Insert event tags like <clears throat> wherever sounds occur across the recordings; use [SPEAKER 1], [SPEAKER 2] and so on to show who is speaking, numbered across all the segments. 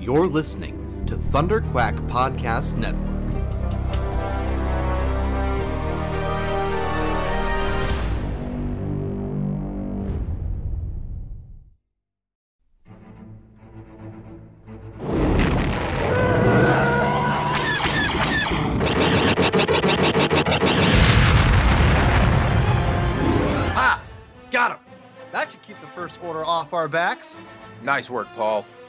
[SPEAKER 1] You're listening to Thunder Quack Podcast Network.
[SPEAKER 2] Ah, got him. That should keep the first order off our backs.
[SPEAKER 3] Nice work, Paul.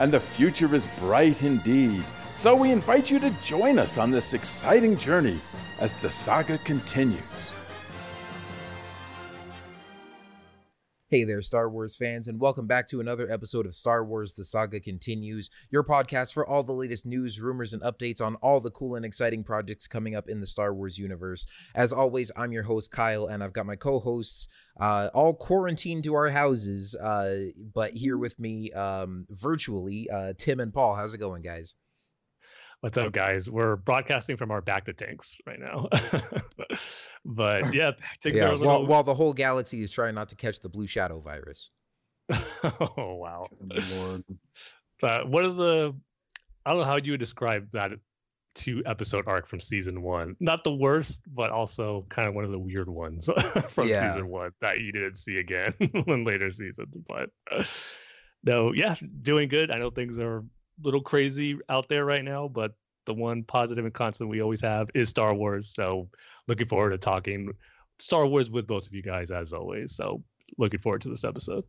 [SPEAKER 4] And the future is bright indeed. So we invite you to join us on this exciting journey as the saga continues.
[SPEAKER 5] Hey there, Star Wars fans, and welcome back to another episode of Star Wars The Saga Continues, your podcast for all the latest news, rumors, and updates on all the cool and exciting projects coming up in the Star Wars universe. As always, I'm your host, Kyle, and I've got my co hosts uh, all quarantined to our houses, uh, but here with me um, virtually, uh, Tim and Paul. How's it going, guys?
[SPEAKER 6] What's up, guys? We're broadcasting from our bacta tanks right now. <laughs> but <laughs> yeah, things
[SPEAKER 5] yeah,
[SPEAKER 6] are a
[SPEAKER 5] while, while the whole galaxy is trying not to catch the Blue Shadow virus. <laughs>
[SPEAKER 6] oh wow!
[SPEAKER 2] Lord.
[SPEAKER 6] But what are the? I don't know how you would describe that two episode arc from season one. Not the worst, but also kind of one of the weird ones <laughs> from
[SPEAKER 5] Yeah.
[SPEAKER 6] season one that you didn't see again <laughs> in later seasons. But uh, no, yeah, doing good. I know things are a little crazy out there right now, but the one positive and constant we always have is Star Wars. So looking forward to talking Star Wars with both of you guys as always. So looking forward to this episode.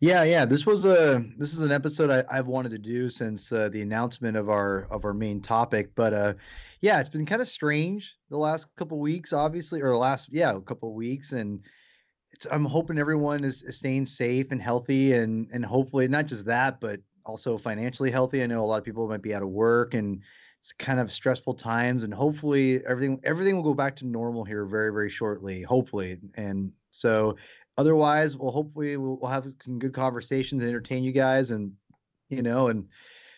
[SPEAKER 2] Yeah, yeah. This was a this is an episode I, I've wanted to do since uh, the announcement of our of our main topic. But uh, yeah, it's been kind of strange the last couple weeks, obviously, or the last yeah a couple weeks, and I'm hoping everyone is, is staying safe and healthy, and and hopefully not just that, but also financially healthy. I know a lot of people might be out of work and it's kind of stressful times, and hopefully everything everything will go back to normal here very very shortly. Hopefully, and so otherwise well hopefully we'll, we'll have some good conversations and entertain you guys and you know and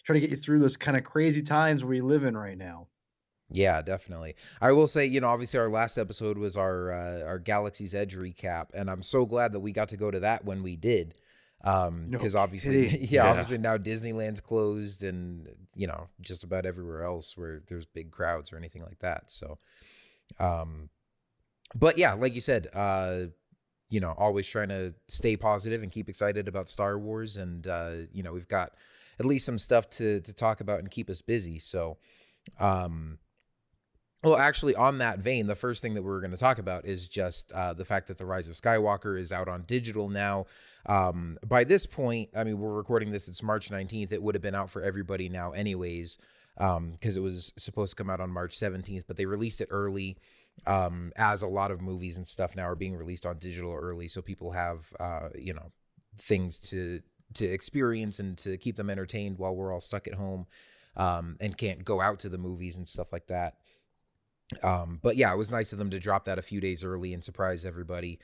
[SPEAKER 2] try to get you through those kind of crazy times we live in right now
[SPEAKER 5] Yeah, definitely. I will say, you know, obviously our last episode was our uh, our Galaxy's Edge recap, and I'm so glad that we got to go to that when we did. Um,
[SPEAKER 2] No
[SPEAKER 5] because obviously, <laughs> yeah,
[SPEAKER 6] Yeah.
[SPEAKER 5] obviously now Disneyland's closed, and you know, just about everywhere else where there's big crowds or anything like that. So, um, but yeah, like you said, uh, you know, always trying to stay positive and keep excited about Star Wars, and uh, you know, we've got at least some stuff to to talk about and keep us busy. So, um. Well, actually, on that vein, the first thing that we're going to talk about is just uh, the fact that The Rise of Skywalker is out on digital now. Um, by this point, I mean, we're recording this, it's March 19th. It would have been out for everybody now, anyways, because it was supposed to come out on March 17th, but they released it early. Um, as a lot of movies and stuff now are being released on digital early, so people have, uh, you know, things to to experience and to keep them entertained while we're all stuck at home um, and can't go out to the movies and stuff like that. Um, but yeah, it was nice of them to drop that a few days early and surprise everybody.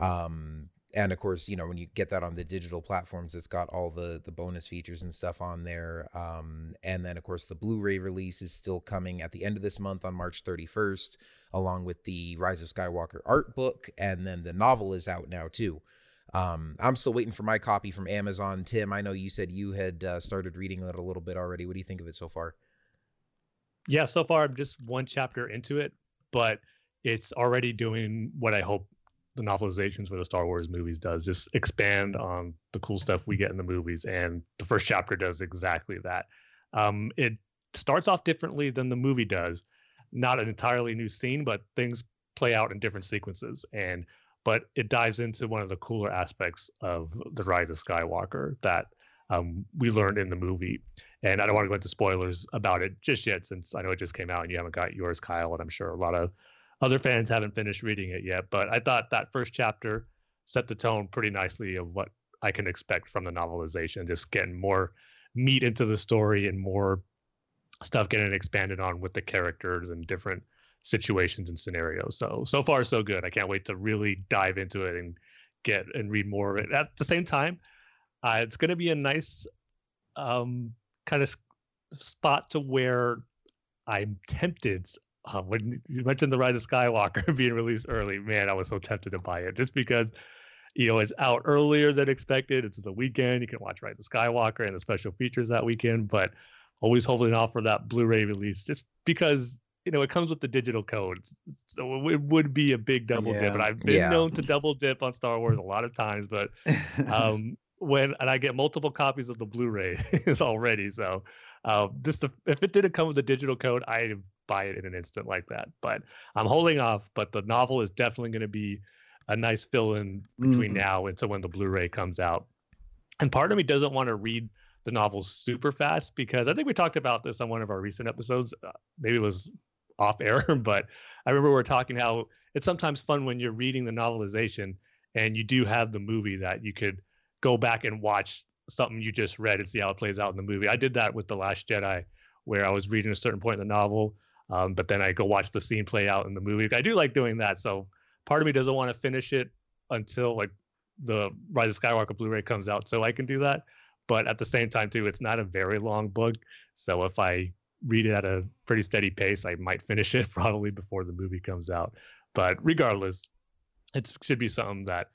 [SPEAKER 5] Um, and of course, you know, when you get that on the digital platforms, it's got all the the bonus features and stuff on there. Um, and then of course the Blu-ray release is still coming at the end of this month on March 31st, along with the Rise of Skywalker art book, and then the novel is out now too. Um, I'm still waiting for my copy from Amazon. Tim, I know you said you had uh, started reading it a little bit already. What do you think of it so far?
[SPEAKER 6] yeah, so far I'm just one chapter into it, but it's already doing what I hope the novelizations for the Star Wars movies does, just expand on the cool stuff we get in the movies. And the first chapter does exactly that. Um, it starts off differently than the movie does. Not an entirely new scene, but things play out in different sequences. And but it dives into one of the cooler aspects of the rise of Skywalker that um, we learned in the movie. And I don't want to go into spoilers about it just yet, since I know it just came out and you haven't got yours, Kyle. And I'm sure a lot of other fans haven't finished reading it yet. But I thought that first chapter set the tone pretty nicely of what I can expect from the novelization, just getting more meat into the story and more stuff getting expanded on with the characters and different situations and scenarios. So so far so good. I can't wait to really dive into it and get and read more of it. At the same time, uh, it's going to be a nice um, kind of spot to where I'm tempted. Uh, when you mentioned the Rise of Skywalker <laughs> being released early, man, I was so tempted to buy it just because you know it's out earlier than expected. It's the weekend. You can watch Rise of Skywalker and the special features that weekend, but always holding off for that Blu-ray release just because you know it comes with the digital codes, so it would be a big double
[SPEAKER 2] Yeah.
[SPEAKER 6] dip. And I've been
[SPEAKER 5] Yeah.
[SPEAKER 6] known to double dip on Star Wars a lot of times, but <laughs> um, when and I get multiple copies of the Blu-ray is <laughs> already. So uh, just to, if it didn't come with a digital code, I'd buy it in an instant like that. But I'm holding off. But the novel is definitely going to be a nice fill-in between
[SPEAKER 2] Mhm.
[SPEAKER 6] now until when the Blu-ray comes out. And part of me doesn't want to read the novel super fast because I think we talked about this on one of our recent episodes. Uh, maybe it was off air, <laughs> but I remember we were talking how it's sometimes fun when you're reading the novelization and you do have the movie that you could go back and watch something you just read and see how it plays out in the movie. I did that with The Last Jedi, where I was reading a certain point in the novel, um, but then I go watch the scene play out in the movie. I do like doing that. So part of me doesn't want to finish it until like the Rise of Skywalker Blu-ray comes out, so I can do that. But at the same time, too, it's not a very long book. So if I read it at a pretty steady pace, I might finish it <laughs> probably before the movie comes out. But regardless, it should be something that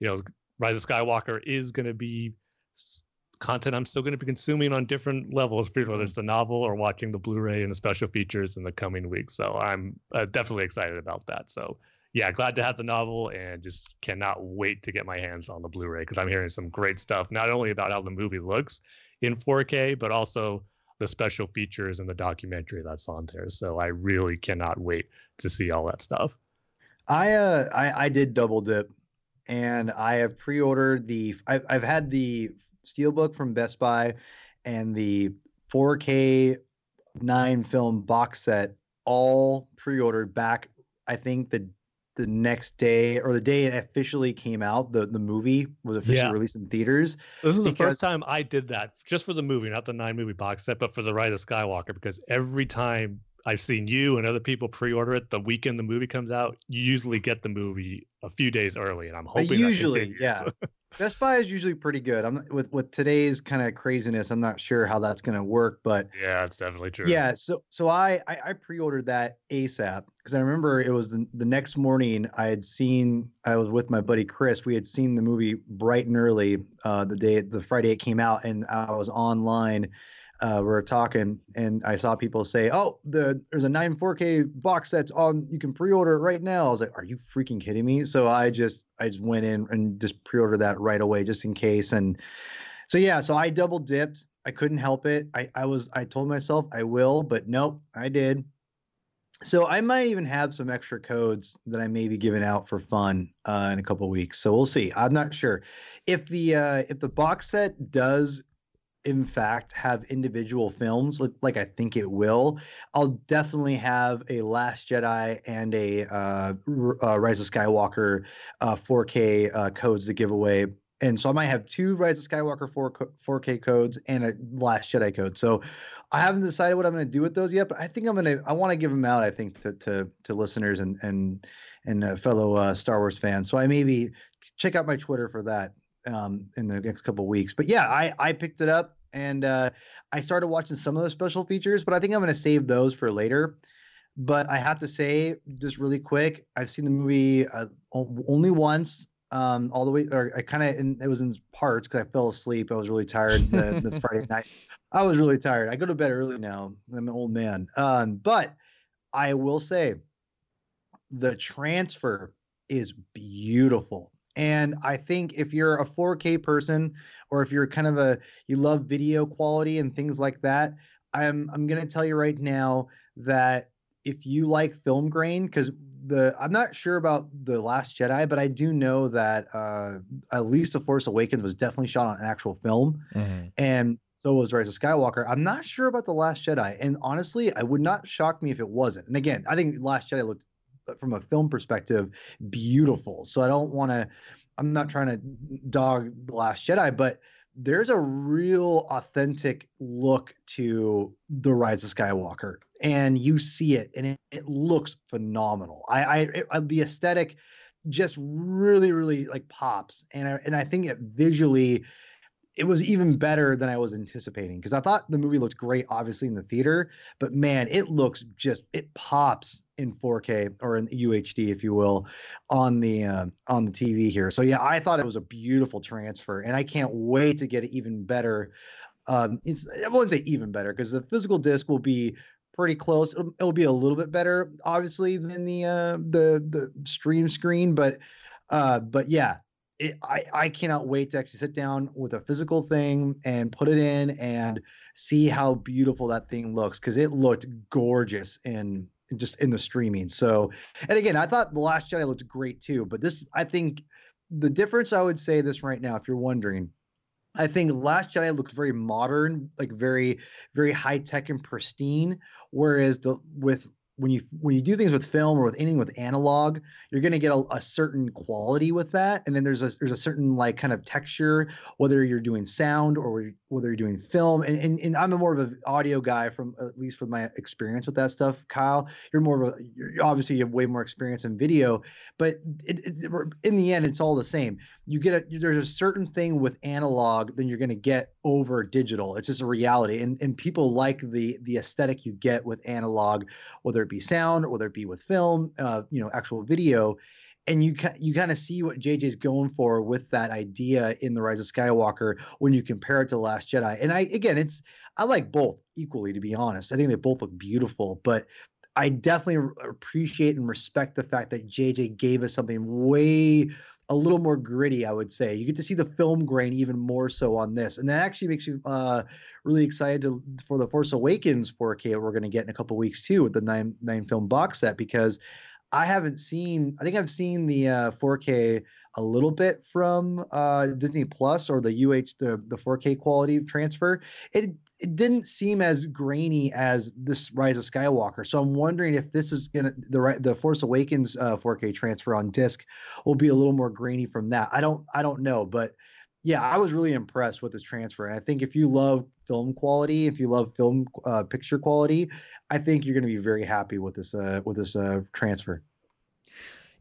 [SPEAKER 6] you know Rise of Skywalker is going to be content I'm still going to be consuming on different levels, whether it's the novel or watching the Blu-ray and the special features in the coming weeks. So I'm uh, definitely excited about that. So yeah, glad to have the novel and just cannot wait to get my hands on the Blu-ray because I'm hearing some great stuff, not only about how the movie looks in 4K, but also the special features and the documentary that's on there. So I really cannot wait to see all that stuff.
[SPEAKER 2] I uh I, I did double dip and I have pre-ordered the I've I've had the steelbook from Best Buy and the 4K 9 film box set all pre-ordered back I think the the next day or the day it officially came out the the movie was officially
[SPEAKER 6] Yeah.
[SPEAKER 2] released in theaters
[SPEAKER 6] This is the first time I did that just for the movie, not the nine movie box set, but for the Rise of Skywalker. Because every time I've seen you and other people pre-order it, the weekend the movie comes out, you usually get the movie a few days early, and I'm hoping
[SPEAKER 2] usually,
[SPEAKER 6] continues.
[SPEAKER 2] yeah. <laughs> Best Buy is usually pretty good. I'm with with today's kind of craziness. I'm not sure how that's going to work, but
[SPEAKER 6] yeah, it's definitely true.
[SPEAKER 2] Yeah, so so I I, I pre-ordered that ASAP because I remember it was the, the next morning I had seen I was with my buddy Chris. We had seen the movie bright and early uh, the day the Friday it came out, and I was online. Uh, we were talking, and I saw people say, "Oh, the there's a 9 4K box that's on. You can pre-order it right now." I was like, "Are you freaking kidding me?" So I just I just went in and just pre-ordered that right away, just in case. And so yeah, so I double dipped. I couldn't help it. I I was I told myself I will, but nope, I did. So I might even have some extra codes that I may be giving out for fun uh, in a couple weeks. So we'll see. I'm not sure if the uh, if the box set does in fact have individual films like, like I think it will. I'll definitely have a Last Jedi and a uh, uh, Rise of Skywalker uh, 4K uh, codes to give away. And so I might have two Rise of Skywalker 4, 4K codes and a Last Jedi code. So I haven't decided what I'm going to do with those yet, but I think I'm going to. I want to give them out. I think to to, to listeners and and and uh, fellow uh, Star Wars fans. So I maybe check out my Twitter for that um, in the next couple weeks. But yeah, I I picked it up and uh, I started watching some of the special features, but I think I'm going to save those for later. But I have to say, just really quick, I've seen the movie uh, only once. Um, all the way, or I kind of, it was in parts because I fell asleep. I was really tired the, the <laughs> Friday night. I was really tired. I go to bed early now. I'm an old man. Um, but I will say the transfer is beautiful. And I think if you're a 4K person or if you're kind of a you love video quality and things like that, I'm I'm going to tell you right now that if you like film grain cuz the I'm not sure about the last Jedi, but I do know that uh at least The Force Awakens was definitely shot on an actual film
[SPEAKER 5] Mhm.
[SPEAKER 2] and so was Rise of Skywalker. I'm not sure about the Last Jedi, and honestly, I would not shock me if it wasn't. And again, I think Last Jedi looked, from a film perspective, beautiful. So I don't want to. I'm not trying to dog the Last Jedi, but there's a real authentic look to the Rise of Skywalker, and you see it, and it, it looks phenomenal. I, I, it, uh, the aesthetic just really, really like pops, and I, and I think it visually it was even better than I was anticipating because I thought the movie looked great, obviously in the theater, but man, it looks just it pops in 4K or in UHD, if you will, on the uh, on the TV here. So yeah, I thought it was a beautiful transfer, and I can't wait to get it even better. Um, it's I wouldn't say even better because the physical disc will be pretty close. It'll, it'll, be a little bit better, obviously, than the uh, the the stream screen, but uh, but yeah, it, I, I cannot wait to actually sit down with a physical thing and put it in and see how beautiful that thing looks because it looked gorgeous in just in the streaming. So, and again, I thought the Last Jedi looked great too, but this I think the difference I would say this right now, if you're wondering, I think Last Jedi looks very modern, like very very high tech and pristine, whereas the with when you when you do things with film or with anything with analog, you're going to get a, a, certain quality with that, and then there's a there's a certain like kind of texture, whether you're doing sound or whether you're doing film. And and, and I'm a more of an audio guy from at least from my experience with that stuff. Kyle, you're more of a you're, obviously you have way more experience in video, but it, it, in the end, it's all the same. You get a there's a certain thing with analog than you're going to get over digital. It's just a reality, and and people like the the aesthetic you get with analog, whether it be sound, or whether it be with film, uh, you know, actual video. And you you kind of see what JJ's going for with that idea in the Rise of Skywalker when you compare it to the Last Jedi. And I again, it's I like both equally to be honest. I think they both look beautiful, but I definitely appreciate and respect the fact that JJ gave us something way a little more gritty, I would say. You get to see the film grain even more so on this, and that actually makes you uh, really excited to, for the Force Awakens 4K we're going to get in a couple weeks too with the nine nine film box set because I haven't seen. I think I've seen the uh, 4K a little bit from uh, Disney Plus or the UH the the 4K quality transfer. It it didn't seem as grainy as this Rise of Skywalker. So I'm wondering if this is gonna the the Force Awakens uh, 4K transfer on disc will be a little more grainy from that. I don't I don't know, but yeah, I was really impressed with this transfer. And I think if you love film quality, if you love film uh, picture quality, I think you're going to be very happy with this uh, with this uh, transfer.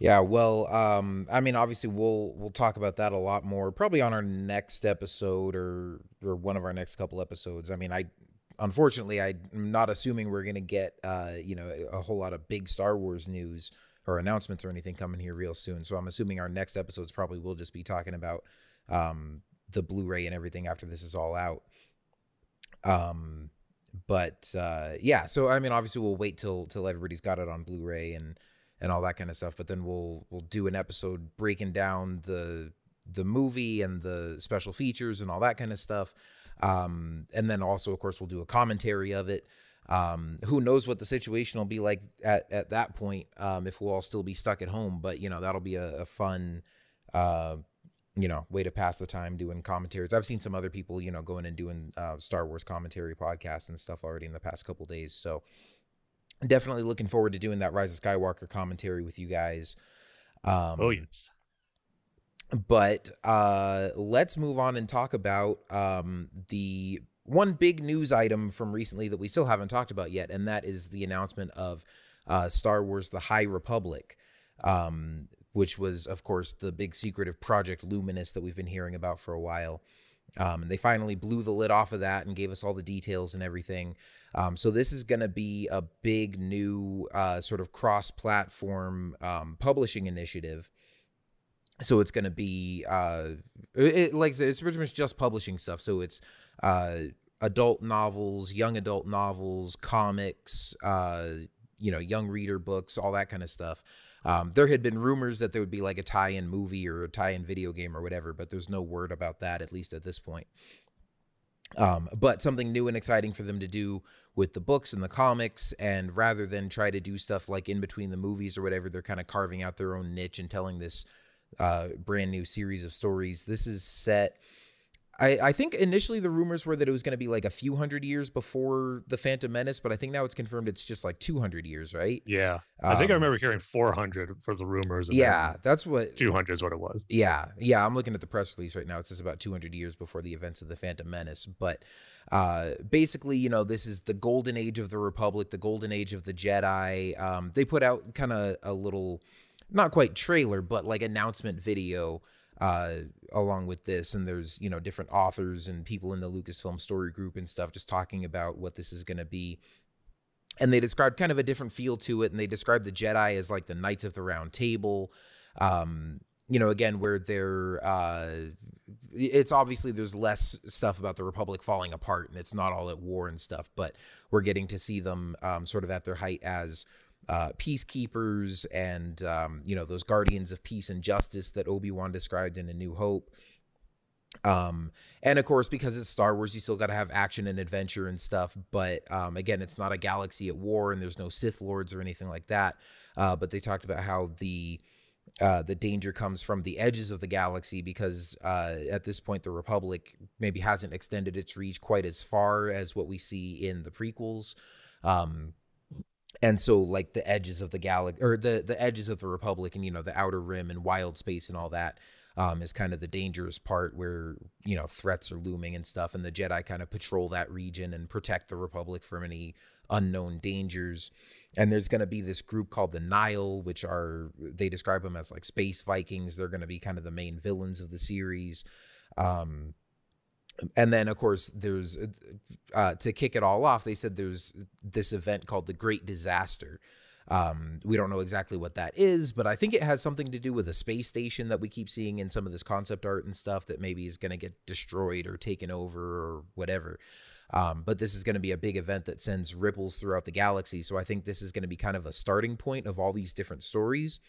[SPEAKER 5] Yeah, well, um, I mean, obviously, we'll we'll talk about that a lot more, probably on our next episode or or one of our next couple episodes. I mean, I unfortunately I'm not assuming we're gonna get uh, you know a whole lot of big Star Wars news or announcements or anything coming here real soon. So I'm assuming our next episodes probably will just be talking about um, the Blu-ray and everything after this is all out. Um, but uh, yeah, so I mean, obviously, we'll wait till till everybody's got it on Blu-ray and and all that kind of stuff. But then we'll we'll do an episode breaking down the the movie and the special features and all that kind of stuff. Um, and then also, of course, we'll do a commentary of it. Um, who knows what the situation will be like at, at that point, um, if we'll all still be stuck at home, but you know, that'll be a, a fun, uh, you know, way to pass the time doing commentaries. I've seen some other people, you know, going and doing, uh, Star Wars commentary podcasts and stuff already in the past couple days. So, definitely looking forward to doing that Rise of Skywalker commentary with you guys.
[SPEAKER 6] Um, oh yes.
[SPEAKER 5] But uh, let's move on and talk about um, the one big news item from recently that we still haven't talked about yet, and that is the announcement of uh, Star Wars: The High Republic, um, which was, of course, the big secret of Project Luminous that we've been hearing about for a while. Um, and they finally blew the lid off of that and gave us all the details and everything. Um, so this is going to be a big new uh, sort of cross-platform um, publishing initiative. So it's going to be uh, it, like it's pretty much just publishing stuff. So it's uh, adult novels, young adult novels, comics, uh, you know, young reader books, all that kind of stuff. Um, there had been rumors that there would be like a tie-in movie or a tie-in video game or whatever, but there's no word about that at least at this point. Um, but something new and exciting for them to do with the books and the comics, and rather than try to do stuff like in between the movies or whatever, they're kind of carving out their own niche and telling this uh, brand new series of stories. This is set. I, I think initially the rumors were that it was going to be like a few hundred years before the Phantom Menace, but I think now it's confirmed it's just like 200 years, right?
[SPEAKER 6] Yeah, I think I
[SPEAKER 5] Um,
[SPEAKER 6] remember hearing 400 for the rumors.
[SPEAKER 5] Yeah, that's what
[SPEAKER 6] 200 is what it was.
[SPEAKER 5] Yeah, yeah, I'm looking at the press release right now. It says about 200 years before the events of the Phantom Menace. But uh, basically, you know, this is the golden age of the Republic, the golden age of the Jedi. Um, they put out kind of a little, not quite trailer, but like announcement video uh, along with this. And there's, you know, different authors and people in the Lucasfilm story group and stuff just talking about what this is going to be and they described kind of a different feel to it and they described the jedi as like the knights of the round table um you know again where they're uh it's obviously there's less stuff about the republic falling apart and it's not all at war and stuff but we're getting to see them um sort of at their height as uh, peacekeepers and um, you know those guardians of peace and justice that Obi-Wan described in A New Hope. Um and of course because it's star wars you still got to have action and adventure and stuff but um again it's not a galaxy at war and there's no sith lords or anything like that. Uh but they talked about how the uh the danger comes from the edges of the galaxy because uh at this point the republic maybe hasn't extended its reach quite as far as what we see in the prequels. Um and so like the edges of the galaxy or the the edges of the republic and you know the outer rim and wild space and all that um, is kind of the dangerous part where you know threats are looming and stuff, and the Jedi kind of patrol that region and protect the Republic from any unknown dangers. And there's going to be this group called the Nihil, which are they describe them as like space Vikings. They're going to be kind of the main villains of the series. Um, and then of course there's uh, to kick it all off. They said there's this event called the Great Disaster. Um, we don't know exactly what that is, but I think it has something to do with a space station that we keep seeing in some of this concept art and stuff that maybe is going to get destroyed or taken over or whatever. Um, but this is going to be a big event that sends ripples throughout the galaxy. So I think this is going to be kind of a starting point of all these different stories.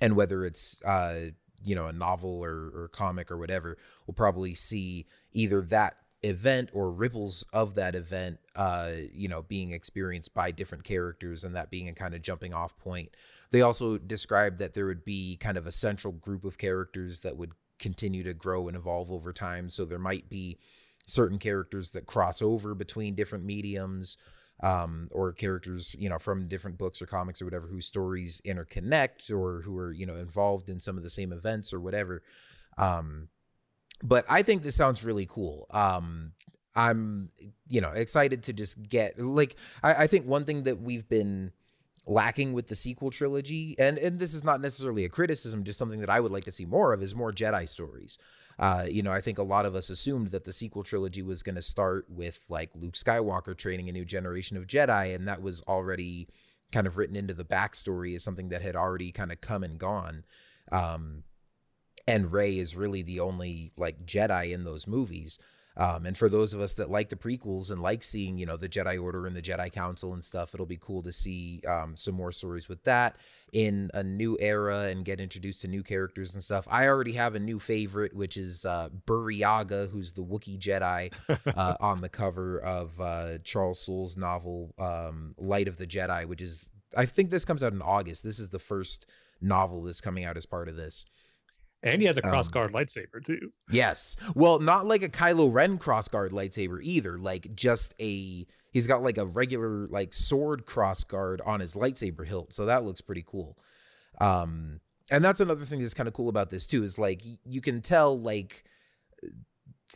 [SPEAKER 5] And whether it's, uh, you know, a novel or, or comic or whatever, we'll probably see either that event or ripples of that event uh you know being experienced by different characters and that being a kind of jumping off point. They also described that there would be kind of a central group of characters that would continue to grow and evolve over time. So there might be certain characters that cross over between different mediums um, or characters you know from different books or comics or whatever whose stories interconnect or who are you know involved in some of the same events or whatever. Um, but I think this sounds really cool. Um, I'm, you know, excited to just get like I, I think one thing that we've been lacking with the sequel trilogy, and and this is not necessarily a criticism, just something that I would like to see more of, is more Jedi stories. Uh, you know, I think a lot of us assumed that the sequel trilogy was going to start with like Luke Skywalker training a new generation of Jedi, and that was already kind of written into the backstory as something that had already kind of come and gone. Um, and Rey is really the only like Jedi in those movies. Um, and for those of us that like the prequels and like seeing, you know, the Jedi Order and the Jedi Council and stuff, it'll be cool to see um, some more stories with that in a new era and get introduced to new characters and stuff. I already have a new favorite, which is uh, Burryaga, who's the Wookiee Jedi <laughs> uh, on the cover of uh, Charles Soule's novel um, Light of the Jedi, which is, I think this comes out in August. This is the first novel that's coming out as part of this.
[SPEAKER 6] And he has a
[SPEAKER 5] Um,
[SPEAKER 6] cross guard lightsaber too.
[SPEAKER 5] Yes. Well, not like a Kylo Ren crossguard lightsaber either. Like just a he's got like a regular like sword crossguard on his lightsaber hilt. So that looks pretty cool. Um and that's another thing that's kind of cool about this too is like you can tell like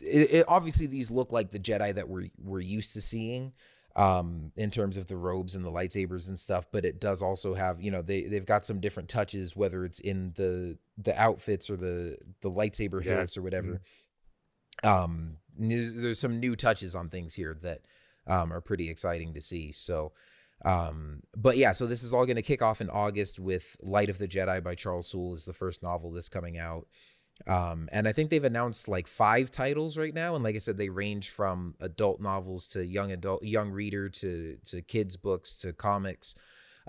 [SPEAKER 5] it, it, obviously these look like the Jedi that we're we're used to seeing um in terms of the robes and the lightsabers and stuff but it does also have you know they they've got some different touches whether it's in the the outfits or the the lightsaber
[SPEAKER 6] Yeah.
[SPEAKER 5] hilts or whatever. Um there's, there's some new touches on things here that um are pretty exciting to see. So um but yeah so this is all going to kick off in august with light of the jedi by charles soule is the first novel that's coming out. Um and i think they've announced like five titles right now. And like i said they range from adult novels to young adult young reader to to kids books to comics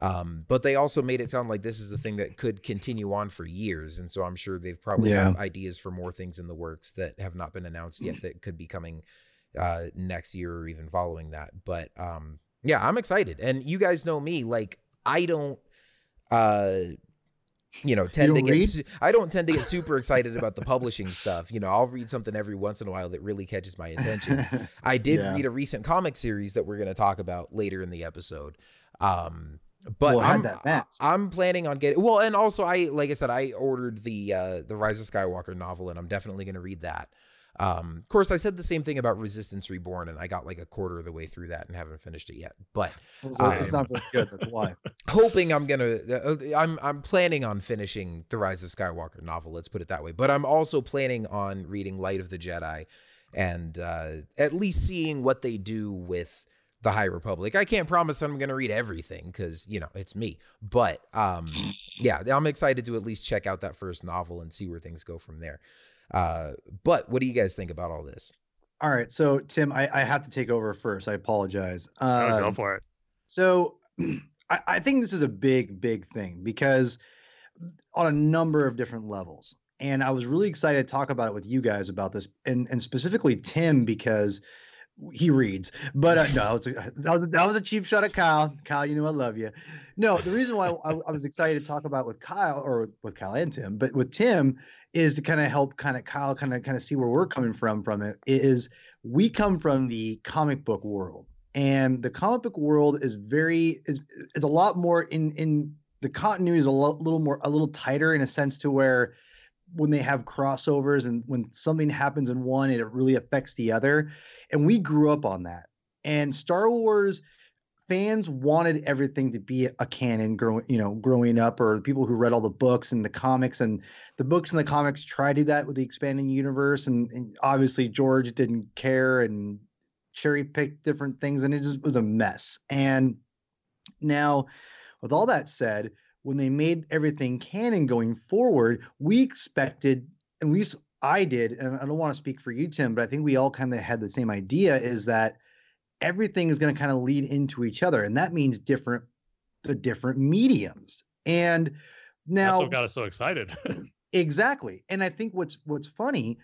[SPEAKER 5] um but they also made it sound like this is a thing that could continue on for years. And so i'm sure they've probably
[SPEAKER 2] Yeah.
[SPEAKER 5] have ideas for more things in the works that have not been announced yet that could be coming uh next year or even following that. But um yeah i'm excited. And you guys know me like i don't uh you know tend to
[SPEAKER 2] don't
[SPEAKER 5] get i don't tend to get super excited about the publishing stuff. You know i'll read something every once in a while that really catches my attention. <laughs> I did
[SPEAKER 2] Yeah.
[SPEAKER 5] read a recent comic series that we're going to talk about later in the episode. Um but
[SPEAKER 2] Well,
[SPEAKER 5] I'm,
[SPEAKER 2] that
[SPEAKER 5] I-
[SPEAKER 2] mask.
[SPEAKER 5] I'm planning on getting well and also i like i said i ordered the uh the rise of skywalker novel and i'm definitely going to read that um of course i said the same thing about resistance reborn and i got like a quarter of the way through that and haven't finished it yet but
[SPEAKER 2] It's, it's not very good. That's why. <laughs>
[SPEAKER 5] hoping I'm gonna. Uh, I'm I'm planning on finishing the Rise of Skywalker novel. Let's put it that way. But I'm also planning on reading Light of the Jedi, and uh, at least seeing what they do with the High Republic. I can't promise I'm gonna read everything because you know it's me. But um, yeah, I'm excited to at least check out that first novel and see where things go from there. Uh, but what do you guys think about all this?
[SPEAKER 2] All right, so Tim, I, I have to take over first. I apologize.
[SPEAKER 6] Oh, go
[SPEAKER 2] Um,
[SPEAKER 6] for it.
[SPEAKER 2] So <clears throat> I, I think this is a big, big thing because on a number of different levels. And I was really excited to talk about it with you guys about this, and and specifically Tim because he reads. But uh, no, <laughs> that was, a, that was a- that was a cheap shot at Kyle. Kyle, you know I love you. No, the reason why I, I was excited to talk about with Kyle or with Kyle and Tim, but with Tim is to kind of help kind of Kyle kind of kind of see where we're coming from from it is we come from the comic book world and the comic book world is very is is a lot more in in the continuity is a lo- little more a little tighter in a sense to where when they have crossovers and when something happens in one it really affects the other. And we grew up on that. And star wars fans wanted everything to be a canon growing you know growing up or the people who read all the books and the comics and the books and the comics tried to do that with the expanding universe and, and obviously george didn't care and cherry picked different things and it just was a mess. And now with all that said when they made everything canon going forward we expected at least i did and i don't want to speak for you tim but i think we all kind of had the same idea is that everything is going to kind of lead into each other and that means different the different mediums and
[SPEAKER 6] That's
[SPEAKER 2] now
[SPEAKER 6] what got us so excited. <laughs>
[SPEAKER 2] Exactly. And I think what's what's funny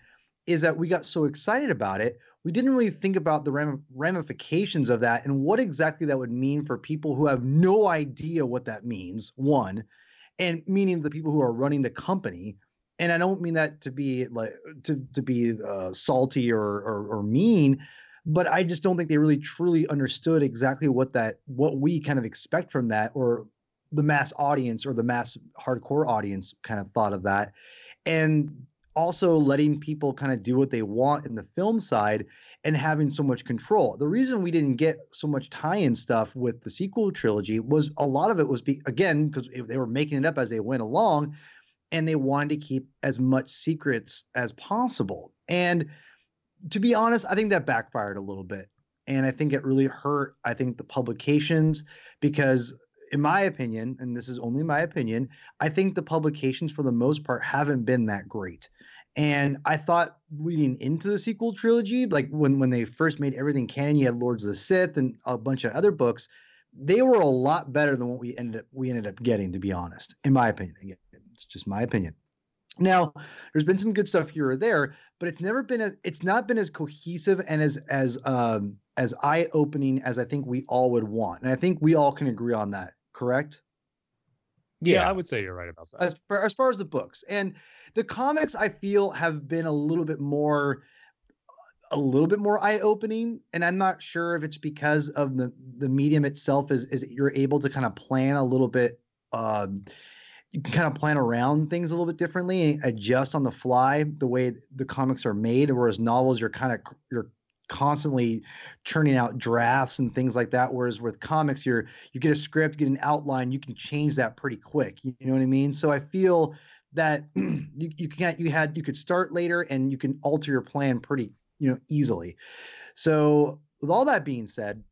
[SPEAKER 2] is that we got so excited about it, we didn't really think about the ramifications of that and what exactly that would mean for people who have no idea what that means. One, and meaning the people who are running the company. And I don't mean that to be like to to be uh, salty or, or or mean, but I just don't think they really truly understood exactly what that what we kind of expect from that or the mass audience or the mass hardcore audience kind of thought of that and also letting people kind of do what they want in the film side and having so much control. The reason we didn't get so much tie-in stuff with the sequel trilogy was a lot of it was be, again because they were making it up as they went along and they wanted to keep as much secrets as possible. And to be honest i think that backfired a little bit. And i think it really hurt i think the publications because in my opinion, and this is only my opinion, I think the publications for the most part haven't been that great. And I thought leading into the sequel trilogy, like when when they first made everything canon, you had Lords of the Sith and a bunch of other books, they were a lot better than what we ended up we ended up getting, to be honest, in my opinion. Again, it's just my opinion. Now, there's been some good stuff here or there, but it's never been a, it's not been as cohesive and as as um as eye-opening as I think we all would want. And I think we all can agree on that, correct?
[SPEAKER 6] Yeah. I would say you're right about that.
[SPEAKER 2] As far, as far as the books and the comics, I feel have been a little bit more a little bit more eye-opening and i'm not sure if it's because of the the medium itself is is you're able to kind of plan a little bit um you can kind of plan around things a little bit differently and adjust on the fly the way the comics are made whereas novels you're kind of you're constantly churning out drafts and things like that whereas with comics you're you get a script get an outline you can change that pretty quick you, know what i mean? So i feel that <clears throat> you, you can't you had you could start later and you can alter your plan pretty you know easily. So with all that being said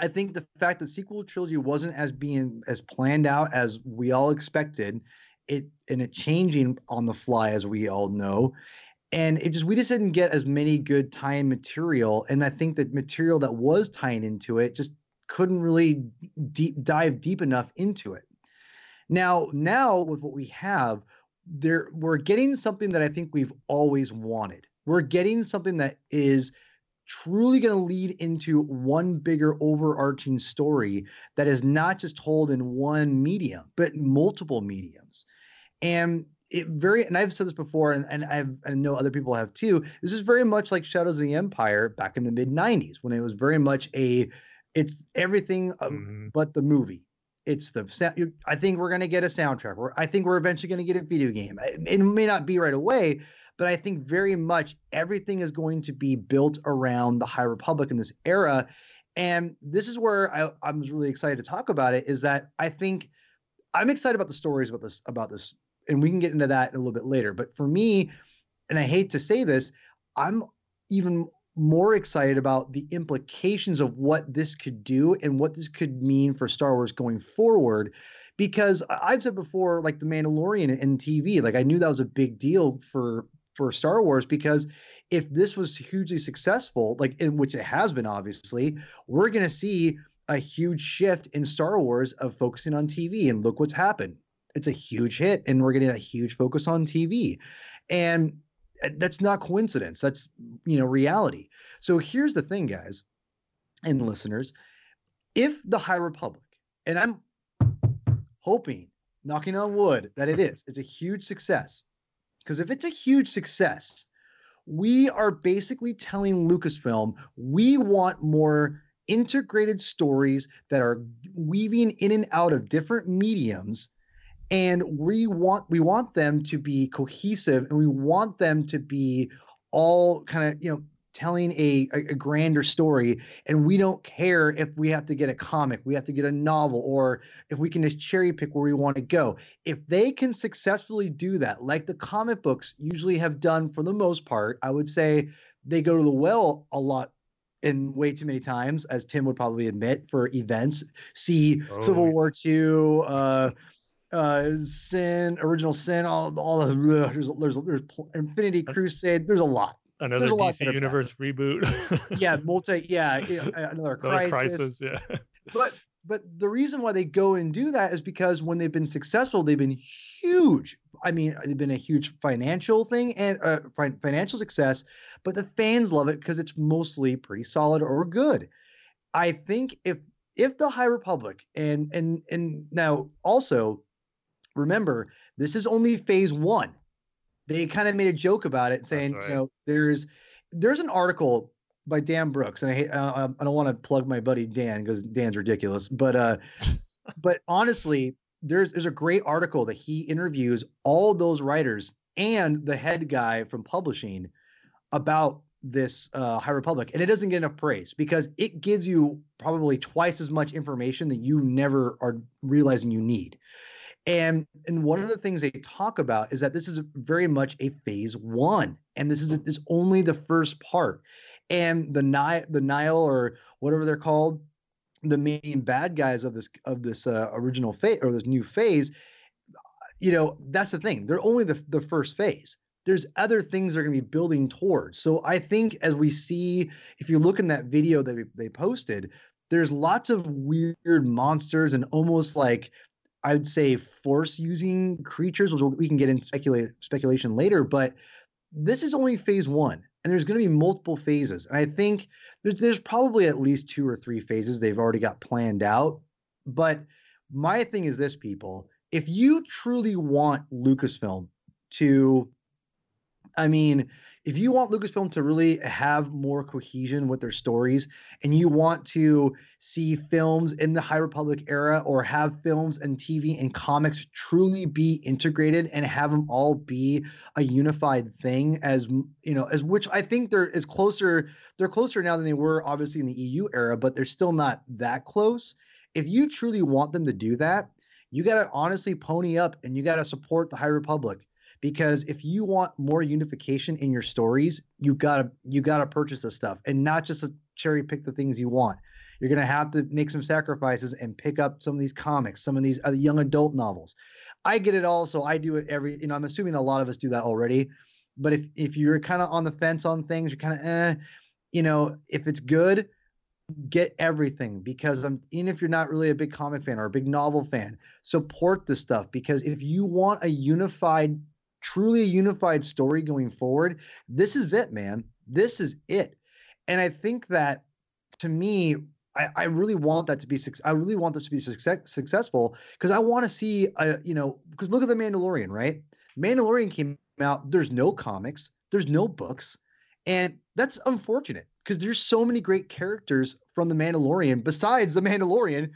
[SPEAKER 2] I think the fact that sequel trilogy wasn't as being as planned out as we all expected, it and it changing on the fly as we all know, and it just we just didn't get as many good tie-in material, and I think that material that was tying into it just couldn't really deep dive deep enough into it. Now, now with what we have, there we're getting something that I think we've always wanted. We're getting something that is truly going to lead into one bigger overarching story that is not just told in one medium, but multiple mediums. And it very and I've said this before, and, and I've I know other people have too. This is very much like Shadows of the Empire back in the mid '90s when it was very much a it's everything
[SPEAKER 6] Mhm.
[SPEAKER 2] but the movie. It's the you- I think we're gonna get a soundtrack. Or I think we're eventually gonna get a video game. It, it may not be right away, but I think very much everything is going to be built around the High Republic in this era. And this is where I, I was really excited to talk about it. Is that I think I'm excited about the stories about this about this, and we can get into that in a little bit later. But for me, and I hate to say this, I'm even more excited about the implications of what this could do and what this could mean for Star Wars going forward. Because I've said before, like the Mandalorian and TV, like I knew that was a big deal for for Star Wars because if this was hugely successful, like in which it has been, obviously, we're gonna see a huge shift in Star Wars of focusing on TV. And look what's happened. It's a huge hit, and we're getting a huge focus on TV. And uh, that's not coincidence. That's you know reality. So here's the thing, guys and listeners. If the High Republic, and I'm hoping, knocking on wood, that it is, it's a huge success. Because if it's a huge success, we are basically telling Lucasfilm we want more integrated stories that are weaving in and out of different mediums and we want we want them to be cohesive and we want them to be all kind of you know telling a, a, grander story. And we don't care if we have to get a comic we have to get a novel or if we can just cherry pick where we want to go. If they can successfully do that like the comic books usually have done for the most part i would say they go to the well a lot in way too many times as tim would probably admit for events. See
[SPEAKER 6] Oh,
[SPEAKER 2] civil war ii uh uh sin original sin all all the there's there's there's pl- infinity crusade there's a lot
[SPEAKER 6] Another
[SPEAKER 2] There's a lot
[SPEAKER 6] DC
[SPEAKER 2] bad.
[SPEAKER 6] Universe reboot. <laughs>
[SPEAKER 2] yeah multi yeah yeah, another
[SPEAKER 6] Another
[SPEAKER 2] crisis.
[SPEAKER 6] crisis. Yeah. <laughs>
[SPEAKER 2] but but the reason why they go and do that is because when they've been successful they've been huge i mean they've been a huge financial thing and uh, fin- financial success but the fans love it because it's mostly pretty solid or good i think if if the high republic and and and now also remember this is only phase one they kind of made a joke about it saying
[SPEAKER 6] right.
[SPEAKER 2] you know there's there's an article by Dan Brooks, and I hate, uh, I don't want to plug my buddy Dan because Dan's ridiculous, but uh, <laughs> but honestly, there's there's a great article that he interviews all those writers and the head guy from publishing about this uh, High Republic, and it doesn't get enough praise because it gives you probably twice as much information that you never are realizing you need. And and one of the things they talk about is that this is very much a phase one, and this is is only the first part. And the Nihil, the Nihil, or whatever they're called, the main bad guys of this of this uh, original phase or this new phase, you know, that's the thing. They're only the the first phase. There's other things they're going to be building towards. So I think as we see, if you look in that video that they posted, there's lots of weird monsters and almost like I'd say force using creatures, which we can get in speculate speculation later, but this is only phase one, and there's going to be multiple phases. And I think there's there's probably at least two or three phases they've already got planned out. But my thing is this, people: if you truly want Lucasfilm to, I mean, if you want Lucasfilm to really have more cohesion with their stories, and you want to see films in the High Republic era or have films and TV and comics truly be integrated and have them all be a unified thing as you know as which I think they're is closer they're closer now than they were obviously in the EU era but they're still not that close. If you truly want them to do that you got to honestly pony up and you got to support the High Republic because if you want more unification in your stories you got to you got to purchase this stuff and not just cherry pick the things you want. You're to have to make some sacrifices and pick up some of these comics some of these other young adult novels. I get it all so i do it every you know i'm assuming a lot of us do that already. But if if you're kind of on the fence on things you're kind of eh you know if it's good get everything because i'm even if you're not really a big comic fan or a big novel fan support this stuff because if you want a unified truly a unified story going forward this is it man this is it and i think that to me I, I really want that to be success. I really want this to be success, successful because I want to see, uh, you know, because look at the Mandalorian, right? Mandalorian came out. There's no comics. There's no books, and that's unfortunate because there's so many great characters from the Mandalorian besides the Mandalorian.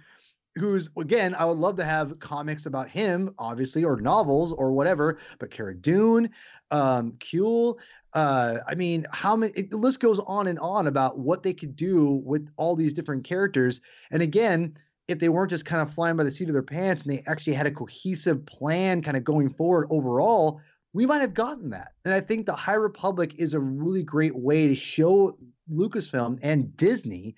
[SPEAKER 2] Who's again? I would love to have comics about him, obviously, or novels or whatever. But Cara Dune, um, Kuiil, uh, I mean, how many? It, the list goes on and on about what they could do with all these different characters. And again, if they weren't just kind of flying by the seat of their pants and they actually had a cohesive plan, kind of going forward overall, we might have gotten that. And I think the High Republic is a really great way to show Lucasfilm and Disney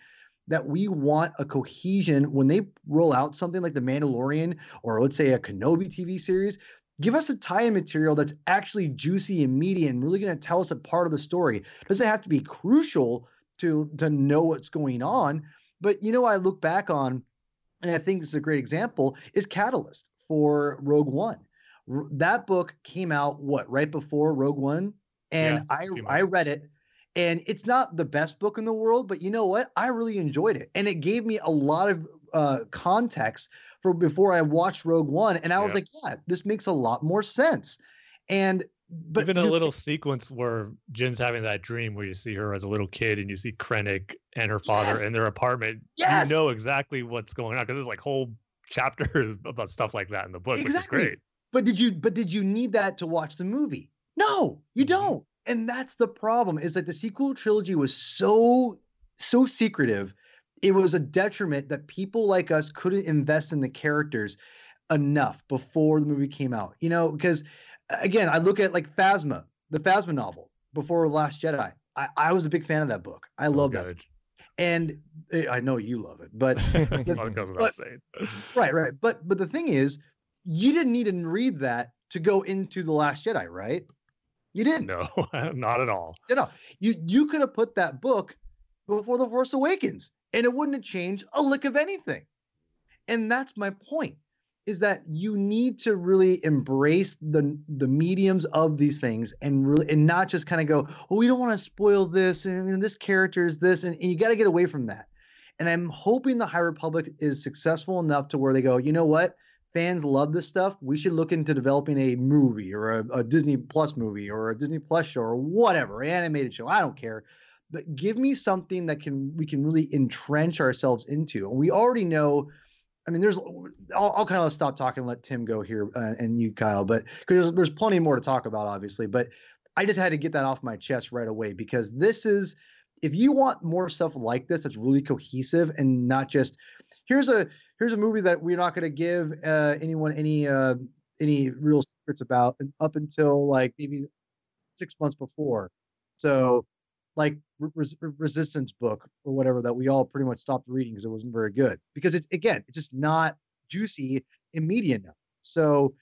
[SPEAKER 2] that we want a cohesion when they roll out something like the Mandalorian or let's say a Kenobi TV series give us a tie-in material that's actually juicy and meaty and really going to tell us a part of the story. It doesn't have to be crucial to to know what's going on, but you know I look back on, and I think this is a great example is Catalyst for Rogue One. That book came out what right before Rogue One, and
[SPEAKER 6] Yeah,
[SPEAKER 2] I I read it. And it's not the best book in the world, but you know what? I really enjoyed it. And it gave me a lot of uh, context for before I watched Rogue One, and I was like, yeah, this makes a lot more sense. And but
[SPEAKER 6] Even a little sequence where Jyn's having that dream where you see her as a little kid and you see Krennic and her father
[SPEAKER 2] Yes!
[SPEAKER 6] in their apartment.
[SPEAKER 2] Yes!
[SPEAKER 6] You know exactly what's going on because there's like whole chapters <laughs> about stuff like that in the book,
[SPEAKER 2] Exactly.
[SPEAKER 6] which is great.
[SPEAKER 2] But did you but did you need that to watch the movie? No, you
[SPEAKER 6] Mhm.
[SPEAKER 2] don't. And that's the problem is that the sequel trilogy was so so secretive. It was a detriment that people like us couldn't invest in the characters enough before the movie came out. You know, because again, I look at like Phasma, the Phasma novel before Last Jedi. I, I was a big fan of that book. I
[SPEAKER 6] So
[SPEAKER 2] love that. And eh, I know you love it, but <laughs>
[SPEAKER 6] without
[SPEAKER 2] but- Right, right. But but the thing is, you didn't need to read that to go into the Last Jedi, right? You didn't.
[SPEAKER 6] No, <laughs> not at all.
[SPEAKER 2] You know, you you could have put that book before the Force Awakens, and it wouldn't have changed a lick of anything. And that's my point: is that you need to really embrace the the mediums of these things, and really, and not just kind of go, "Oh, we don't want to spoil this, and, and this character is this," and, and you got to get away from that. And I'm hoping the High Republic is successful enough to where they go, you know what? Fans love this stuff. We should look into developing a movie or a, a Disney Plus movie or a Disney Plus show or whatever, animated show. I don't care. But give me something that can we can really entrench ourselves into. And we already know. I mean, there's. I'll, I'll kind of stop talking and let Tim go here uh, and you, Kyle. But because there's, there's plenty more to talk about, obviously. But I just had to get that off my chest right away because this is if you want more stuff like this that's really cohesive and not just here's a here's a movie that we're not going to give uh, anyone any uh, any real secrets about and up until like maybe six months before. So like Re- Res- resistance book or whatever that we all pretty much stopped reading because it wasn't very good. Because it's again it's just not juicy and media enough. So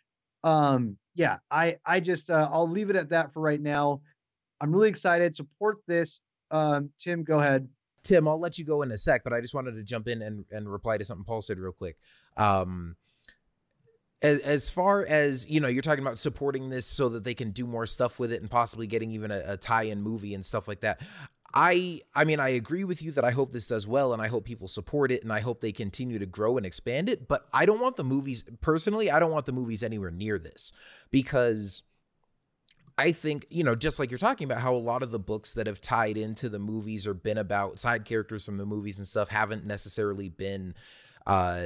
[SPEAKER 2] um yeah i i just uh, i'll leave it at that for right now. I'm really excited. Support this um tim go ahead
[SPEAKER 5] Tim, I'll let you go in a sec, but I just wanted to jump in and, and reply to something Paul said real quick. Um, as, as far as you know, you're talking about supporting this so that they can do more stuff with it and possibly getting even a, a tie-in movie and stuff like that. I I mean I agree with you that I hope this does well and I hope people support it and I hope they continue to grow and expand it. But I don't want the movies personally. I don't want the movies anywhere near this because I think, you know, just like you're talking about how a lot of the books that have tied into the movies or been about side characters from the movies and stuff haven't necessarily been uh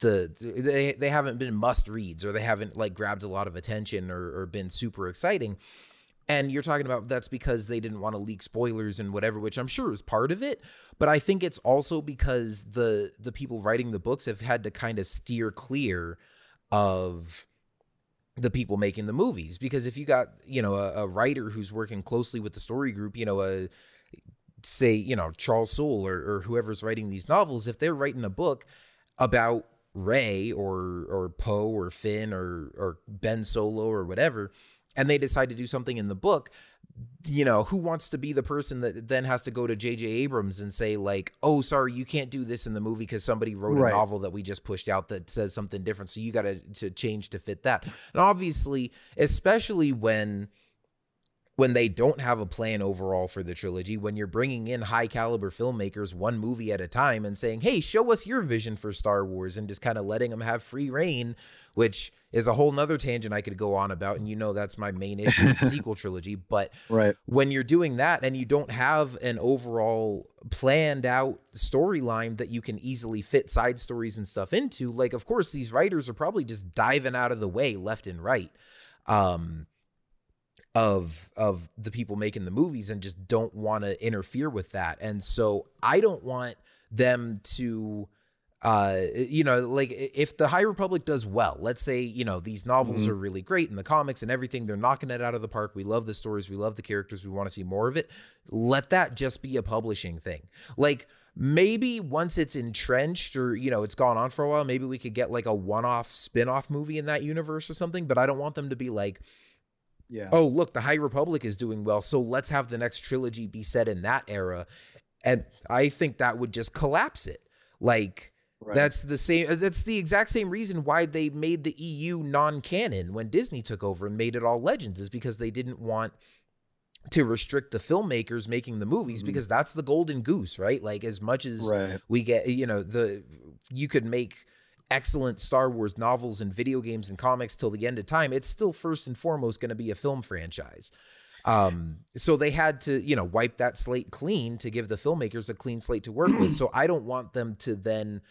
[SPEAKER 5] the they they haven't been must reads or they haven't like grabbed a lot of attention or, or been super exciting. And you're talking about that's because they didn't want to leak spoilers and whatever, which I'm sure is part of it. But I think it's also because the the people writing the books have had to kind of steer clear of the people making the movies because if you got you know a, a writer who's working closely with the story group you know a say you know charles soule or, or whoever's writing these novels if they're writing a book about Rey or or poe or finn or or ben solo or whatever and they decide to do something in the book you know who wants to be the person that then has to go to jj abrams and say like oh sorry you can't do this in the movie because somebody wrote
[SPEAKER 2] Right.
[SPEAKER 5] a novel that we just pushed out that says something different so you got to to change to fit that and obviously especially when when they don't have a plan overall for the trilogy, when you're bringing in high caliber filmmakers one movie at a time and saying, hey, show us your vision for Star Wars and just kind of letting them have free reign, which is a whole nother tangent I could go on about. And you know, that's my main issue with the <laughs> sequel trilogy. But
[SPEAKER 2] right.
[SPEAKER 5] when you're doing that and you don't have an overall planned out storyline that you can easily fit side stories and stuff into, like, of course, these writers are probably just diving out of the way left and right. Um, of of the people making the movies and just don't want to interfere with that. And so I don't want them to uh you know like if the high republic does well let's say you know these novels mm-hmm. are really great in the comics and everything they're knocking it out of the park we love the stories we love the characters we want to see more of it let that just be a publishing thing like maybe once it's entrenched or you know it's gone on for a while maybe we could get like a one-off spin-off movie in that universe or something but i don't want them to be like
[SPEAKER 2] yeah.
[SPEAKER 5] Oh, look, the High Republic is doing well, so let's have the next trilogy be set in that era. And I think that would just collapse it. Like right. that's the same that's the exact same reason why they made the EU non-canon when Disney took over and made it all legends is because they didn't want to restrict the filmmakers making the movies mm-hmm. because that's the golden goose, right? Like as much as
[SPEAKER 2] right.
[SPEAKER 5] we get, you know, the you could make excellent Star Wars novels and video games and comics till the end of time, it's still first and foremost going to be a film franchise. Um, so they had to, you know, wipe that slate clean to give the filmmakers a clean slate to work with. <clears throat> So I don't want them to then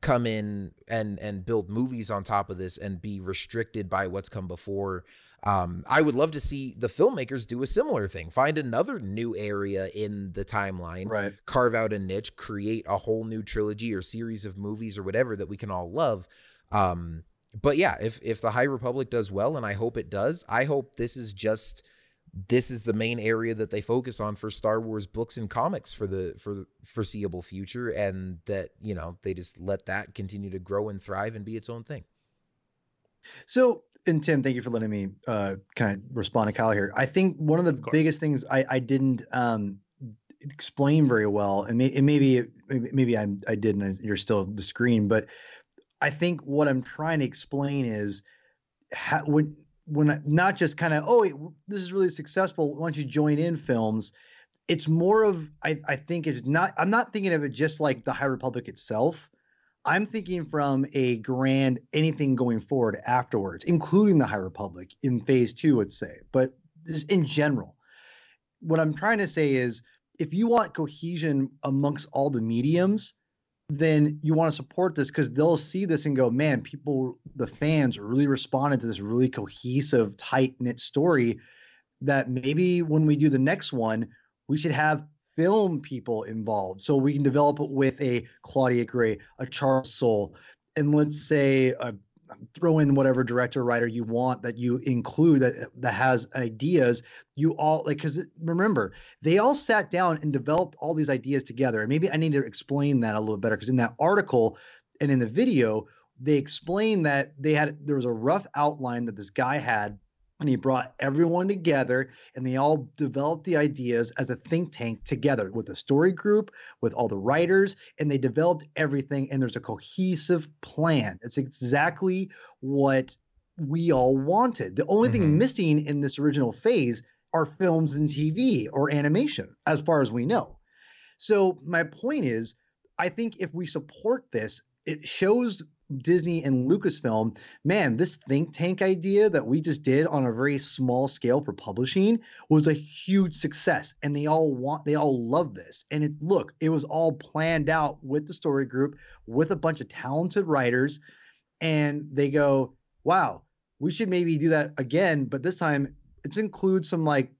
[SPEAKER 5] come in and and build movies on top of this and be restricted by what's come before um, I would love to see the filmmakers do a similar thing. Find another new area in the timeline,
[SPEAKER 2] right.
[SPEAKER 5] carve out a niche, create a whole new trilogy or series of movies or whatever that we can all love. Um, but yeah, if if the High Republic does well, and I hope it does, I hope this is just this is the main area that they focus on for Star Wars books and comics for the for the foreseeable future, and that you know they just let that continue to grow and thrive and be its own thing.
[SPEAKER 2] So and Tim, thank you for letting me uh, kind of respond to Kyle here. I think one of the of biggest things I, I didn't um, explain very well, and, may, and maybe maybe I I didn't. You're still the screen, but I think what I'm trying to explain is how, when when not just kind of oh this is really successful once you join in films. It's more of I I think it's not. I'm not thinking of it just like the High Republic itself I'm thinking from a grand anything going forward afterwards, including the High Republic in phase two, let's say, but just in general. What I'm trying to say is if you want cohesion amongst all the mediums, then you want to support this because they'll see this and go, man, people, the fans really responded to this really cohesive, tight knit story that maybe when we do the next one, we should have film people involved. So we can develop it with a Claudia Gray, a Charles Soule, and let's say uh, throw in whatever director writer you want that you include that that has ideas you all like because remember they all sat down and developed all these ideas together. And maybe i need to explain that a little better because in that article and in the video they explained that they had there was a rough outline that this guy had and he brought everyone together and they all developed the ideas as a think tank together with the story group with all the writers and they developed everything and there's a cohesive plan. It's exactly what we all wanted. The only mm-hmm. thing missing in this original phase are films and tv or animation as far as we know. So my point is i think if we support this it shows Disney and Lucasfilm, man, this think tank idea that we just did on a very small scale for publishing was a huge success. And they all want, they all love this. And it's look, it was all planned out with the story group, with a bunch of talented writers. And they go, wow, we should maybe do that again. But this time it's include some like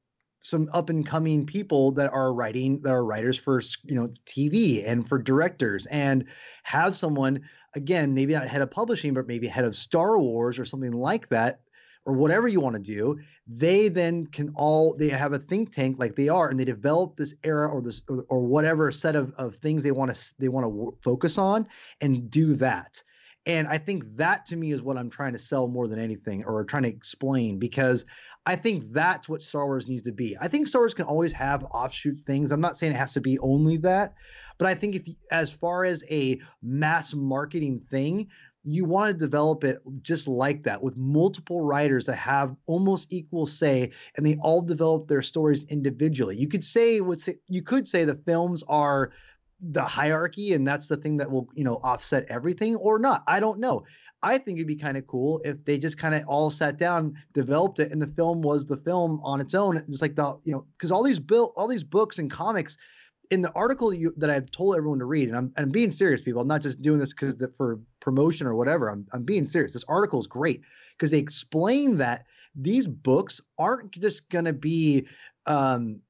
[SPEAKER 2] some up and coming people that are writing that are writers for you know TV and for directors and have someone again, maybe not head of publishing, but maybe head of Star Wars or something like that, or whatever you want to do, they then can all they have a think tank like they are, and they develop this era or this or, or whatever set of, of things they want to they want to w- focus on and do that. And I think that to me is what I'm trying to sell more than anything, or trying to explain, because I think that's what Star Wars needs to be. I think Star Wars can always have offshoot things. I'm not saying it has to be only that, but I think if as far as a mass marketing thing, you want to develop it just like that with multiple writers that have almost equal say and they all develop their stories individually. You could say what's you could say the films are the hierarchy and that's the thing that will, you know, offset everything or not. I don't know. I think it'd be kind of cool if they just kind of all sat down, developed it, and the film was the film on its own. It's like the, you know, because all these built all these books and comics, in the article you, that I've told everyone to read, and I'm, I'm being serious, people. I'm not just doing this because for promotion or whatever. I'm, I'm being serious. This article is great because they explain that these books aren't just going to be um,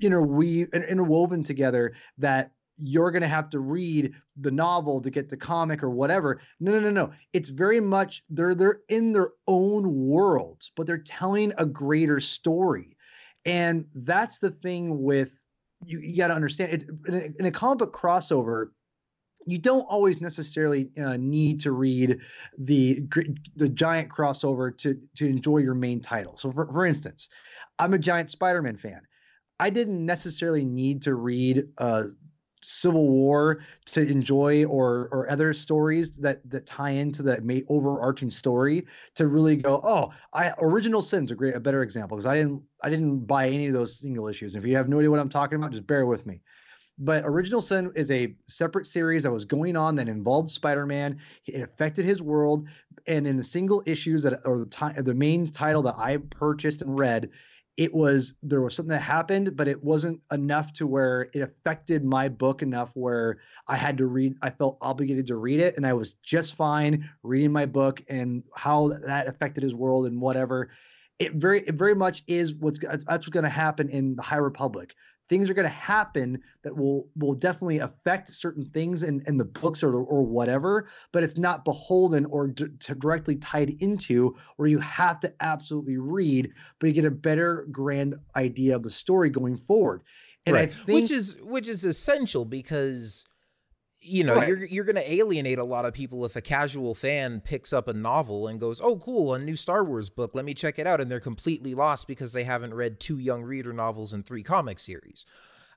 [SPEAKER 2] interweave interwoven together. That you're going to have to read the novel to get the comic or whatever. No, no, no, no. It's very much they're they're in their own worlds, but they're telling a greater story. And that's the thing with you, you got to understand it in a, in a comic book crossover you don't always necessarily uh, need to read the the giant crossover to to enjoy your main title. So, for, for instance, I'm a giant Spider-Man fan. I didn't necessarily need to read uh, Civil War to enjoy or or other stories that that tie into the overarching story to really go, oh, I Original Sin's a great a better example because I didn't I didn't buy any of those single issues. And if you have no idea what I'm talking about, just bear with me. But Original Sin is a separate series that was going on that involved Spider-Man. It affected his world, and in the single issues that or the time the main title that I purchased and read, it was there was something that happened, but it wasn't enough to where it affected my book enough where I had to read. I felt obligated to read it, and I was just fine reading my book and how that affected his world and whatever. It very it very much is what's that's what's going to happen in the High Republic things are going to happen that will will definitely affect certain things in, in the books or or whatever but it's not beholden or d- directly tied into where you have to absolutely read but you get a better grand idea of the story going forward
[SPEAKER 5] and right. Think, which is which is essential because you know right. you're you're going to alienate a lot of people if a casual fan picks up a novel and goes oh cool a new star wars book let me check it out and they're completely lost because they haven't read two young reader novels and three comic series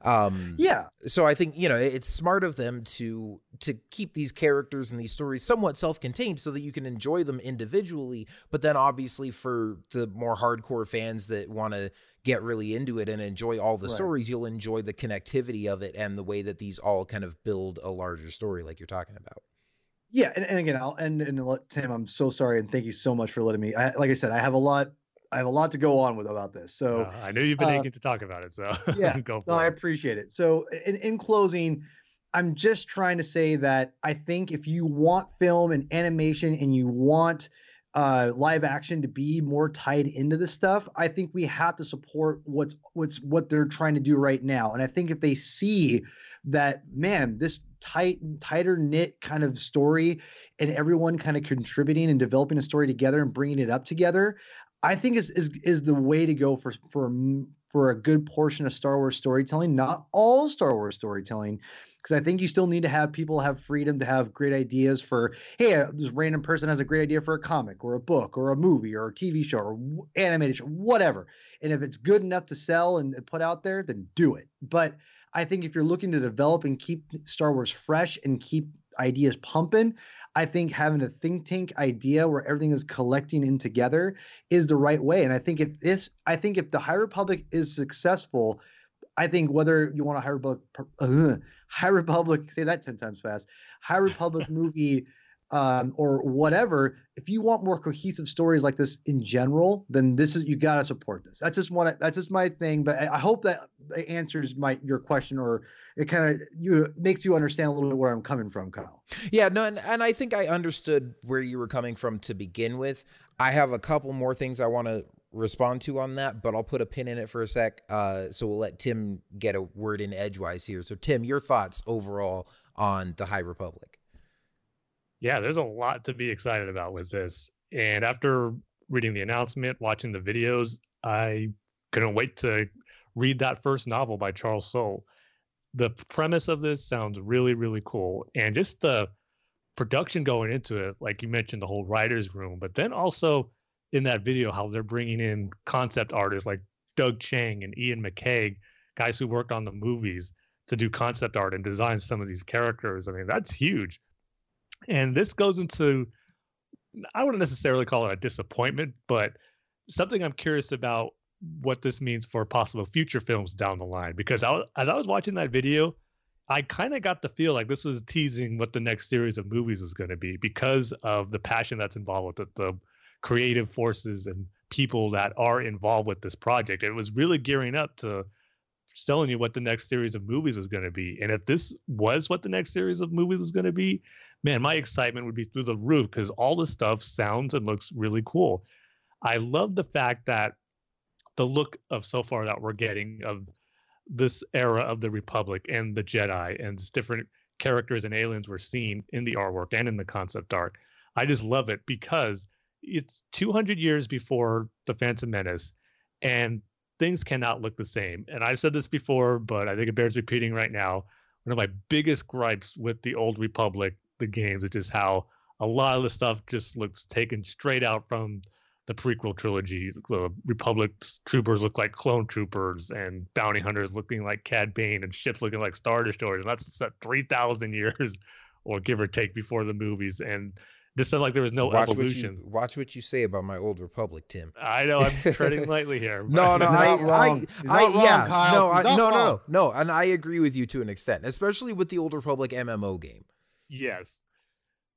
[SPEAKER 2] um yeah
[SPEAKER 5] so i think you know it's smart of them to to keep these characters and these stories somewhat self-contained so that you can enjoy them individually but then obviously for the more hardcore fans that want to get really into it and enjoy all the right. stories, you'll enjoy the connectivity of it and the way that these all kind of build a larger story, like you're talking about.
[SPEAKER 2] Yeah, and, and again, I'll end and let Tim. I'm so sorry, and thank you so much for letting me. I, like I said, I have a lot. I have a lot to go on with about this. So
[SPEAKER 6] uh, I know you've been uh, aching to talk about it. So <laughs>
[SPEAKER 2] yeah, go no, it. I appreciate it. So in, in closing, I'm just trying to say that I think if you want film and animation and you want uh, live action to be more tied into this stuff, I think we have to support what's what's what they're trying to do right now. And I think if they see that man, this tight tighter knit kind of story and everyone kind of contributing and developing a story together and bringing it up together, I think is is is the way to go for for for a good portion of Star Wars storytelling. Not all Star Wars storytelling, because I think you still need to have people have freedom to have great ideas for, hey, uh, this random person has a great idea for a comic or a book or a movie or a TV show or animated show, whatever. And if it's good enough to sell and put out there, then do it. But I think if you're looking to develop and keep Star Wars fresh and keep ideas pumping, I think having a think tank idea where everything is collecting in together is the right way. And I think if this, I think if the High Republic is successful, I think whether you want a High Republic, <clears throat> uh, High Republic, say that ten times fast, High Republic <laughs> movie, um, or whatever. If you want more cohesive stories like this in general, then this is you got to support this. That's just one. That's just my thing. But I, I hope that answers my your question, or it kind of you makes you understand a little bit where I'm coming from, Kyle.
[SPEAKER 5] Yeah, no, and, and I think I understood where you were coming from to begin with. I have a couple more things I want to respond to on that, but I'll put a pin in it for a sec. Uh, so we'll let Tim get a word in edgewise here. So, Tim, your thoughts overall on the High Republic?
[SPEAKER 6] Yeah, there's a lot to be excited about with this. And after reading the announcement, watching the videos, I couldn't wait to read that first novel by Charles Soule. The premise of this sounds really, really cool. And just the production going into it, like you mentioned, the whole writer's room, but then also in that video how they're bringing in concept artists like Doug Chiang and Iain McCaig, guys who worked on the movies to do concept art and design some of these characters. I mean, that's huge. And this goes into, I wouldn't necessarily call it a disappointment, but something I'm curious about what this means for possible future films down the line. Because I, as I was watching that video, I kind of got the feel like this was teasing what the next series of movies is going to be because of the passion that's involved with it, the creative forces and people that are involved with this project. It was really gearing up to telling you what the next series of movies was going to be. And if this was what the next series of movies was going to be, man, my excitement would be through the roof because all the stuff sounds and looks really cool. I love the fact that the look of so far that we're getting of this era of the Republic and the Jedi and different characters and aliens we're seeing in the artwork and in the concept art. I just love it because it's 200 years before the Phantom Menace, and things cannot look the same. And I've said this before, but I think it bears repeating right now. One of my biggest gripes with the old Republic, the games, is just how a lot of the stuff just looks taken straight out from the prequel trilogy. The Republic's troopers look like clone troopers, and bounty hunters looking like Cad Bane, and ships looking like Star Destroyers. And that's set 3,000 years or give or take before the movies. And this sounds like there was no
[SPEAKER 5] watch
[SPEAKER 6] evolution.
[SPEAKER 5] What you, watch what you say about my old Republic, Tim.
[SPEAKER 6] I know I'm treading <laughs> lightly here.
[SPEAKER 5] no, no, I,
[SPEAKER 2] not
[SPEAKER 5] I,
[SPEAKER 2] wrong.
[SPEAKER 5] I,
[SPEAKER 2] not wrong,
[SPEAKER 5] yeah,
[SPEAKER 2] Kyle.
[SPEAKER 5] no, I,
[SPEAKER 2] not
[SPEAKER 5] no, no, no, no, and I agree with you to an extent, especially with the old Republic MMO game.
[SPEAKER 6] Yes.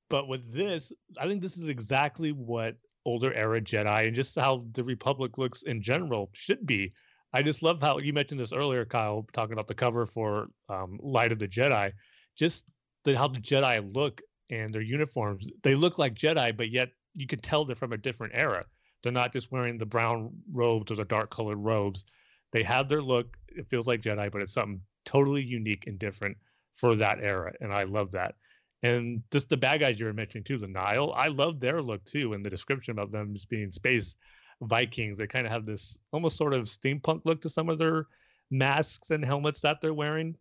[SPEAKER 6] But with this, I think this is exactly what older era Jedi and just how the Republic looks in general should be. I just love how you mentioned this earlier, Kyle, talking about the cover for um, Light of the Jedi. Just the, how the Jedi look and their uniforms, they look like Jedi, but yet you could tell they're from a different era. They're not just wearing the brown robes or the dark colored robes. They have their look. It feels like Jedi, but it's something totally unique and different for that era. And I love that. And just the bad guys you were mentioning too, the Nihil. I love their look too, and the description about them just being space Vikings. They kind of have this almost sort of steampunk look to some of their masks and helmets that they're wearing.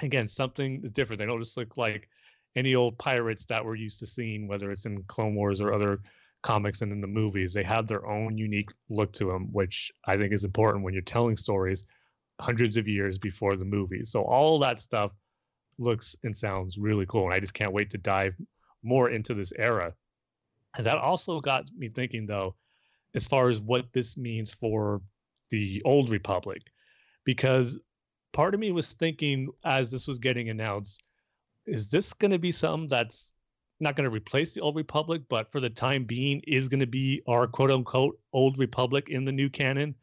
[SPEAKER 6] Again, something different. They don't just look like any old pirates that we're used to seeing, whether it's in Clone Wars or other comics and in the movies. They have their own unique look to them, which I think is important when you're telling stories hundreds of years before the movies. So all that stuff looks and sounds really cool. And I just can't wait to dive more into this era. And that also got me thinking, though, as far as what this means for the old Republic, because part of me was thinking as this was getting announced, is this going to be something that's not going to replace the old Republic, but for the time being is going to be our quote unquote old Republic in the new canon?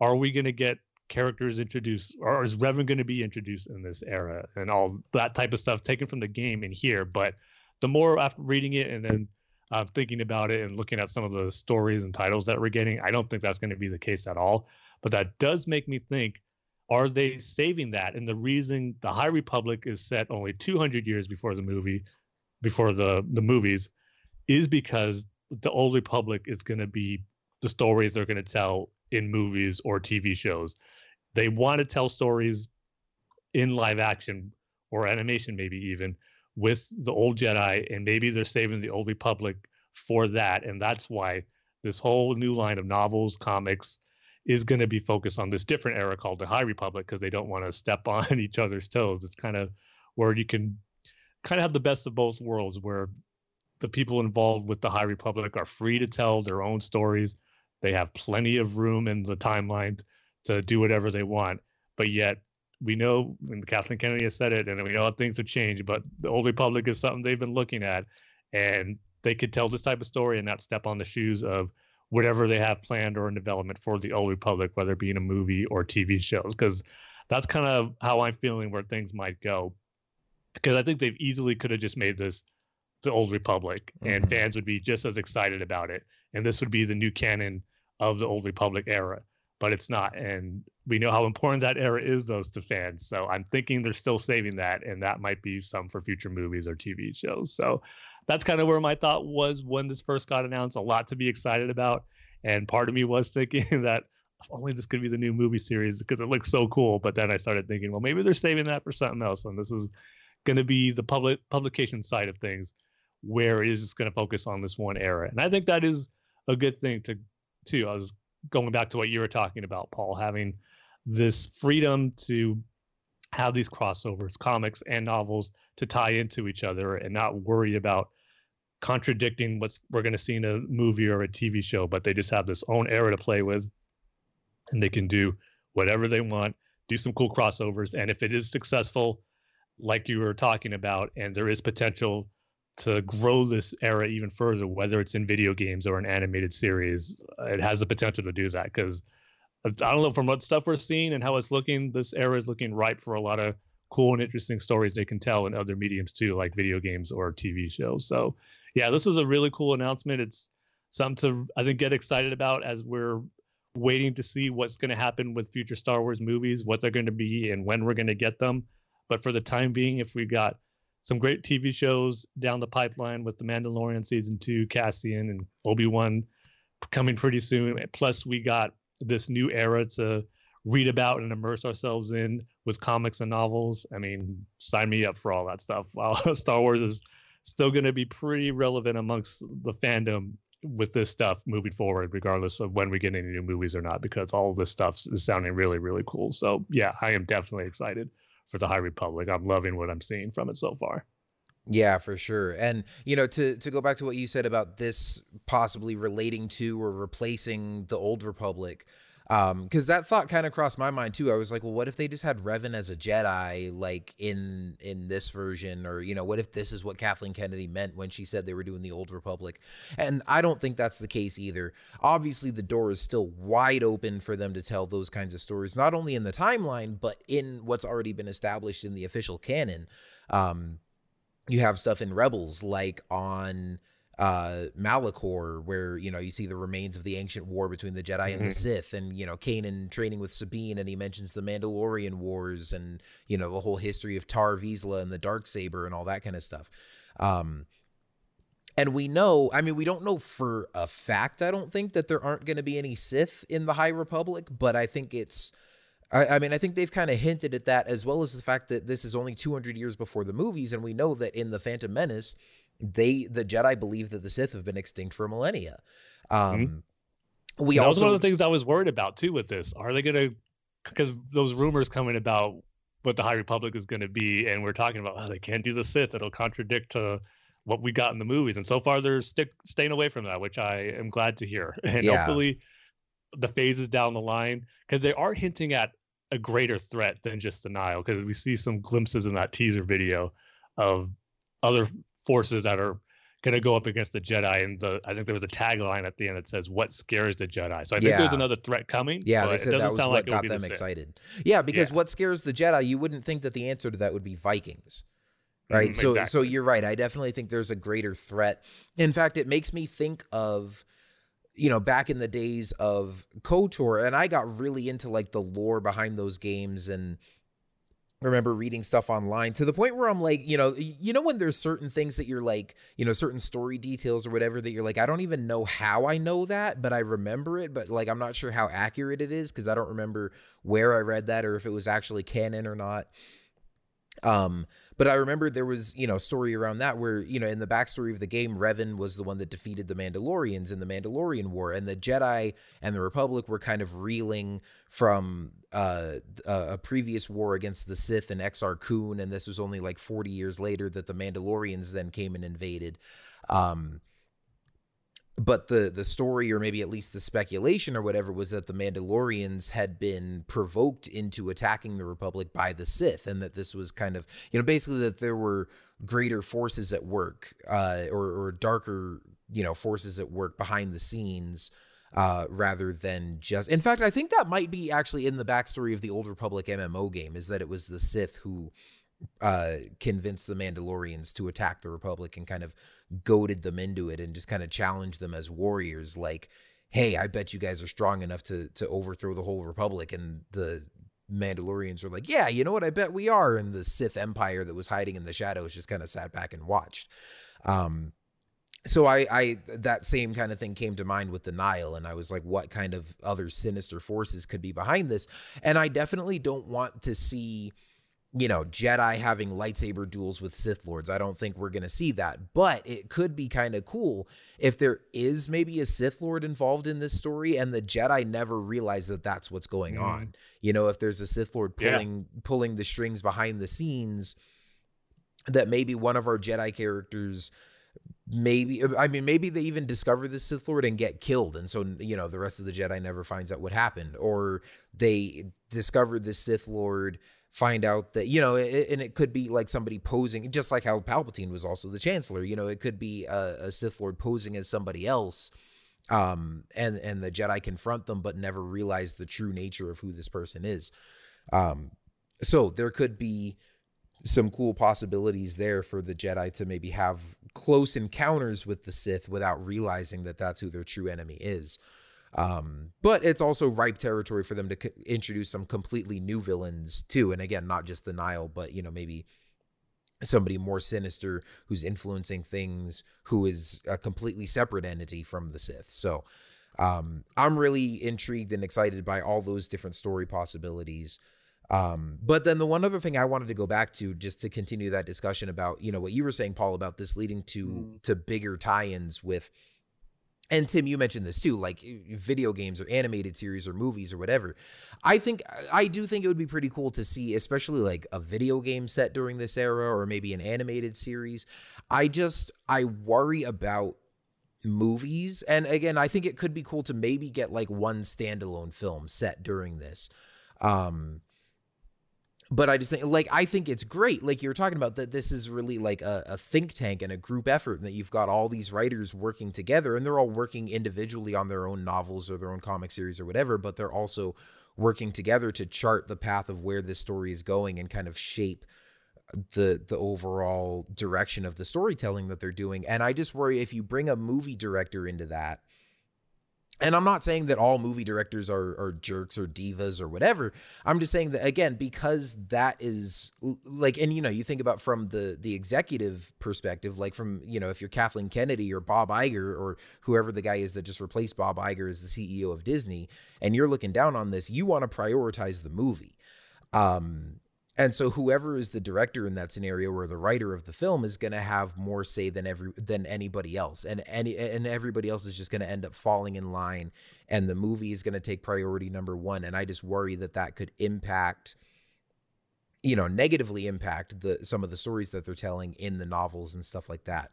[SPEAKER 6] Are we going to get characters introduced, or is Revan going to be introduced in this era and all that type of stuff taken from the game in here? But the more after reading it and then uh, thinking about it and looking at some of the stories and titles that we're getting, I don't think that's going to be the case at all. But that does make me think are they saving that? And the reason the High Republic is set only 200 years before the movie, before the the movies, is because the Old Republic is going to be the stories they're going to tell in movies or TV shows. They want to tell stories in live action or animation, maybe even with the old Jedi, and maybe they're saving the Old Republic for that, and that's why this whole new line of novels, comics, is going to be focused on this different era called the High Republic because they don't want to step <laughs> on each other's toes. It's kind of where you can kind of have the best of both worlds, where the people involved with the High Republic are free to tell their own stories. They have plenty of room in the timeline to do whatever they want, but yet we know Kathleen Kennedy has said it, and we know things have changed. But the Old Republic is something they've been looking at, and they could tell this type of story and not step on the shoes of whatever they have planned or in development for the Old Republic, whether it be in a movie or TV shows, because that's kind of how I'm feeling where things might go. Because I think they've easily could have just made this the Old Republic, and
[SPEAKER 5] Mhm.
[SPEAKER 6] fans would be just as excited about it, and this would be the new canon of the Old Republic era. But it's not, and we know how important that era is, those to fans. So I'm thinking they're still saving that, and that might be some for future movies or TV shows. So that's kind of where my thought was when this first got announced. A lot to be excited about, and part of me was thinking <laughs> that if only this could be the new movie series because it looks so cool. But then I started thinking, well, maybe they're saving that for something else, and this is going to be the public publication side of things, where it is just going to focus on this one era, and I think that is a good thing to too. I was going back to what you were talking about, Paul, having this freedom to have these crossovers, comics and novels to tie into each other and not worry about contradicting what's we're going to see in a movie or a TV show, but they just have this own era to play with, and they can do whatever they want, do some cool crossovers, and if it is successful, like you were talking about, and there is potential to grow this era even further, whether it's in video games or an animated series, it has the potential to do that because. I don't know from what stuff we're seeing and how it's looking. This era is looking ripe for a lot of cool and interesting stories they can tell in other mediums too, like video games or TV shows. So yeah, this was a really cool announcement. It's something to I think get excited about as we're waiting to see what's going to happen with future Star Wars movies, what they're going to be, and when we're going to get them. But for the time being, if we got some great TV shows down the pipeline with The Mandalorian season two, Cassian, and Obi Wan coming pretty soon, plus we got this new era to read about and immerse ourselves in with comics and novels. I mean, sign me up for all that stuff. <laughs> While Star Wars is still going to be pretty relevant amongst the fandom with this stuff moving forward, regardless of when we get any new movies or not, because all of this stuff is sounding really, really cool. So yeah, I am definitely excited for the High Republic. I'm loving what I'm seeing from it so far.
[SPEAKER 5] Yeah, for sure. And you know, to to go back to what you said about this possibly relating to or replacing the old Republic, um because that thought kind of crossed my mind too. I was like well what if they just had revan as a jedi like in in this version? Or you know what if this is what kathleen kennedy meant when she said they were doing the old republic? And i don't think that's the case either. Obviously the door is still wide open for them to tell those kinds of stories not only in the timeline but in what's already been established in the official canon. Um you have stuff in rebels like on uh Malachor where you know you see the remains of the ancient war between the Jedi and the Sith and you know Kanan training with Sabine and he mentions the Mandalorian wars and you know the whole history of Tarre Vizsla and the dark saber and all that kind of stuff. Um and we know I mean we don't know for a fact I don't think that there aren't going to be any Sith in the High Republic but I think it's I, I mean, I think they've kind of hinted at that, as well as the fact that this is only 200 years before the movies, and we know that in the Phantom Menace, they the Jedi believe that the Sith have been extinct for millennia. Um,
[SPEAKER 6] mm-hmm.
[SPEAKER 5] We
[SPEAKER 6] that
[SPEAKER 5] also
[SPEAKER 6] was one of the things I was worried about too with this. Are they to because those rumors coming about what the High Republic is going to be, and we're talking about oh, they can't do the Sith; it'll contradict to what we got in the movies. And so far, they're stick staying away from that, which I am glad to hear. <laughs> And
[SPEAKER 5] Yeah.
[SPEAKER 6] hopefully, the phases down the line because they are hinting at a greater threat than just the Nihil because we see some glimpses in that teaser video of other forces that are going to go up against the Jedi. And the I think there was a tagline at the end that says, "What scares the Jedi?" So I think
[SPEAKER 5] Yeah.
[SPEAKER 6] there's another threat coming.
[SPEAKER 5] Yeah, they
[SPEAKER 6] it
[SPEAKER 5] said
[SPEAKER 6] doesn't
[SPEAKER 5] that was
[SPEAKER 6] sound
[SPEAKER 5] what
[SPEAKER 6] like
[SPEAKER 5] got
[SPEAKER 6] be the
[SPEAKER 5] them excited. Yeah, because
[SPEAKER 6] Yeah.
[SPEAKER 5] what scares the Jedi, you wouldn't think that the answer to that would be Vikings. Right.
[SPEAKER 6] Mhm,
[SPEAKER 5] so so you're right. I definitely think there's a greater threat. In fact, it makes me think of you know, back in the days of KOTOR, and I got really into like the lore behind those games and remember reading stuff online to the point where I'm like, you know, you know when there's certain things that you're like, you know, certain story details or whatever that you're like, I don't even know how I know that, but I remember it, but like I'm not sure how accurate it is because I don't remember where I read that or if it was actually canon or not. Um, but I remember there was, you know, story around that where, you know, in the backstory of the game, Revan was the one that defeated the Mandalorians in the Mandalorian War, and the Jedi and the Republic were kind of reeling from uh, a a previous war against the Sith and Exar Kun, and this was only like 40 years later that the Mandalorians then came and invaded. Um, but the the story or maybe at least the speculation or whatever was that the mandalorians had been provoked into attacking the republic by the sith and that this was kind of you know basically that there were greater forces at work uh or or darker you know forces at work behind the scenes uh rather than just in fact i think that might be actually in the backstory of the old republic mmo game is that it was the sith who uh convinced the mandalorians to attack the republic and kind of goaded them into it and just kind of challenged them as warriors like hey i bet you guys are strong enough to to overthrow the whole republic. And the mandalorians were like yeah you know what? I bet we are. And the sith empire that was hiding in the shadows just kind of sat back and watched. Um so I, I that same kind of thing came to mind with the Nihil, and I was like, what kind of other sinister forces could be behind this? And I definitely don't want to see, you know, Jedi having lightsaber duels with Sith lords. I don't think we're gonna see that, but it could be kind of cool if there is maybe a Sith lord involved in this story, and the Jedi never realize that that's what's going
[SPEAKER 6] Mhm.
[SPEAKER 5] on. You know, if there's a Sith lord
[SPEAKER 6] Yeah.
[SPEAKER 5] pulling pulling the strings behind the scenes, that maybe one of our Jedi characters maybe I mean maybe they even discover the Sith Lord and get killed, and so you know the rest of the Jedi never finds out what happened, or they discover the Sith Lord find out that you know it, and it could be like somebody posing just like how palpatine was also the chancellor you know it could be a, a sith lord posing as somebody else um and and the jedi confront them but never realize the true nature of who this person is. Um so there could be some cool possibilities there for the jedi to maybe have close encounters with the sith without realizing that that's who their true enemy is um, but it's also ripe territory for them to introduce some completely new villains too. And again, not just the Nihil, but you know maybe somebody more sinister who's influencing things, who is a completely separate entity from the Sith. So um, I'm really intrigued and excited by all those different story possibilities. Um, but then the one other thing I wanted to go back to just to continue that discussion about, you know, what you were saying, Paul, about this leading to mm. to bigger tie-ins with and Tim, you mentioned this too, like video games or animated series or movies or whatever. I think I do think it would be pretty cool to see, especially like a video game set during this era or maybe an animated series. I just I worry about movies, and again, I think it could be cool to maybe get like one standalone film set during this. Um, but I just think like I think it's great. Like you're talking about that this is really like a, a, think tank and a group effort and that you've got all these writers working together and they're all working individually on their own novels or their own comic series or whatever, but they're also working together to chart the path of where this story is going and kind of shape the the overall direction of the storytelling that they're doing. And I just worry if you bring a movie director into that and I'm not saying that all movie directors are, are jerks or divas or whatever. I'm just saying that again because that is like, and you know, you think about from the the executive perspective, like from you know, if you're Kathleen Kennedy or Bob Iger or whoever the guy is that just replaced Bob Iger as the CEO of Disney, and you're looking down on this, you want to prioritize the movie. Um, and so whoever is the director in that scenario or the writer of the film is going to have more say than every than anybody else. And any and everybody else is just going to end up falling in line and the movie is going to take priority number 1 and I just worry that that could impact you know negatively impact the some of the stories that they're telling in the novels and stuff like that.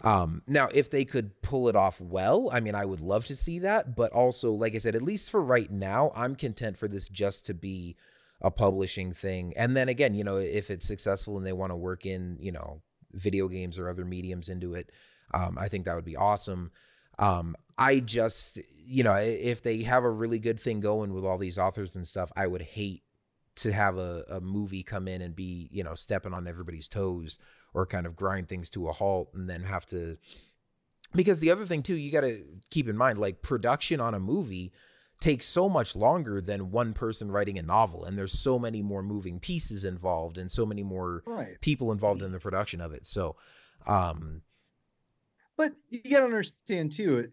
[SPEAKER 5] Um, now, if they could pull it off well, I mean, I would love to see that. But also, like I said, at least for right now, I'm content for this just to be a publishing thing. And then again, you know, if it's successful and they want to work in, you know, video games or other mediums into it, um, I think that would be awesome. Um, I just, you know, if they have a really good thing going with all these authors and stuff, I would hate to have a, a movie come in and be, you know, stepping on everybody's toes or kind of grind things to a halt and then have to. Because the other thing, too, you got to keep in mind, like production on a movie takes so much longer than one person writing a novel and there's so many more moving pieces involved and so many more right. people involved in the production of it so um
[SPEAKER 2] but you got to understand too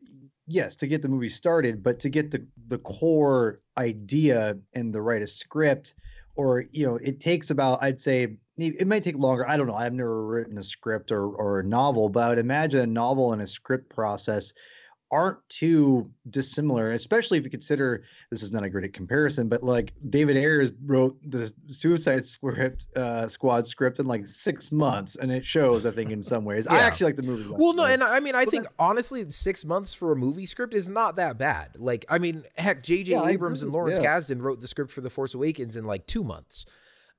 [SPEAKER 2] yes to get the movie started but to get the the core idea and the write a script or you know it takes about i'd say it might take longer i don't know i've never written a script or or a novel but i would imagine a novel and a script process aren't too dissimilar, especially if you consider this is not a great comparison, but like David Ayers wrote the Suicide Script uh, Squad script in like six months, and it shows. I think in some ways, yeah. I actually like the movie.
[SPEAKER 5] Well, no, and I mean, I think honestly, six months for a movie script is not that bad. Like, I mean, heck, J.J. Yeah, Abrams and Lawrence yeah. Kasdan wrote the script for The Force Awakens in like two months.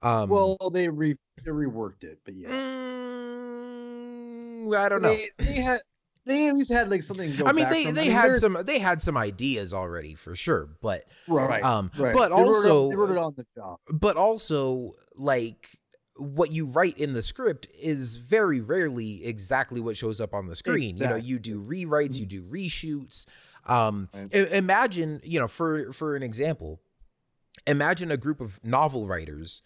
[SPEAKER 2] Um, well, they re they reworked it, but yeah.
[SPEAKER 5] Mm, I don't know.
[SPEAKER 2] They, they had they at least had like something. I
[SPEAKER 5] mean, they
[SPEAKER 2] from.
[SPEAKER 5] they I mean, had some they had some ideas already for sure, but
[SPEAKER 2] right,
[SPEAKER 5] um,
[SPEAKER 2] right.
[SPEAKER 5] but they also
[SPEAKER 2] wrote it, they wrote it on the job.
[SPEAKER 5] But also, like what you write in the script is very rarely exactly what shows up on the screen. Exactly. You know, you do rewrites, you do reshoots. Um, right. imagine, you know, for for an example, imagine a group of novel writers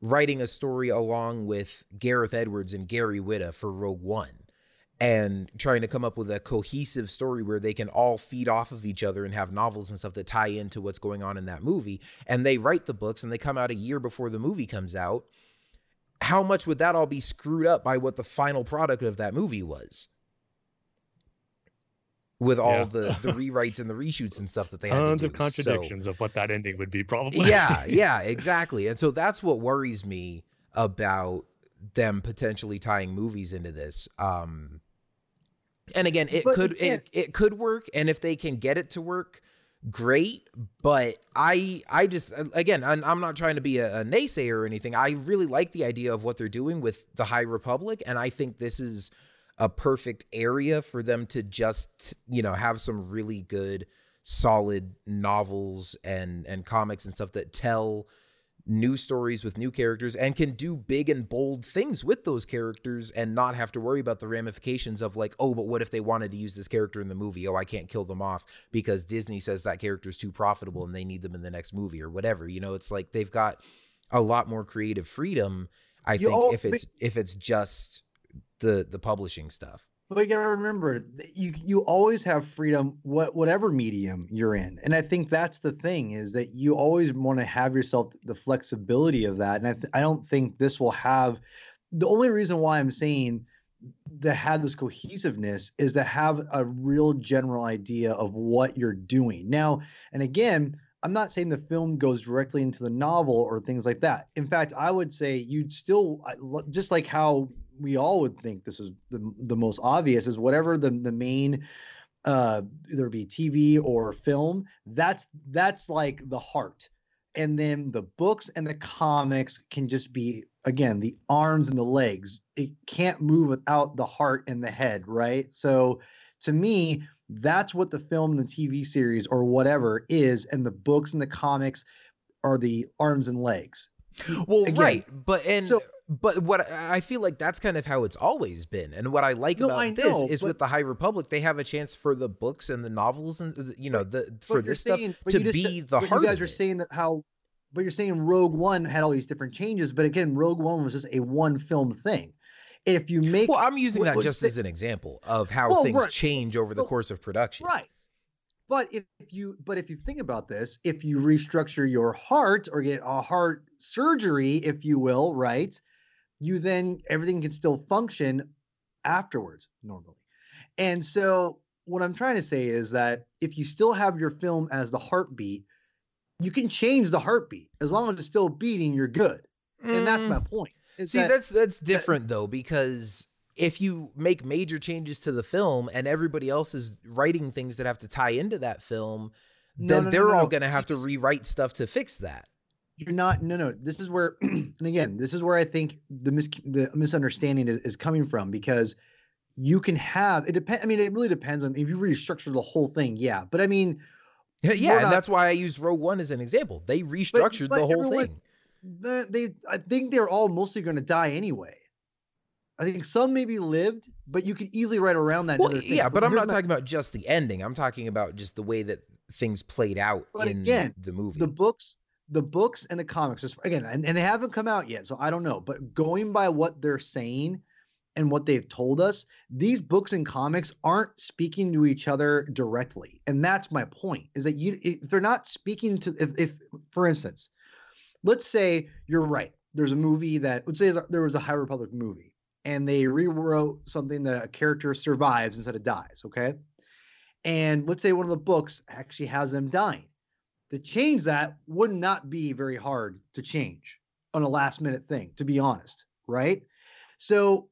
[SPEAKER 5] writing a story along with Gareth Edwards and Gary Whitta for Rogue One and trying to come up with a cohesive story where they can all feed off of each other and have novels and stuff that tie into what's going on in that movie. And they write the books and they come out a year before the movie comes out. How much would that all be screwed up by what the final product of that movie was? With all yeah. the, the <laughs> rewrites and the reshoots and stuff that they had
[SPEAKER 6] tons
[SPEAKER 5] of
[SPEAKER 6] contradictions
[SPEAKER 5] so,
[SPEAKER 6] of what that ending would be, probably.
[SPEAKER 5] yeah, <laughs> yeah, exactly. And so that's what worries me about them potentially tying movies into this. Um, And again, it
[SPEAKER 2] But
[SPEAKER 5] could it, it could work, and if they can get it to work, great. But I I just again, I'm, I'm not trying to be a, a naysayer or anything. I really like the idea of what they're doing with the High Republic, and I think this is a perfect area for them to just you know have some really good, solid novels and and comics and stuff that tell new stories with new characters and can do big and bold things with those characters and not have to worry about the ramifications of like oh but what if they wanted to use this character in the movie? Oh i can't kill them off because disney says that character is too profitable and they need them in the next movie or whatever you know? It's like they've got a lot more creative freedom i
[SPEAKER 2] You
[SPEAKER 5] think
[SPEAKER 2] al-
[SPEAKER 5] if it's if it's just the the publishing stuff
[SPEAKER 2] But you gotta remember, you you always have freedom, what whatever medium you're in, and I think that's the thing is that you always want to have yourself the flexibility of that, and I th- I don't think this will have. The only reason why I'm saying to have this cohesiveness is to have a real general idea of what you're doing now. And again, I'm not saying the film goes directly into the novel or things like that. In fact, I would say you'd still just like how we all would think this is the the most obvious is whatever the the main uh either be TV or film, that's that's like the heart. And then the books and the comics can just be again the arms and the legs. It can't move without the heart and the head, right? So to me, that's what the film and the TV series or whatever is, and the books and the comics are the arms and legs.
[SPEAKER 5] well
[SPEAKER 2] Again,
[SPEAKER 5] right but and
[SPEAKER 2] so-
[SPEAKER 5] but what I feel like that's kind of how it's always been, and what I like
[SPEAKER 2] No,
[SPEAKER 5] about
[SPEAKER 2] I
[SPEAKER 5] this is with the High Republic, they have a chance for the books and the novels and you know the for this stuff
[SPEAKER 2] saying- but
[SPEAKER 5] to be
[SPEAKER 2] said,
[SPEAKER 5] the heart.
[SPEAKER 2] You guys are saying that how, but you're saying Rogue One had all these different changes, but again, Rogue One was just a one film thing. And if you make
[SPEAKER 5] Well, I'm using that just
[SPEAKER 2] they-
[SPEAKER 5] as an example of how
[SPEAKER 2] Well,
[SPEAKER 5] things
[SPEAKER 2] right.
[SPEAKER 5] change over the
[SPEAKER 2] Well,
[SPEAKER 5] course of production.
[SPEAKER 2] right, but if you but if you think about this, if you restructure your heart or get a heart surgery, if you will, right, you then everything can still function afterwards normally. And so what I'm trying to say is that if you still have your film as the heartbeat, you can change the heartbeat as long as it's still beating. You're good, and that's
[SPEAKER 5] Mm,
[SPEAKER 2] my point. is
[SPEAKER 5] See,
[SPEAKER 2] that-
[SPEAKER 5] that's that's different though because if you make major changes to the film and everybody else is writing things that have to tie into that film,
[SPEAKER 2] No,
[SPEAKER 5] then
[SPEAKER 2] no,
[SPEAKER 5] they're
[SPEAKER 2] no,
[SPEAKER 5] all going to have to rewrite stuff to fix that.
[SPEAKER 2] You're not no no this is where <clears throat> and again this is where i think the mis- the misunderstanding is, is coming from because you can have it depend i mean it really depends on if you restructure the whole thing yeah but i mean
[SPEAKER 5] Yeah,
[SPEAKER 2] We're
[SPEAKER 5] and that's why I used Rogue One as an example. They restructured
[SPEAKER 2] but
[SPEAKER 5] the whole
[SPEAKER 2] everyone-
[SPEAKER 5] thing.
[SPEAKER 2] the, they i think they're all mostly going to die anyway i think some maybe lived but you could easily write around that
[SPEAKER 5] Well,
[SPEAKER 2] thing.
[SPEAKER 5] yeah, but I'm not
[SPEAKER 2] my-
[SPEAKER 5] talking about just the ending. I'm talking about just the way that things played out in
[SPEAKER 2] again,
[SPEAKER 5] the movie.
[SPEAKER 2] the books the books and the comics is again and, and they haven't come out yet so i don't know but going by what they're saying and what they've told us these books and comics aren't speaking to each other directly and that's my point is that you if they're not speaking to if, if for instance let's say you're right there's a movie that let's say there was a high republic movie and they rewrote something that a character survives instead of dies okay? And let's say one of the books actually has them dying to change that would not be very hard to change on a last minute thing to be honest right? So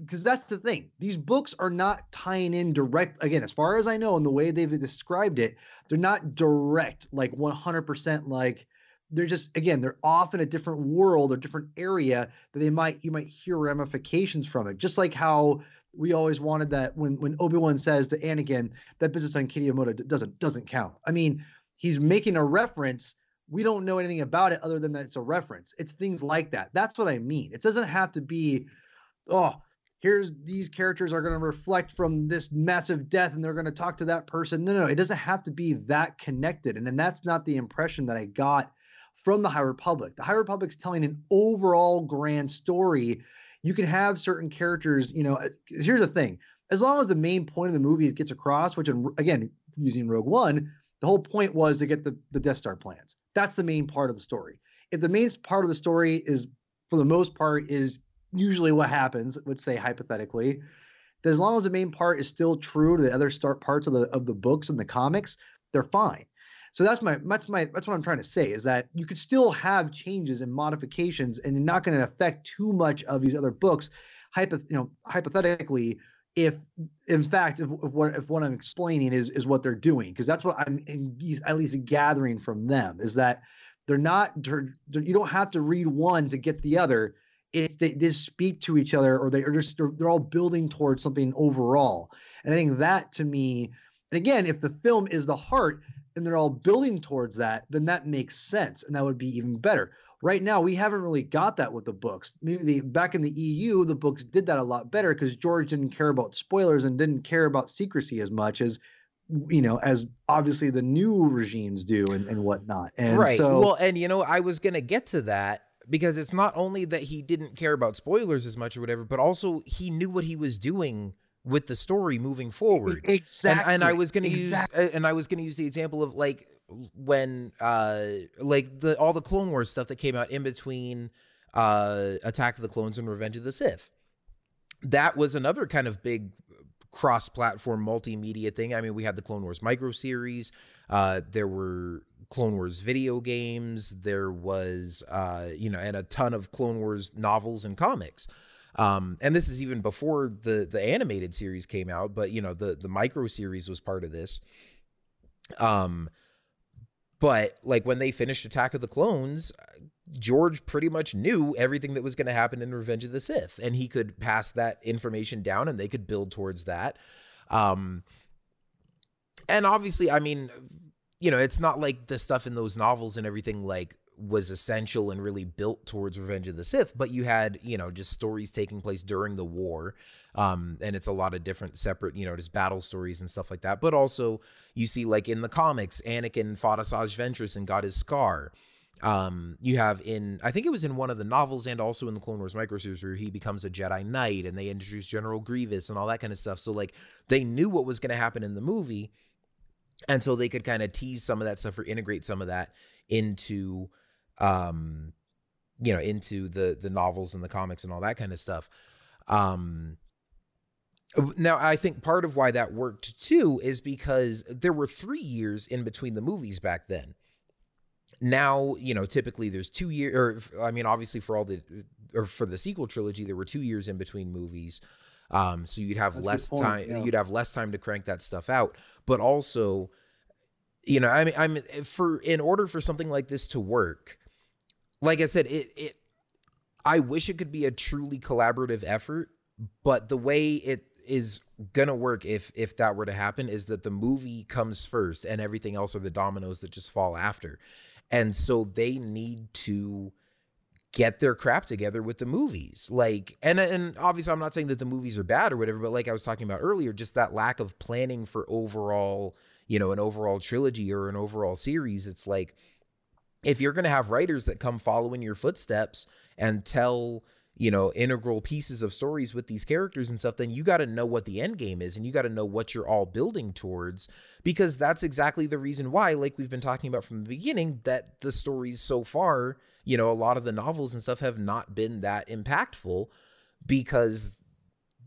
[SPEAKER 2] because that's the thing. These books are not tying in direct again as far as i know and the way they've described it they're not direct like 100% like they're just again they're off in a different world or different area that they might you might hear ramifications from it. Just like how we always wanted that when when obi-wan says to anakin that business on kitty doesn't doesn't count. I mean he's making a reference. We don't know anything about it other than that it's a reference. It's things like that. That's what i mean. It doesn't have to be oh here's these characters are going to reflect from this massive death and they're going to talk to that person. No no it doesn't have to be that connected. And then that's not the impression that i got from the high republic. The high republic's telling an overall grand story. You can have certain characters you know here's the thing. As long as the main point of the movie gets across which in- again using rogue one the whole point was to get the, the death star plans. That's the main part of the story. If the main part of the story is for the most part is usually what happens let's say hypothetically that as long as the main part is still true to the other start parts of the of the books and the comics they're fine. So that's my that's my that's what i'm trying to say is that you could still have changes and modifications and you're not going to affect too much of these other books. Hypo, you know hypothetically if in fact if, if what if what i'm explaining is is what they're doing because that's what i'm in, at least gathering from them is that they're not they're, you don't have to read one to get the other. If they just speak to each other or they are just they're, they're all building towards something overall. And i think that to me and again if the film is the heart and they're all building towards that then that makes sense and that would be even better right now we haven't really got that with the books. Maybe the back in the eu the books did that a lot better because george didn't care about spoilers and didn't care about secrecy as much as you know as obviously the new regimes do and, and whatnot. And
[SPEAKER 5] right.
[SPEAKER 2] so
[SPEAKER 5] well and you know i was gonna get to that because it's not only that he didn't care about spoilers as much or whatever but also he knew what he was doing with the story moving forward.
[SPEAKER 2] Exactly
[SPEAKER 5] and, and i was gonna
[SPEAKER 2] exactly.
[SPEAKER 5] use and i was gonna use the example of like when uh like the all the clone wars stuff that came out in between uh attack of the clones and revenge of the sith. That was another kind of big cross-platform multimedia thing. I mean we had the clone wars micro series uh there were clone wars video games there was uh you know and a ton of clone wars novels and comics. Um and this is even before the the animated series came out but you know the the micro series was part of this. Um but like when they finished Attack of the Clones, George pretty much knew everything that was going to happen in Revenge of the Sith, and he could pass that information down, and they could build towards that. Um, and obviously, I mean, you know, it's not like the stuff in those novels and everything like was essential and really built towards Revenge of the Sith, but you had, you know, just stories taking place during the war. Um, and it's a lot of different separate, you know, just battle stories and stuff like that. But also you see like in the comics, Anakin fought Asajj Ventress and got his scar. Um, you have in I think it was in one of the novels and also in the Clone Wars micro series where he becomes a Jedi Knight and they introduce General Grievous and all that kind of stuff. So like they knew what was going to happen in the movie, and so they could kind of tease some of that stuff or integrate some of that into um you know into the the novels and the comics and all that kind of stuff um now i think part of why that worked too is because there were 3 years in between the movies back then. Now you know typically there's 2 years or i mean obviously for all the or for the sequel trilogy there were 2 years in between movies. Um so you'd have
[SPEAKER 2] That's
[SPEAKER 5] less
[SPEAKER 2] point,
[SPEAKER 5] time
[SPEAKER 2] yeah.
[SPEAKER 5] you'd have less time to crank that stuff out. But also you know i mean i'm for in order for something like this to work like i said it it i wish it could be a truly collaborative effort but the way it is gonna work if if that were to happen is that the movie comes first and everything else are the dominoes that just fall after. And so they need to get their crap together with the movies. Like and and obviously i'm not saying that the movies are bad or whatever but like i was talking about earlier just that lack of planning for overall you know an overall trilogy or an overall series it's like if you're going to have writers that come following your footsteps and tell you know integral pieces of stories with these characters and stuff then you got to know what the end game is and you got to know what you're all building towards because that's exactly the reason why like we've been talking about from the beginning that the stories so far you know a lot of the novels and stuff have not been that impactful because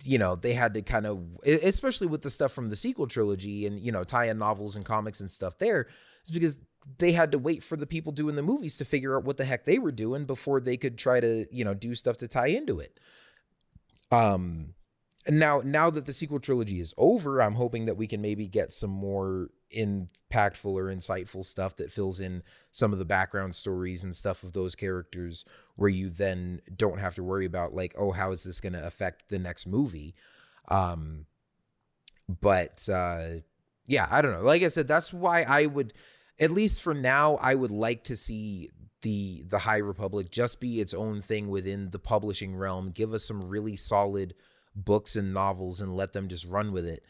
[SPEAKER 5] you know they had to kind of especially with the stuff from the sequel trilogy and you know tie-in novels and comics and stuff there is because they had to wait for the people doing the movies to figure out what the heck they were doing before they could try to you know do stuff to tie into it. Um and now now that the sequel trilogy is over i'm hoping that we can maybe get some more impactful or insightful stuff that fills in some of the background stories and stuff of those characters where you then don't have to worry about like oh how is this going to affect the next movie? Um but uh yeah i don't know. Like i said that's why i would at least for now i would like to see the the high republic just be its own thing within the publishing realm give us some really solid books and novels and let them just run with it.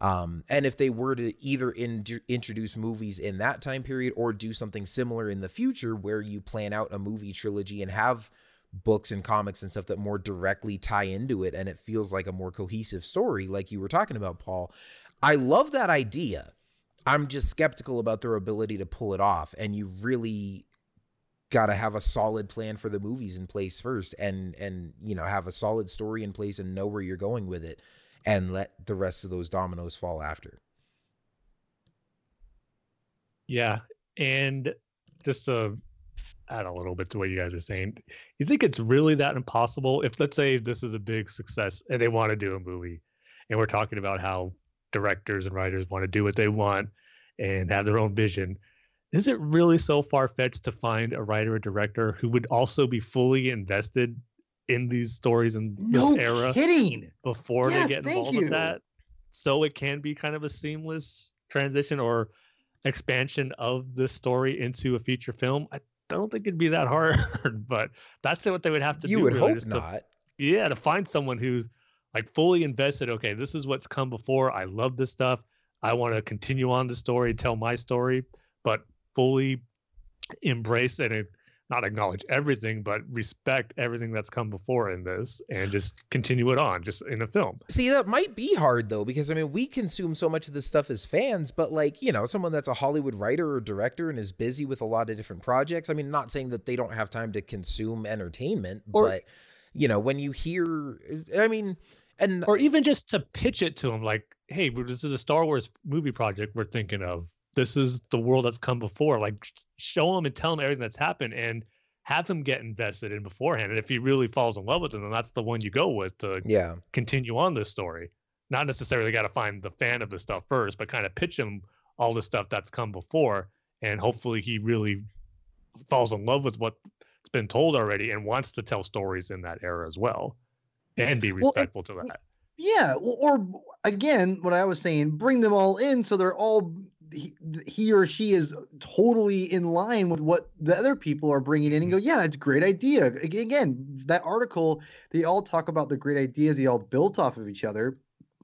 [SPEAKER 5] Um, and if they were to either in, introduce movies in that time period or do something similar in the future where you plan out a movie trilogy and have books and comics and stuff that more directly tie into it and it feels like a more cohesive story like you were talking about Paul I love that idea I'm just skeptical about their ability to pull it off and you really got to have a solid plan for the movies in place first and and you know have a solid story in place and know where you're going with it and let the rest of those dominoes fall after.
[SPEAKER 6] Yeah. And just to add a little bit to what you guys are saying, you think it's really that impossible? If let's say this is a big success and they want to do a movie and we're talking about how directors and writers want to do what they want and have their own vision. Is it really so far fetched to find a writer or director who would also be fully invested in these stories in
[SPEAKER 2] No
[SPEAKER 6] this era
[SPEAKER 2] kidding.
[SPEAKER 6] before
[SPEAKER 2] Yes,
[SPEAKER 6] they get involved
[SPEAKER 2] you.
[SPEAKER 6] with that? So it can be kind of a seamless transition or expansion of the story into a feature film. I don't think it'd be that <laughs> hard, but that's what they would have to
[SPEAKER 5] You
[SPEAKER 6] do.
[SPEAKER 5] You would
[SPEAKER 6] really,
[SPEAKER 5] hope
[SPEAKER 6] just to
[SPEAKER 5] not.
[SPEAKER 6] yeah to find someone who's like fully invested okay this is what's come before i love this stuff i want to continue on the story tell my story but fully embrace and not acknowledge everything but respect everything that's come before in this and just continue it on just in a film
[SPEAKER 5] See, that might be hard though, because I mean, we consume so much of this stuff as fans, but like, you know, someone that's a Hollywood writer or director and is busy with a lot of different projects. I mean, not saying that they don't have time to consume entertainment,
[SPEAKER 6] Or-
[SPEAKER 5] but, you know, when you hear, I mean, and
[SPEAKER 6] or even just to pitch it to them like hey this is a star wars movie project we're thinking of. This is the world that's come before. Like show them and tell them everything that's happened and have him get invested in beforehand. And if he really falls in love with them then that's the one you go with to
[SPEAKER 5] yeah,
[SPEAKER 6] continue on this story. Not necessarily got to find the fan of the stuff first but kind of pitch him all the stuff that's come before and hopefully he really falls in love with what's been told already and wants to tell stories in that era as well and be
[SPEAKER 2] Well,
[SPEAKER 6] respectful to that
[SPEAKER 2] Yeah, or, or again, what I was saying, bring them all in so they're all he, he or she is totally in line with what the other people are bringing in and go, yeah, it's a great idea. Again, that article, they all talk about the great ideas they all built off of each other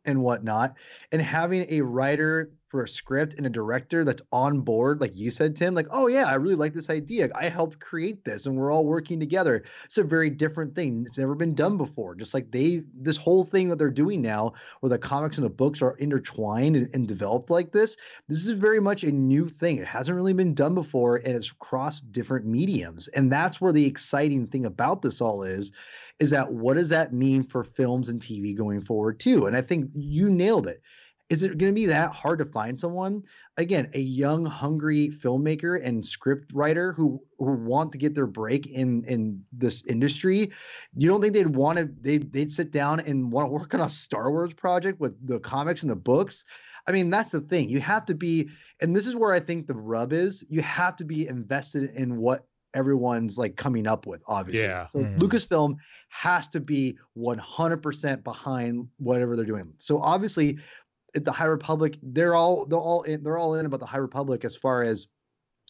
[SPEAKER 2] and whatnot, and having a writer for a script and a director that's on board, like you said, Tim, like, oh yeah, I really like this idea. I helped create this, and we're all working together. It's a very different thing. It's never been done before. Just like they, this whole thing that they're doing now, where the comics and the books are intertwined and, and developed like this, this is very much a new thing. It hasn't really been done before, and it's crossed different mediums. And that's where the exciting thing about this all is, is that what does that mean for films and TV going forward too? And I think you nailed it. Is it going to be that hard to find someone? Again, a young, hungry filmmaker and script writer who who want to get their break in in this industry. You don't think they'd want to? They they'd sit down and want to work on a Star Wars project with the comics and the books. I mean, that's the thing. You have to be, and this is where I think the rub is. You have to be invested in what everyone's like coming up with. Obviously,
[SPEAKER 6] Yeah.
[SPEAKER 2] So
[SPEAKER 5] Mhm.
[SPEAKER 2] Lucasfilm has to be 100% behind whatever they're doing. So obviously, at the High Republic, they're all they're all in, they're all in about the High Republic as far as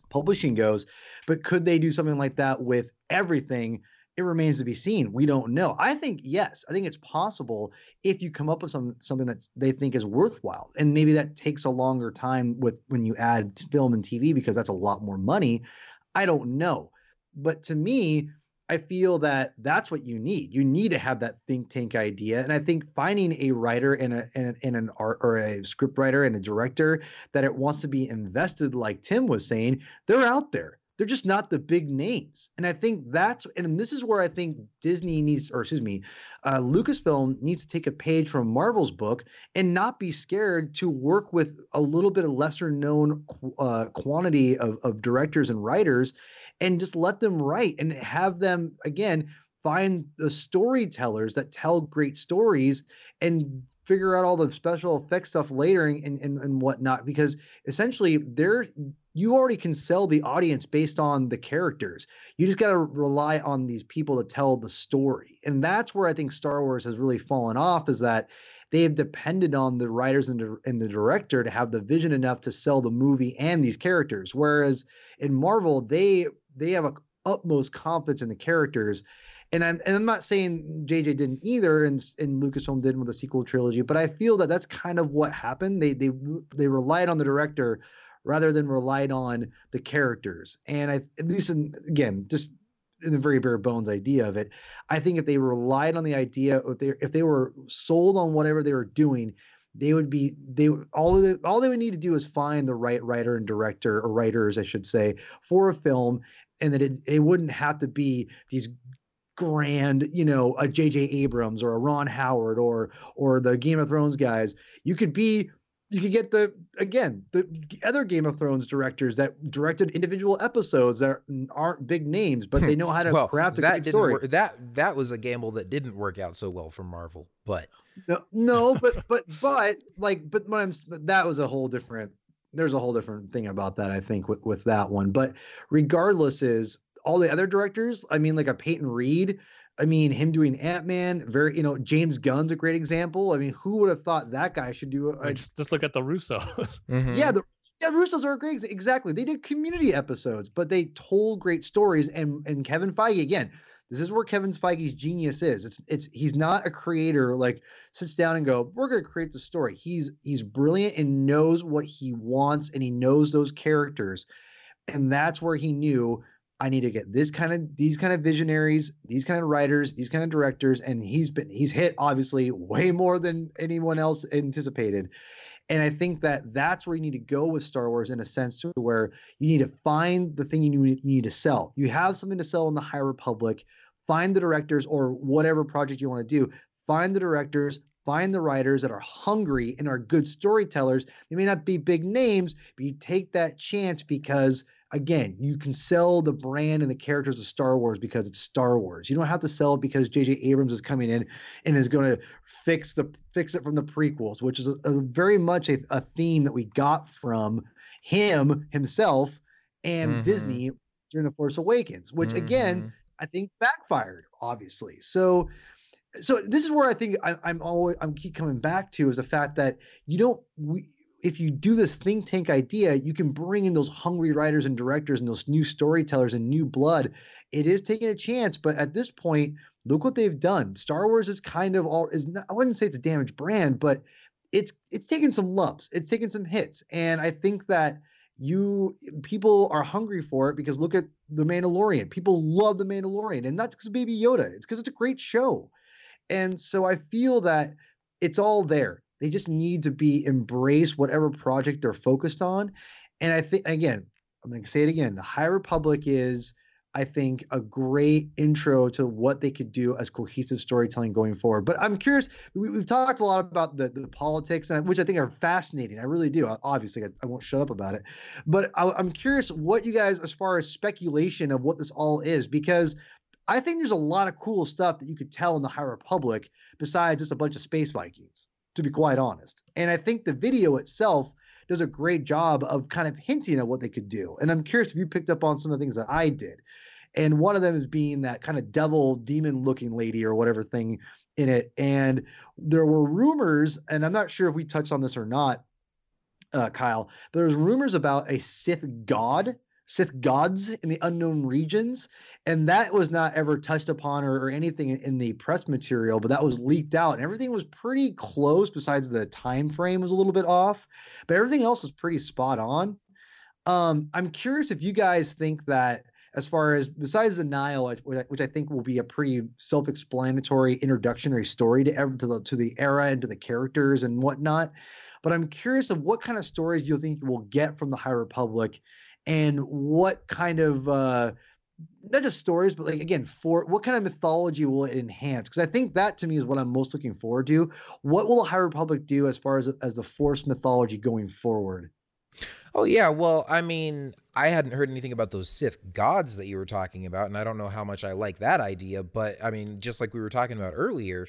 [SPEAKER 2] publishing goes. But could they do something like that with everything? It remains to be seen. We don't know. I think yes. I think it's possible if you come up with some something that they think is worthwhile, and maybe that takes a longer time with when you add film and TV because that's a lot more money. I don't know, but to me, I feel that that's what you need. You need to have that think tank idea, and I think finding a writer and a and, an art or a script writer and a director that it wants to be invested, like Tim was saying, they're out there. They're just not the big names, and I think that's and this is where I think Disney needs, or excuse me, uh, Lucasfilm needs to take a page from Marvel's book and not be scared to work with a little bit of lesser known uh, quantity of, of directors and writers and just let them write and have them again find the storytellers that tell great stories and figure out all the special effects stuff later and, and, and whatnot. Because essentially they're you already can sell the audience based on the characters. You just got to rely on these people to tell the story. And that's where i think star wars has really fallen off is that they have depended on the writers and the, and the director to have the vision enough to sell the movie and these characters. Whereas in marvel they they have a utmost confidence in the characters. And I'm and I'm not saying JJ didn't either, and and Lucasfilm didn't with the sequel trilogy, but I feel that that's kind of what happened. They they they relied on the director rather than relied on the characters, and I at least in, again just in the very bare bones idea of it, I think if they relied on the idea, if they if they were sold on whatever they were doing, they would be they all they, all they would need to do is find the right writer and director or writers, I should say, for a film, and that it it wouldn't have to be these grand, you know, a J.J. Abrams or a Ron Howard or or the Game of Thrones guys. You could be, you could get the again the other Game of Thrones directors that directed individual episodes that aren't big names, but they hmm. know how to
[SPEAKER 5] well,
[SPEAKER 2] craft a
[SPEAKER 5] that
[SPEAKER 2] story.
[SPEAKER 5] work. That that was a gamble that didn't work out so well for Marvel. But
[SPEAKER 2] No, no, but but but like but when I'm that was a whole different. There's a whole different thing about that. I think with with that one, but regardless, is all the other directors. I mean, like a Peyton Reed. I mean, him doing Ant Man. Very, you know, James Gunn's a great example. I mean, who would have thought that guy should do?
[SPEAKER 6] I
[SPEAKER 2] A,
[SPEAKER 6] just just look at the Russo. <laughs>
[SPEAKER 5] Mhm.
[SPEAKER 2] yeah, the yeah, Russos are great. ex- Exactly. They did community episodes, but they told great stories. And and Kevin Feige again, this is where Kevin Feige's genius is. It's it's he's not a creator like sits down and go, we're gonna create the story. He's he's brilliant and knows what he wants and he knows those characters. And that's where he knew I need to get this kind of these kind of visionaries, these kind of writers, these kind of directors, and he's been he's hit obviously way more than anyone else anticipated. And I think that that's where you need to go with Star Wars in a sense to where you need to find the thing you need, you need to sell. You have something to sell in the High Republic. Find the directors or whatever project you want to do. Find the directors, find the writers that are hungry and are good storytellers. They may not be big names, but you take that chance because again, you can sell the brand and the characters of Star Wars because it's Star Wars. You don't have to sell it because J.J. Abrams is coming in and is going to fix the fix it from the prequels, which is a, a very much a, a theme that we got from him himself and
[SPEAKER 5] Mhm.
[SPEAKER 2] Disney during the Force Awakens, which again
[SPEAKER 5] Mhm.
[SPEAKER 2] I think backfired, obviously. So, so this is where I think I, I'm always I'm keep coming back to is the fact that you don't we, if you do this think tank idea, you can bring in those hungry writers and directors and those new storytellers and new blood. It is taking a chance, but at this point, look what they've done. Star Wars is kind of all is not, I wouldn't say it's a damaged brand, but it's it's taken some lumps, it's taken some hits, and I think that you people are hungry for it because look at the Mandalorian. People love the Mandalorian, and not because Baby Yoda. It's because it's a great show, and so I feel that it's all there. They just need to be embrace whatever project they're focused on, and I think again, I'm going to say it again. The High Republic is, I think, a great intro to what they could do as cohesive storytelling going forward. But I'm curious. We, we've talked a lot about the, the politics, and which I think are fascinating. I really do. Obviously, I, I won't shut up about it. But I, I'm curious what you guys, as far as speculation of what this all is, because I think there's a lot of cool stuff that you could tell in the High Republic besides just a bunch of space Vikings. To be quite honest, and I think the video itself does a great job of kind of hinting at what they could do. And I'm curious if you picked up on some of the things that I did. And one of them is being that kind of devil demon looking lady or whatever thing in it. And there were rumors, and I'm not sure if we touched on this or not, uh, Kyle, there's rumors about a Sith god, Sith gods in the unknown regions. And that was not ever touched upon or, or anything in, the press material, but that was leaked out. And everything was pretty close, besides the time frame was a little bit off, but everything else was pretty spot on. Um, I'm curious if you guys think that as far as besides the Nihil, which I- think will be a pretty self-explanatory introductory story to to the to the era and to the characters and whatnot. But I'm curious of what kind of stories you think we'll get from the High Republic, and what kind of uh, not just stories, but like again, for what kind of mythology will it enhance? Because I think that to me is what I'm most looking forward to. What will the High Republic do as far as as the Force mythology going forward?
[SPEAKER 5] Oh yeah, well, I mean, I hadn't heard anything about those Sith gods that you were talking about, and I don't know how much I like that idea. But I mean, just like we were talking about earlier,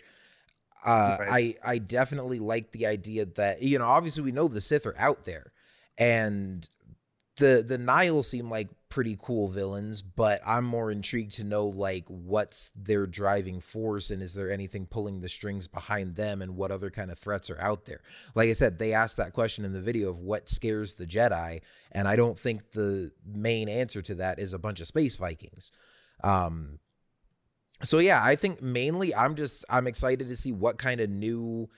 [SPEAKER 5] uh,
[SPEAKER 2] Right.
[SPEAKER 5] I I definitely like the idea that you know, obviously we know the Sith are out there, and the the Nihil seem like pretty cool villains, but I'm more intrigued to know like what's their driving force and is there anything pulling the strings behind them and what other kind of threats are out there. Like I said, they asked that question in the video of what scares the Jedi, and I don't think the main answer to that is a bunch of space Vikings. Um so yeah, I think mainly I'm just I'm excited to see what kind of new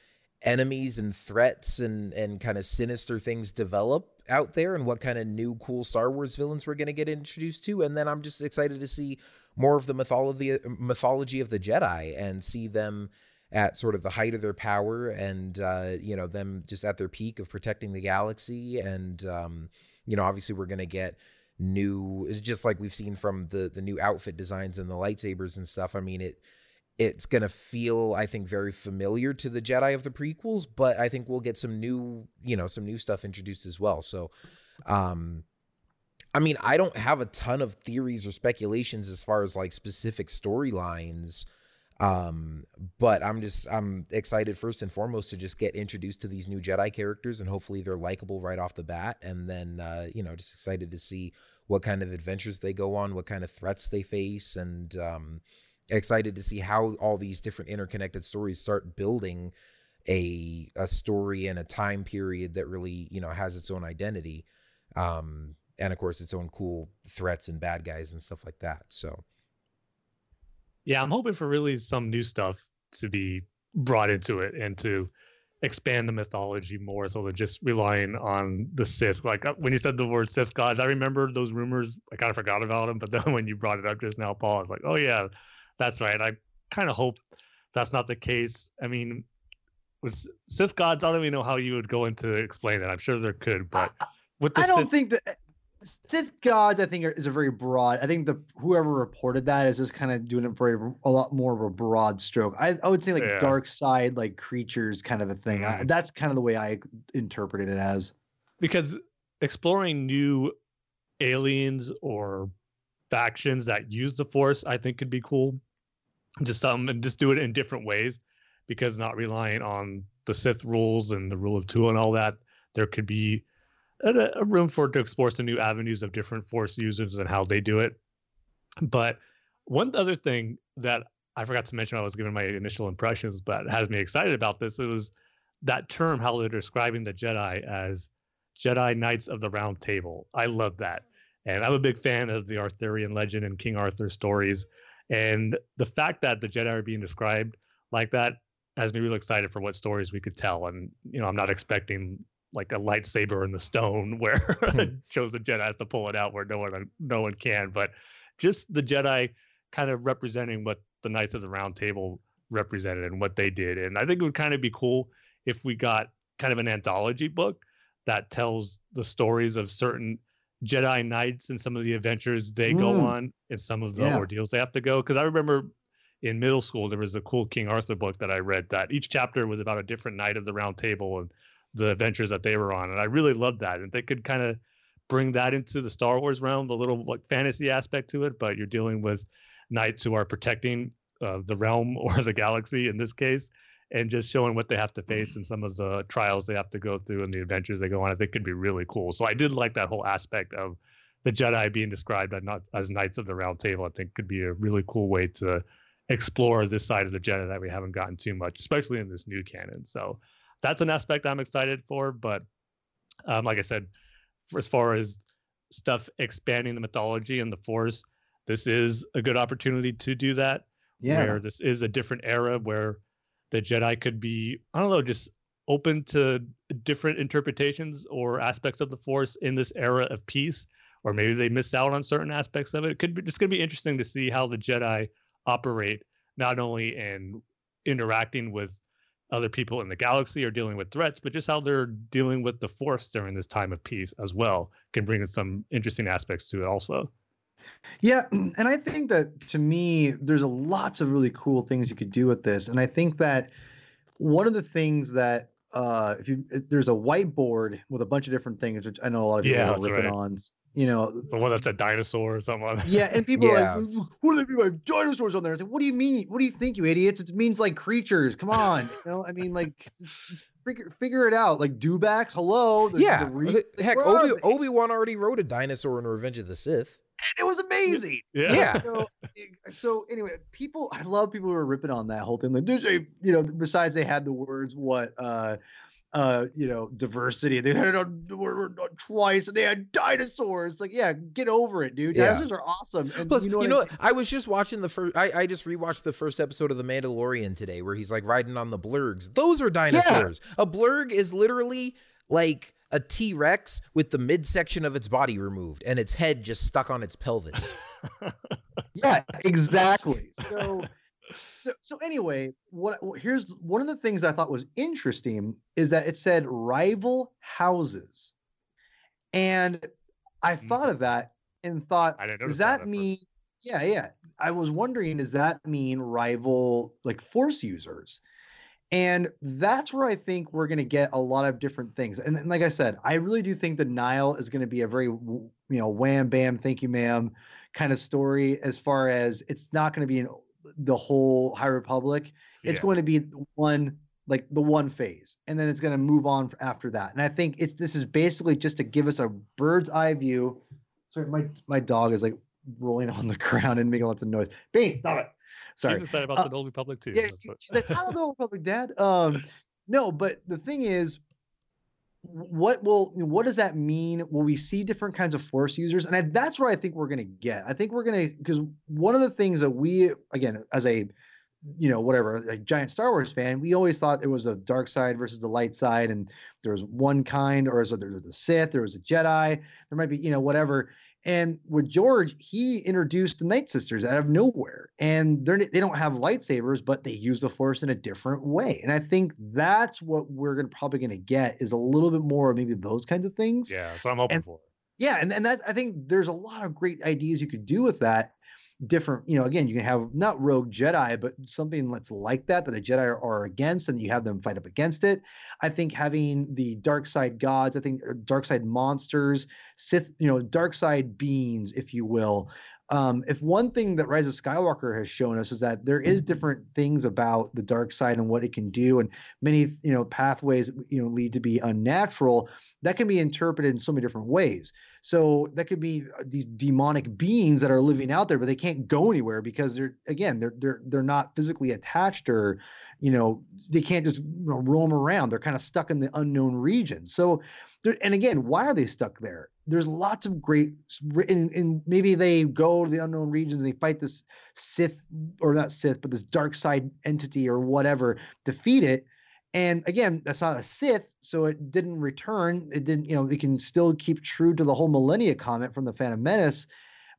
[SPEAKER 5] enemies and threats and and kind of sinister things develop out there and what kind of new cool Star Wars villains we're going to get introduced to and then I'm just excited to see more of the mythology mythology of the Jedi and see them at sort of the height of their power and uh you know them just at their peak of protecting the galaxy and um you know obviously we're going to get new it's just like we've seen from the the new outfit designs and the lightsabers and stuff i mean it it's going to feel i think very familiar to the jedi of the prequels but i think we'll get some new you know some new stuff introduced as well so um i mean i don't have a ton of theories or speculations as far as like specific storylines Um, but I'm just I'm excited first and foremost to just get introduced to these new Jedi characters and hopefully they're likable right off the bat. And then uh, you know, just excited to see what kind of adventures they go on, what kind of threats they face, and um, excited to see how all these different interconnected stories start building a a story and a time period that really you know has its own identity um and of course its own cool threats and bad guys and stuff like that so
[SPEAKER 6] yeah i'm hoping for really some new stuff to be brought into it and to expand the mythology more so than just relying on the Sith. Like uh, when you said the word Sith gods, I remember those rumors. I kind of forgot about them, but then <laughs> when you brought it up just now, Paul, I was like, oh yeah, that's right. I kind of hope that's not the case. I mean, with Sith gods, I don't even know how you would go into explain that. I'm sure there could, but with the
[SPEAKER 2] I don't
[SPEAKER 6] Sith,
[SPEAKER 2] think that Sith gods. I think are, is a very broad. I think the whoever reported that is just kind of doing it for a, lot more of a broad stroke. I, I would say like
[SPEAKER 6] Yeah.
[SPEAKER 2] dark side, like creatures, kind of a thing. I,
[SPEAKER 6] Mhm.
[SPEAKER 2] that's kind of the way I interpreted it as.
[SPEAKER 6] because exploring new aliens or factions that use the force i think could be cool just some and just do it in different ways because not relying on the sith rules and the rule of two and all that there could be a, a room for it to explore some new avenues of different force users and how they do it but one other thing that i forgot to mention i was giving my initial impressions but has me excited about this it was that term how they're describing the jedi as Jedi Knights of the Round Table. I love that. And I'm a big fan of the Arthurian legend and King Arthur stories. And the fact that the Jedi are being described like that has me really excited for what stories we could tell. And, you know, I'm not expecting like a lightsaber in the stone <laughs> where hmm. a <laughs> chosen Jedi has to pull it out where no one no one can. But just the Jedi kind of representing what the Knights of the Round Table represented and what they did. And I think it would kind of be cool if we got kind of an anthology book that tells the stories of certain Jedi Knights and some of the adventures they go
[SPEAKER 2] Mm.
[SPEAKER 6] on and some of the
[SPEAKER 2] Yeah.
[SPEAKER 6] ordeals they have to go. Because I remember in middle school there was a cool King Arthur book that I read that each chapter was about a different knight of the Round Table and the adventures that they were on, and I really loved that. And they could kind of bring that into the Star Wars realm, the little like fantasy aspect to it, but you're dealing with knights who are protecting uh, the realm <laughs> or the galaxy in this case and just showing what they have to face and some of the trials they have to go through and the adventures they go on, I think could be really cool. So I did like that whole aspect of the Jedi being described as Knights of the Round Table. I think could be a really cool way to explore this side of the Jedi that we haven't gotten too much, especially in this new canon. So that's an aspect I'm excited for. But um, like I said, for as far as stuff expanding the mythology and the Force, this is a good opportunity to do that
[SPEAKER 2] Yeah.
[SPEAKER 6] where this is a different era where the Jedi could be, I don't know, just open to different interpretations or aspects of the Force in this era of peace, or maybe they miss out on certain aspects of it. It could be just going to be interesting to see how the Jedi operate, not only in interacting with other people in the galaxy or dealing with threats, but just how they're dealing with the Force during this time of peace as well. Can bring in some interesting aspects to it also.
[SPEAKER 2] Yeah, and I think that to me, there's a lots of really cool things you could do with this, and I think that one of the things that uh, if you if there's a whiteboard with a bunch of different things, which I know a lot of people
[SPEAKER 6] Yeah,
[SPEAKER 2] are
[SPEAKER 6] that's
[SPEAKER 2] ripping
[SPEAKER 6] right.
[SPEAKER 2] on, you know.
[SPEAKER 6] The one that's a dinosaur or something. like.
[SPEAKER 2] Yeah, and people
[SPEAKER 5] Yeah.
[SPEAKER 2] are like, "What do they mean by dinosaurs on there?" It's like, "What do you mean? What do you think, you idiots? It means like creatures. Come on, you know. I mean, like, it's- it's- figure figure it out. Like dewbacks. Hello. the-
[SPEAKER 5] yeah,
[SPEAKER 2] the re-
[SPEAKER 5] heck, Obi? Obi Wan already wrote a dinosaur in Revenge of the Sith.
[SPEAKER 2] It was amazing.
[SPEAKER 5] Yeah.
[SPEAKER 2] so, eh, so anyway, people, I love people who are ripping on that whole thing. Like, there's a, you know, besides they had the words, what, uh, uh, you know, diversity. They had it on the word on twice, and they had dinosaurs. Like, yeah, get over it, dude.
[SPEAKER 5] Yeah.
[SPEAKER 2] Dinosaurs are awesome. And
[SPEAKER 5] Plus,
[SPEAKER 2] you
[SPEAKER 5] you
[SPEAKER 2] know,
[SPEAKER 5] know,
[SPEAKER 2] what
[SPEAKER 5] what? I was just watching the first. I, I just rewatched the first episode of The Mandalorian today, where he's like riding on the blurgs. Those are dinosaurs. A blurg is literally like a T Rex with the midsection of its body removed and its head just stuck on its pelvis. <laughs>
[SPEAKER 2] yeah exactly. <laughs> So so so anyway what what- here's one of the things i thought was interesting is that it said rival houses. And i hmm. thought of that and thought
[SPEAKER 6] I didn't
[SPEAKER 2] does
[SPEAKER 6] that
[SPEAKER 2] that
[SPEAKER 6] at
[SPEAKER 2] mean yeah yeah. I was wondering does that mean rival like force users and that's where I think we're going to get a lot of different things. And, and like I said, I really do think the Nihil is going to be a very, you know, wham, bam, thank you, ma'am kind of story as far as it's not going to be an the whole High Republic. It's
[SPEAKER 6] Yeah.
[SPEAKER 2] going to be one like the one phase, and then it's going to move on after that. And I think it's this is basically just to give us a bird's eye view. Sorry, my my dog is like rolling <laughs> on the ground and making lots of noise. Bean, stop it. Sorry.
[SPEAKER 6] He's excited about
[SPEAKER 2] Uh,
[SPEAKER 6] the Old Republic too.
[SPEAKER 2] Yeah, she- she's like, I don't know, <laughs> Republic Dad. Um, no, but the thing is, what will what does that mean? Will we see different kinds of Force users? And I, that's where I think we're gonna get. I think we're gonna because one of the things that we again as a you know whatever a giant Star Wars fan, we always thought there was a dark side versus the light side, and there was one kind, or so there was a Sith, there was a Jedi, there might be you know whatever. And with George, he introduced the Night Sisters out of nowhere, and they're they don't have lightsabers, but they use the Force in a different way. And I think that's what we're gonna probably gonna get is a little bit more of maybe those kinds of things.
[SPEAKER 6] yeah, so I'm hoping
[SPEAKER 2] and-
[SPEAKER 6] for. it.
[SPEAKER 2] Yeah, and and that I think there's a lot of great ideas you could do with that. Different, you know, again, you can have not rogue Jedi, but something that's like that that the Jedi are, are against, and you have them fight up against it. I think having the dark side gods, I think uh, dark side monsters, Sith, you know, dark side beings, if you will. Um, if one thing that Rise of Skywalker has shown us is that there is different things about the dark side and what it can do, and many, you know, pathways, you know, lead to be unnatural. That can be interpreted in so many different ways. So that could be uh, these demonic beings that are living out there, but they can't go anywhere because they're again they're they're they're not physically attached or you know they can't just you know, roam around. They're kind of stuck in the unknown region. So and again, why are they stuck there? There's lots of great written, and maybe they go to the unknown regions and they fight this Sith or not Sith, but this dark side entity or whatever, defeat it. And again, that's not a Sith, so it didn't return. It didn't, you know, it can still keep true to the whole Millennia comment from the Phantom Menace.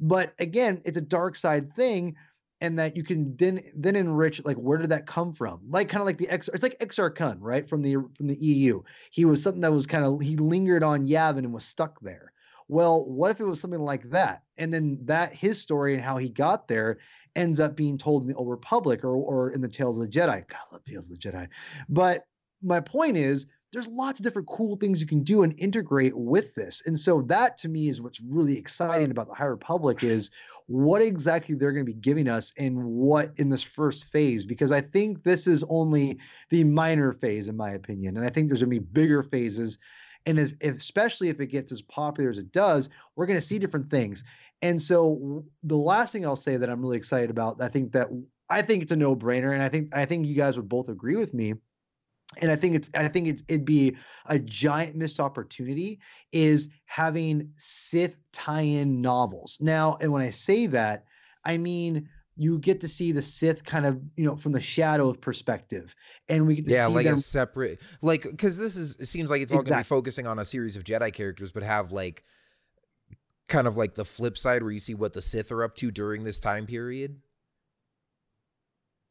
[SPEAKER 2] But again, it's a dark side thing, and that you can then then enrich like where did that come from? Like kind of like the X, it's like Exar Kun, right? From the from the EU. He was something that was kind of he lingered on Yavin and was stuck there. Well, what if it was something like that? And then that his story and how he got there ends up being told in the Old Republic or or in the Tales of the Jedi. God, I love Tales of the Jedi. But my point is there's lots of different cool things you can do and integrate with this. And so that to me is what's really exciting about the High Republic <sighs> is what exactly they're going to be giving us and what in this first phase because I think this is only the minor phase in my opinion and I think there's going to be bigger phases and if, especially if it gets as popular as it does, we're going to see different things. And so the last thing I'll say that I'm really excited about, I think that I think it's a no-brainer, and I think I think you guys would both agree with me. And I think it's I think it's it'd be a giant missed opportunity is having Sith tie-in novels. Now, and when I say that, I mean you get to see the Sith kind of, you know, from the shadow perspective. And we get to
[SPEAKER 5] yeah,
[SPEAKER 2] see
[SPEAKER 5] like
[SPEAKER 2] them
[SPEAKER 5] a separate, like because this is it seems like it's all going to be focusing on a series of Jedi characters, but have like kind of like the flip side where you see what the Sith are up to during this time period.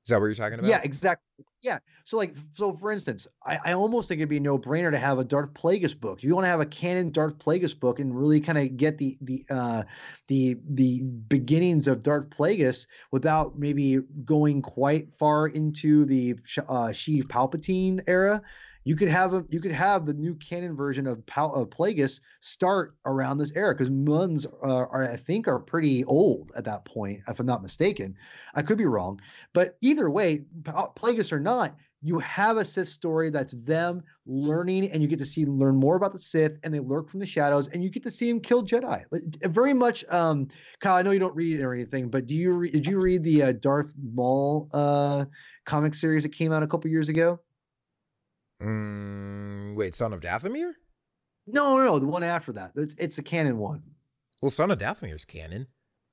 [SPEAKER 5] Is that what you're talking about?
[SPEAKER 2] Yeah, exactly. Yeah. So like so for instance, I, I almost think it'd be a no-brainer to have a Darth Plagueis book. You want to have a canon Darth Plagueis book and really kind of get the the uh the the beginnings of Darth Plagueis without maybe going quite far into the uh Sheev Palpatine era, you could have a you could have the new canon version of Pal- of Plagueis start around this era because Muuns uh, are I think are pretty old at that point, if I'm not mistaken. I could be wrong. But either way, Plagueis or not, you have a Sith story that's them learning, and you get to see learn more about the Sith, and they lurk from the shadows, and you get to see them kill Jedi. Very much, um, Kyle. I know you don't read it or anything, but do you re- did you read the uh, Darth Maul uh, comic series that came out a couple years ago?
[SPEAKER 5] Mm, wait, Son of Dathomir?
[SPEAKER 2] No, no, no, the one after that. It's it's a canon one.
[SPEAKER 5] Well, Son of Dathomir's canon.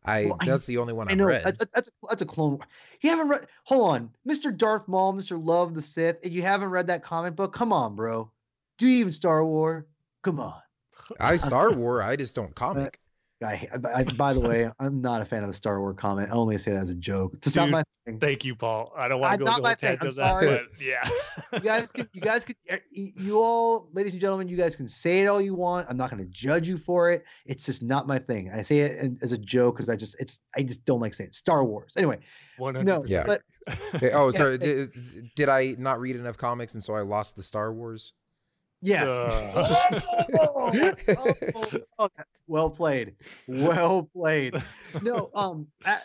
[SPEAKER 5] I
[SPEAKER 2] Well, I-
[SPEAKER 5] that's the only one
[SPEAKER 2] I
[SPEAKER 5] I've
[SPEAKER 2] know
[SPEAKER 5] read.
[SPEAKER 2] that's, that's a that's a clone. You haven't read. Hold on, Mr. Darth Maul, Mr. Love the Sith. and You haven't read that comic book? Come on, bro. Do you even Star Wars? Come on.
[SPEAKER 5] I <laughs> Star War. I just don't comic.
[SPEAKER 2] I, I, by the way, I'm not a fan of the Star Wars comment. I only say that as a joke. It's just not my thing.
[SPEAKER 6] Thank you, Paul. I don't want to go
[SPEAKER 2] not
[SPEAKER 6] into
[SPEAKER 2] my
[SPEAKER 6] a
[SPEAKER 2] thing.
[SPEAKER 6] tangent
[SPEAKER 2] I'm
[SPEAKER 6] of that, but yeah.
[SPEAKER 2] You guys can, you guys can, eh, you all, ladies and gentlemen, you guys can say it all you want. I'm not going to judge you for it. It's just not my thing. I say it as a joke because I just, it's, I just don't like saying it. Star Wars. Anyway,
[SPEAKER 6] 100%.
[SPEAKER 2] no,
[SPEAKER 5] Yeah.
[SPEAKER 2] but
[SPEAKER 5] oh, sorry.
[SPEAKER 2] it-
[SPEAKER 5] Did, did I not read enough comics and so I lost the Star Wars?
[SPEAKER 2] Yes.
[SPEAKER 6] Uh,
[SPEAKER 2] Oh, <laughs> oh, oh, well played. Well played. <laughs> No, um, I,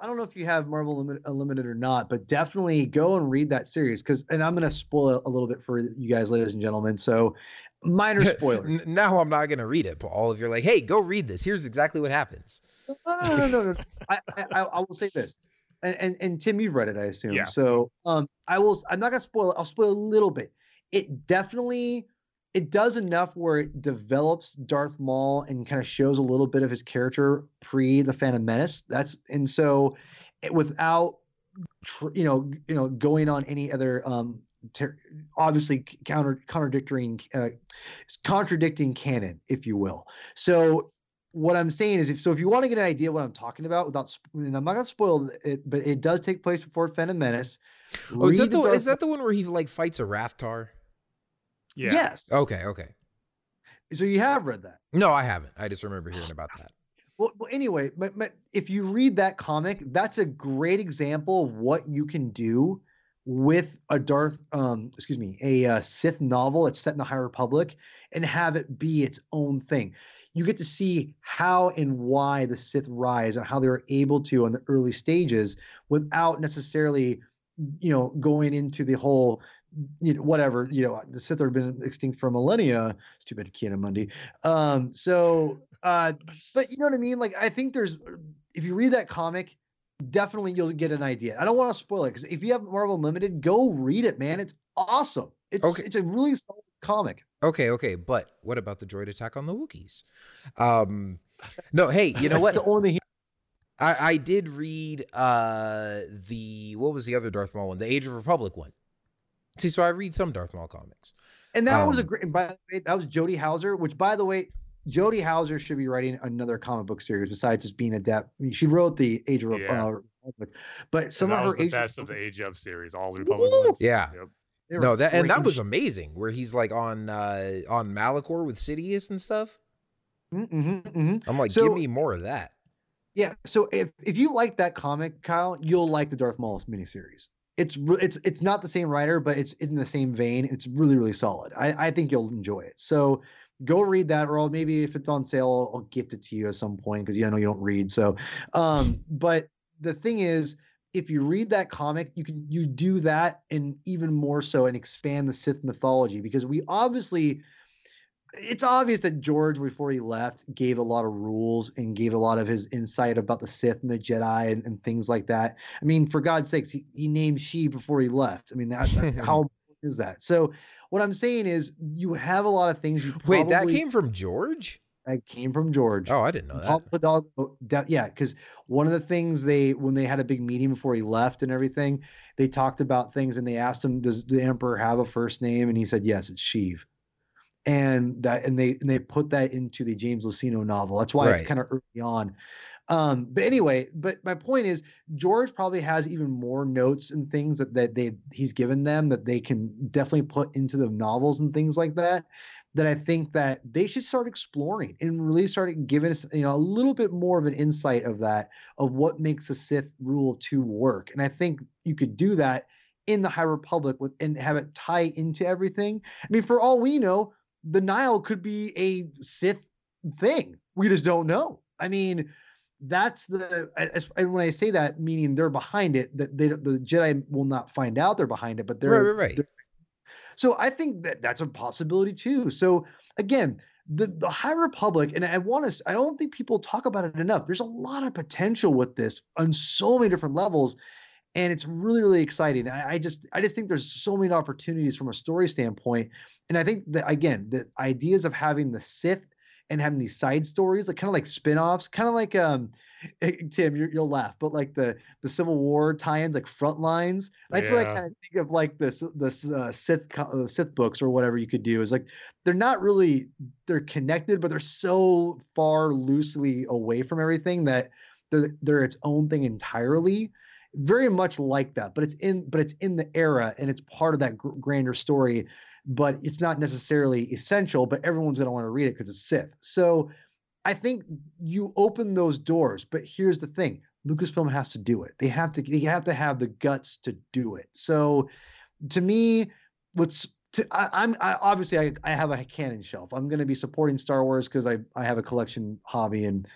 [SPEAKER 2] I don't know if you have Marvel Unlimited, Unlimited or not, but definitely go and read that series because, and I'm going to spoil a little bit for you guys, ladies and gentlemen. So, minor <laughs> spoiler.
[SPEAKER 5] Now I'm not gonna read it, Paul. If you're like, hey, go read this. Here's exactly what happens.
[SPEAKER 2] no, no, no, no, no. I, I, I I will say this, and, and and Tim, you've read it, I assume.
[SPEAKER 6] Yeah.
[SPEAKER 2] So, um, I will. I'm not gonna spoil it. I'll spoil a little bit. It definitely, it does enough where it develops Darth Maul and kind of shows a little bit of his character pre the Phantom Menace. That's and so, it, without, tr- you know, you know, going on any other um. Ter- obviously counter contradicting uh, contradicting canon if you will so what I'm saying is, if so, if you want to get an idea what I'm talking about, without, and I'm not gonna spoil it, but it does take place before Phantom Menace.
[SPEAKER 5] Oh, is that the
[SPEAKER 2] Darth
[SPEAKER 5] is that the one where he like fights a Rathtar?
[SPEAKER 6] Yeah.
[SPEAKER 2] Yes.
[SPEAKER 5] Okay, okay.
[SPEAKER 2] So you have read that.
[SPEAKER 5] No, I haven't. I just remember hearing <sighs> about that.
[SPEAKER 2] Well, well anyway, but, but if you read that comic, that's a great example of what you can do with a Darth, um, excuse me, a uh, Sith novel that's set in the High Republic, and have it be its own thing. You get to see how and why the Sith rise and how they were able to in the early stages without necessarily, you know, going into the whole, you know, whatever, you know, the Sith have been extinct for millennia. It's too bad Ki-Adi-Mundi. Um, so, uh, but you know what I mean? Like, I think there's, if you read that comic, definitely you'll get an idea. I don't want to spoil it because if you have Marvel Unlimited, go read it, man. It's awesome. It's
[SPEAKER 5] Okay.
[SPEAKER 2] it's a really solid comic.
[SPEAKER 5] Okay, okay, but what about the droid attack on the Wookiees? Um, no, hey, you know what?
[SPEAKER 2] The only.
[SPEAKER 5] I, I did read uh the what was the other Darth Maul one? The Age of Republic one. See, so I read some Darth Maul comics.
[SPEAKER 2] And that was a
[SPEAKER 5] Um,
[SPEAKER 2] great. And by the way, that was Jody Houser, which, by the way, Jody Houser should be writing another comic book series besides just being adept. I mean, she wrote the Age of Rep-
[SPEAKER 6] Yeah.
[SPEAKER 2] uh, Republic, but some
[SPEAKER 6] and that
[SPEAKER 2] of
[SPEAKER 6] was
[SPEAKER 2] her
[SPEAKER 6] the
[SPEAKER 2] Age
[SPEAKER 6] best of
[SPEAKER 2] Republic-
[SPEAKER 6] the Age of series, all the Republic ones.
[SPEAKER 5] Yeah.
[SPEAKER 6] Yep.
[SPEAKER 5] No, that and that was amazing. Where he's like on uh on Malachor with Sidious and stuff.
[SPEAKER 2] Mhm, mhm, mhm.
[SPEAKER 5] I'm like,
[SPEAKER 2] So-
[SPEAKER 5] give me more of that.
[SPEAKER 2] Yeah. So if if you like that comic, Kyle, you'll like the Darth Maul miniseries. It's it's it's not the same writer, but it's in the same vein. It's really really solid. I I think you'll enjoy it. So go read that, or I'll, maybe if it's on sale, I'll, I'll gift it to you at some point because you know you don't read. So, um, but the thing is, if you read that comic, you can you do that and even more so and expand the Sith mythology because we obviously it's obvious that George, before he left, gave a lot of rules and gave a lot of his insight about the Sith and the Jedi and, and things like that. I mean, for God's sakes, he, he named Sheev before he left. I mean, that, <laughs> how that? So, what I'm saying is, you have a lot of things. You
[SPEAKER 5] Wait, that came from George?
[SPEAKER 2] that came from George.
[SPEAKER 5] Oh, I didn't know that.
[SPEAKER 2] De- yeah, because one of the things they when they had a big meeting before he left and everything, they talked about things and they asked him, "Does the emperor have a first name?" And he said, "Yes, it's Sheev." And that and they and they put that into the James Luceno novel. That's why it's kind of early on. Um, but anyway, but my point is George probably has even more notes and things that, that they he's given them that they can definitely put into the novels and things like that that I think that they should start exploring and really start giving us, you know, a little bit more of an insight of that, of what makes the Sith rule to work. And I think you could do that in the High Republic with and have it tie into everything. I mean, for all we know, the Nihil could be a Sith thing. We just don't know. I mean, that's the and when I say that, meaning they're behind it, that they the Jedi will not find out they're behind it, but they're
[SPEAKER 5] Right, right, right.
[SPEAKER 2] they're- so I think that that's a possibility too. So again, the the High Republic, and I want to, I don't think people talk about it enough. There's a lot of potential with this on so many different levels, and it's really really exciting. I, I just I just think there's so many opportunities from a story standpoint, and I think that again the ideas of having the Sith and having these side stories, like kind of like spin-offs, kind of like um <laughs> Tim, you you'll laugh, but like the the Civil War tie-ins, like front lines. That's what I kind of think of like this this uh, Sith uh, Sith books or whatever you could do. Is like they're not really they're connected, but they're so far loosely away from everything that they're they're its own thing entirely. Very much like that, but it's in but it's in the era and it's part of that gr- grander story. But it's not necessarily essential. But everyone's gonna want to read it because it's Sith. So I think you open those doors, but here's the thing: Lucasfilm has to do it. They have to. They have to have the guts to do it. So, to me, what's to, I, I'm I, obviously I, I have a canon shelf. I'm going to be supporting Star Wars because I I have a collection hobby and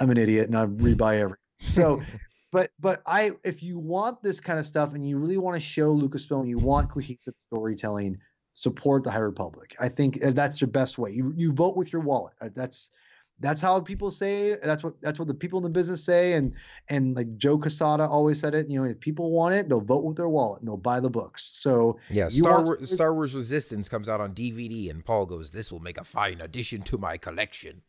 [SPEAKER 2] I'm an idiot and I rebuy everything. So, <laughs> but but I if you want this kind of stuff and you really want to show Lucasfilm, you want cohesive storytelling, support the High Republic. I think uh, that's your best way. You you vote with your wallet. Uh, That's that's how people say. That's what that's what the people in the business say. And and like Joe Quesada always said it. You know, if people want it, they'll vote with their wallet and they'll buy the books. So
[SPEAKER 5] Yeah, Star
[SPEAKER 2] want
[SPEAKER 5] Wars,
[SPEAKER 2] to-
[SPEAKER 5] Star Wars Resistance comes out on DVD, and Paul goes, "This will make a fine addition to my collection."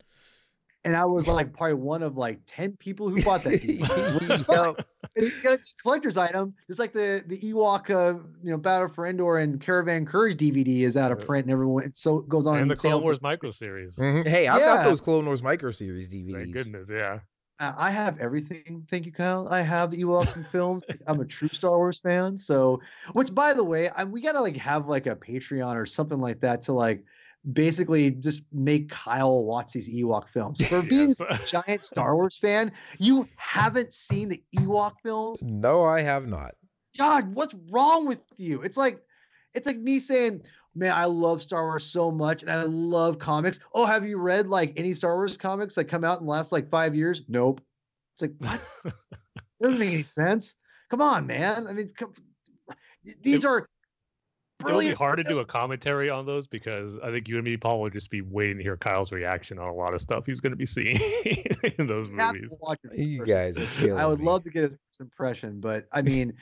[SPEAKER 2] And I was like <laughs> probably one of like ten people who bought that. DVD. Which is fine. It's got a collector's item, just like the the Ewok, uh, you know, Battle for Endor and Caravan Courage DVD is out of print, and everyone so it goes on
[SPEAKER 6] and the
[SPEAKER 2] sale
[SPEAKER 6] Clone Wars micro series.
[SPEAKER 5] Mhm. Hey, I've got those Clone Wars micro series DVDs.
[SPEAKER 6] Thank goodness, yeah.
[SPEAKER 2] Uh, I have everything. Thank you, Kyle. I have the Ewok films. I'm a true Star Wars fan. So, which by the way, I, we gotta like have like a Patreon or something like that to like basically just make Kyle watch these Ewok films. For being
[SPEAKER 6] Yes.
[SPEAKER 2] a giant Star Wars fan, you haven't seen the Ewok films.
[SPEAKER 5] No, I have not.
[SPEAKER 2] God, what's wrong with you? It's like it's like me saying, Man, I love Star Wars so much and I love comics. Oh, have you read like any Star Wars comics that come out in the last like five years? Nope. It's like, what? <laughs> doesn't make any sense. Come on, man. I mean, come, these are
[SPEAKER 6] It would be hard to do a commentary on those because I think you and me, Paul, would just be waiting to hear Kyle's reaction on a lot of stuff he's going to be seeing <laughs> in those
[SPEAKER 2] You
[SPEAKER 6] movies.
[SPEAKER 5] You guys are killing
[SPEAKER 2] I would
[SPEAKER 5] me.
[SPEAKER 2] love to get a first impression, but I mean,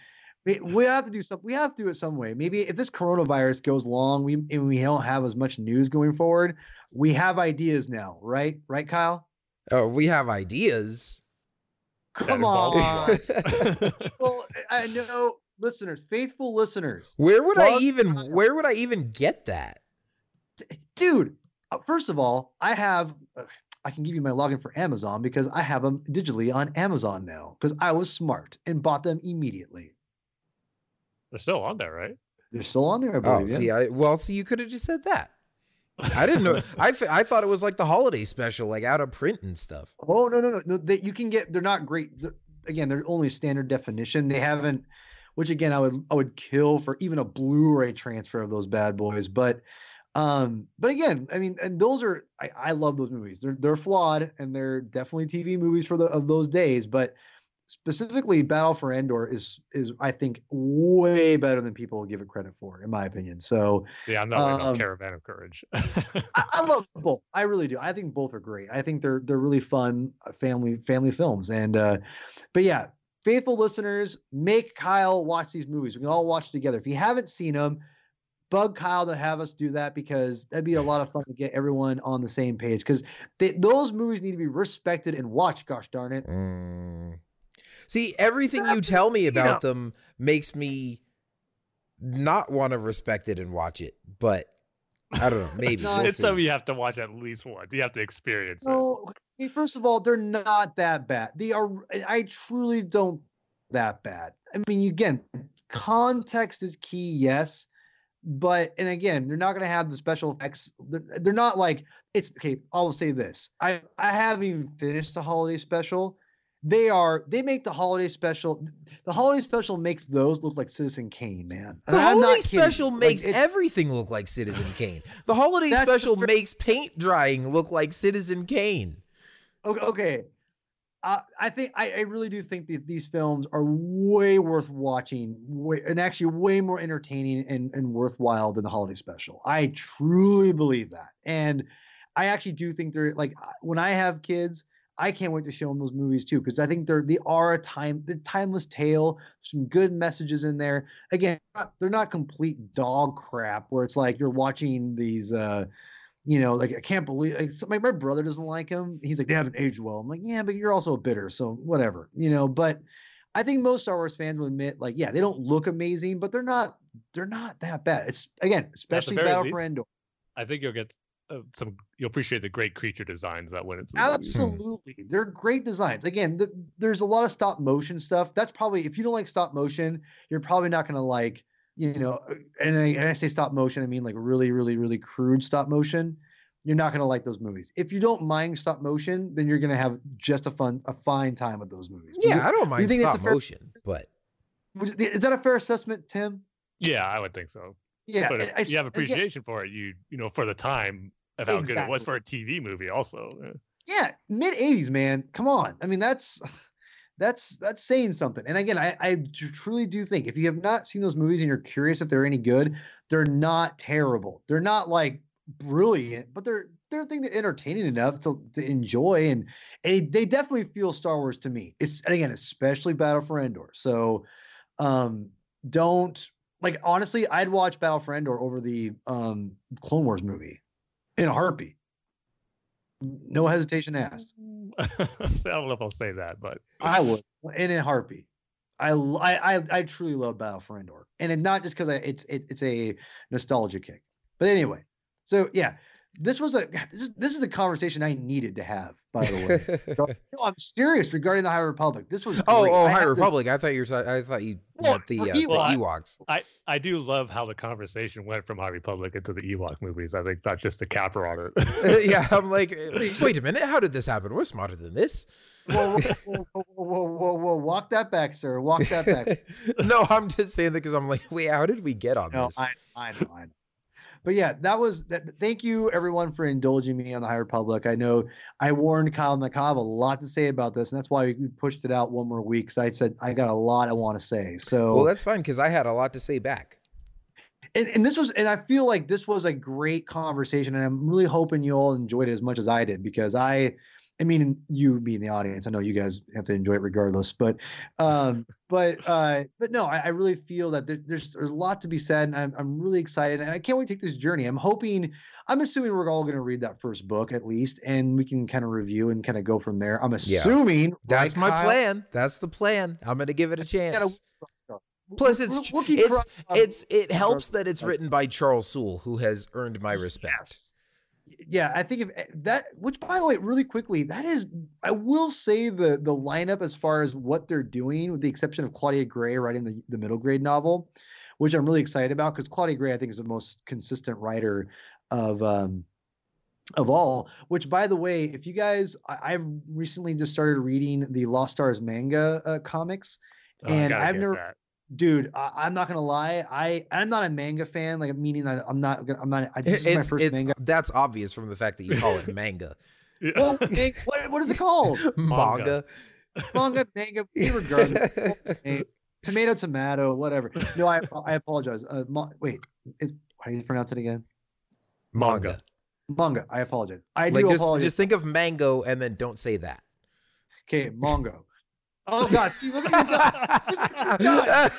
[SPEAKER 2] we, we have to do something. We have to do it some way. Maybe if this coronavirus goes long, we and we don't have as much news going forward. We have ideas now, right? Right, Kyle?
[SPEAKER 5] Oh, we have ideas.
[SPEAKER 2] Come on. well, I know listeners, faithful listeners,
[SPEAKER 5] Where would I even?
[SPEAKER 2] Kyle.
[SPEAKER 5] Where would I even get that?
[SPEAKER 2] dude. uh, First of all, I have. Uh, I can give you my login for Amazon because I have them digitally on Amazon now because I was smart and bought them immediately.
[SPEAKER 6] They're still on there, right?
[SPEAKER 2] They're still on there, I
[SPEAKER 5] Oh,
[SPEAKER 2] believe. yeah.
[SPEAKER 5] see, I well, see, you could have just said that. I didn't know. <laughs> I, f- I thought it was like the holiday special, like out of print and stuff.
[SPEAKER 2] Oh no no no no! They, you can get. They're not great. they're- again, they're only standard definition. They haven't. Which again, I would I would kill for even a Blu-ray transfer of those bad boys. But, um, but again, I mean, and those are I, I love those movies. They're they're flawed and they're definitely TV movies for the of those days. But specifically, Battle for Endor is is I think way better than people give it credit for, in my opinion. So
[SPEAKER 6] See, I'm not
[SPEAKER 2] Um,
[SPEAKER 6] Caravan of Courage. <laughs>
[SPEAKER 2] I, I love both. I really do. I think both are great. I think they're they're really fun uh, family family films. And uh but yeah, faithful listeners, make Kyle watch these movies. We can all watch together. If you haven't seen them, bug Kyle to have us do that because that'd be a lot of fun to get everyone on the same page. Because those movies need to be respected and watched. Gosh darn it!
[SPEAKER 5] Mm. See, everything you tell me about them makes me not want to respect it and watch it. But I don't know. <laughs> Maybe
[SPEAKER 2] No,
[SPEAKER 5] we'll
[SPEAKER 6] it's
[SPEAKER 5] see.
[SPEAKER 6] something you have to watch at least once. You have to experience it.
[SPEAKER 2] Okay, first of all, they're not that bad. They are. I truly don't that bad. I mean, again, context is key, yes, but and again, they're not going to have the special effects. They're, they're not like it's okay. I'll say this: I I haven't even finished the holiday special. They are. They make the holiday special. The holiday special makes those look like Citizen Kane, man.
[SPEAKER 5] The
[SPEAKER 2] And
[SPEAKER 5] holiday special
[SPEAKER 2] Like,
[SPEAKER 5] makes
[SPEAKER 2] it's-
[SPEAKER 5] everything look like Citizen <sighs> Kane. The holiday
[SPEAKER 2] That's the
[SPEAKER 5] special makes paint drying look like Citizen Kane.
[SPEAKER 2] Okay. okay. Uh, I think I, I really do think that these films are way worth watching, way, and actually way more entertaining and, and worthwhile than the holiday special. I truly believe that, and I actually do think they're like when I have kids, I can't wait to show them those movies too because I think they're they are a time the timeless tale. Some good messages in there. Again, they're not complete dog crap where it's like you're watching these. uh you know, like I can't believe like my, my brother doesn't like him. He's like, they haven't aged well. I'm like, yeah, but you're also a bitter, so whatever, you know. But I think most Star Wars fans will admit, like, yeah, they don't look amazing, but they're not they're not that bad. It's again, especially Battle for. Endor.
[SPEAKER 6] I think you'll get uh, some. You'll appreciate the great creature designs that went into the.
[SPEAKER 2] Absolutely, they're great designs. Again, th- there's a lot of stop motion stuff. That's probably if you don't like stop motion, you're probably not gonna like, you know. uh, And I, and I say stop motion, I mean like really, really, really crude stop motion. You're not gonna like those movies. If you don't mind stop motion, then you're gonna have just a fun, a fine time with those movies.
[SPEAKER 5] Yeah,
[SPEAKER 2] you-
[SPEAKER 5] I don't mind
[SPEAKER 2] think it's
[SPEAKER 5] stop
[SPEAKER 2] a fair-
[SPEAKER 5] motion, but
[SPEAKER 2] is that a fair assessment, Tim?
[SPEAKER 6] Yeah, I would think so.
[SPEAKER 2] Yeah,
[SPEAKER 6] but if
[SPEAKER 2] I-
[SPEAKER 6] you have
[SPEAKER 2] again-
[SPEAKER 6] appreciation for it, you you know for the time of how good it was for a TV movie. Also,
[SPEAKER 2] yeah mid 80s man come on i mean that's <laughs> that's that's saying something. And again I, I truly do think if you have not seen those movies and you're curious if they're any good they're not terrible. They're not like brilliant but they're they're I think they're entertaining enough to, to enjoy. And, and they definitely feel star wars to me. It's again especially battle for endor. So um don't like honestly i'd watch battle for endor over the um clone wars movie in a heartbeat no hesitation asked. <laughs>
[SPEAKER 6] I don't know if I'll say that, but
[SPEAKER 2] I would, in a heartbeat. I truly love Battle for Endor, and it, not just because it's it, it's a nostalgia kick. But anyway, so yeah, this was a this is this is the conversation I needed to have. By the way, So- <laughs> no, I'm serious regarding the High Republic. This was
[SPEAKER 5] oh,
[SPEAKER 2] great.
[SPEAKER 5] oh,
[SPEAKER 2] I
[SPEAKER 5] High
[SPEAKER 2] have this-
[SPEAKER 5] Republic. I thought you were. I thought you
[SPEAKER 2] Well,
[SPEAKER 5] meant the,
[SPEAKER 2] for
[SPEAKER 5] uh, the Ewoks.
[SPEAKER 6] I I do love how the conversation went from High Republic into the Ewok movies. I think that's just a capper on it. <laughs>
[SPEAKER 5] yeah, <laughs> I'm like, wait a minute. How did this happen? We're smarter than this.
[SPEAKER 2] Whoa, whoa, whoa, whoa, whoa, whoa, whoa, walk that back, sir. Walk that back.
[SPEAKER 5] no, I'm just saying that because I'm like, wait, how did we get on
[SPEAKER 2] No,
[SPEAKER 5] this?
[SPEAKER 2] I, I know, I know. But yeah, that was that. Thank you everyone for indulging me on the High Republic. I know I warned Kyle McCobb a lot to say about this, and that's why we pushed it out one more week. Because I said I got a lot I want to say. So
[SPEAKER 5] well, that's fine because I had a lot to say back.
[SPEAKER 2] and, and this was and i feel like this was a great conversation and i'm really hoping you all enjoyed it as much as i did because i i mean you being the audience i know you guys have to enjoy it regardless but um <laughs> but uh but no i, I really feel that there, there's there's a lot to be said and I'm, I'm really excited and i can't wait to take this journey i'm hoping i'm assuming we're all going to read that first book at least and we can kind of review and kind of go from there i'm assuming
[SPEAKER 5] That's
[SPEAKER 2] right,
[SPEAKER 5] my
[SPEAKER 2] Kyle?
[SPEAKER 5] plan. That's the plan. I'm gonna give it a chance. Plus, it's
[SPEAKER 2] We'll- we'll
[SPEAKER 5] it's it's it helps that it's written by Charles Soule, who has earned my respect.
[SPEAKER 2] Yes. Yeah, I think if eh, that, which by the way, really quickly, that is, I will say the the lineup as far as what they're doing, with the exception of Claudia Gray writing the, the middle grade novel, which I'm really excited about because Claudia Gray, I think, is the most consistent writer of um of all. Which, by the way, if you guys, I, I've recently just started reading the Lost Stars manga uh, comics,
[SPEAKER 6] Oh,
[SPEAKER 2] And I've never-
[SPEAKER 6] that.
[SPEAKER 2] Dude. I, I'm not gonna lie, I I'm not a manga fan, like meaning that I'm not gonna, I'm not. I, this is my first
[SPEAKER 5] it's
[SPEAKER 2] manga.
[SPEAKER 5] that's obvious from the fact that you <laughs> call it manga.
[SPEAKER 6] Yeah.
[SPEAKER 2] Well, what, what is it called? <laughs>
[SPEAKER 5] manga.
[SPEAKER 2] Manga, manga, regardless. <laughs> Tomato, tomato, whatever. No, I I apologize. Uh, mo- wait, is, how do you pronounce it again?
[SPEAKER 5] Manga.
[SPEAKER 2] Manga. I apologize. I
[SPEAKER 5] Like
[SPEAKER 2] do
[SPEAKER 5] just
[SPEAKER 2] apologize.
[SPEAKER 5] just think of mango and then don't say that.
[SPEAKER 2] Okay, Mongo. Oh God! See, look at you guys.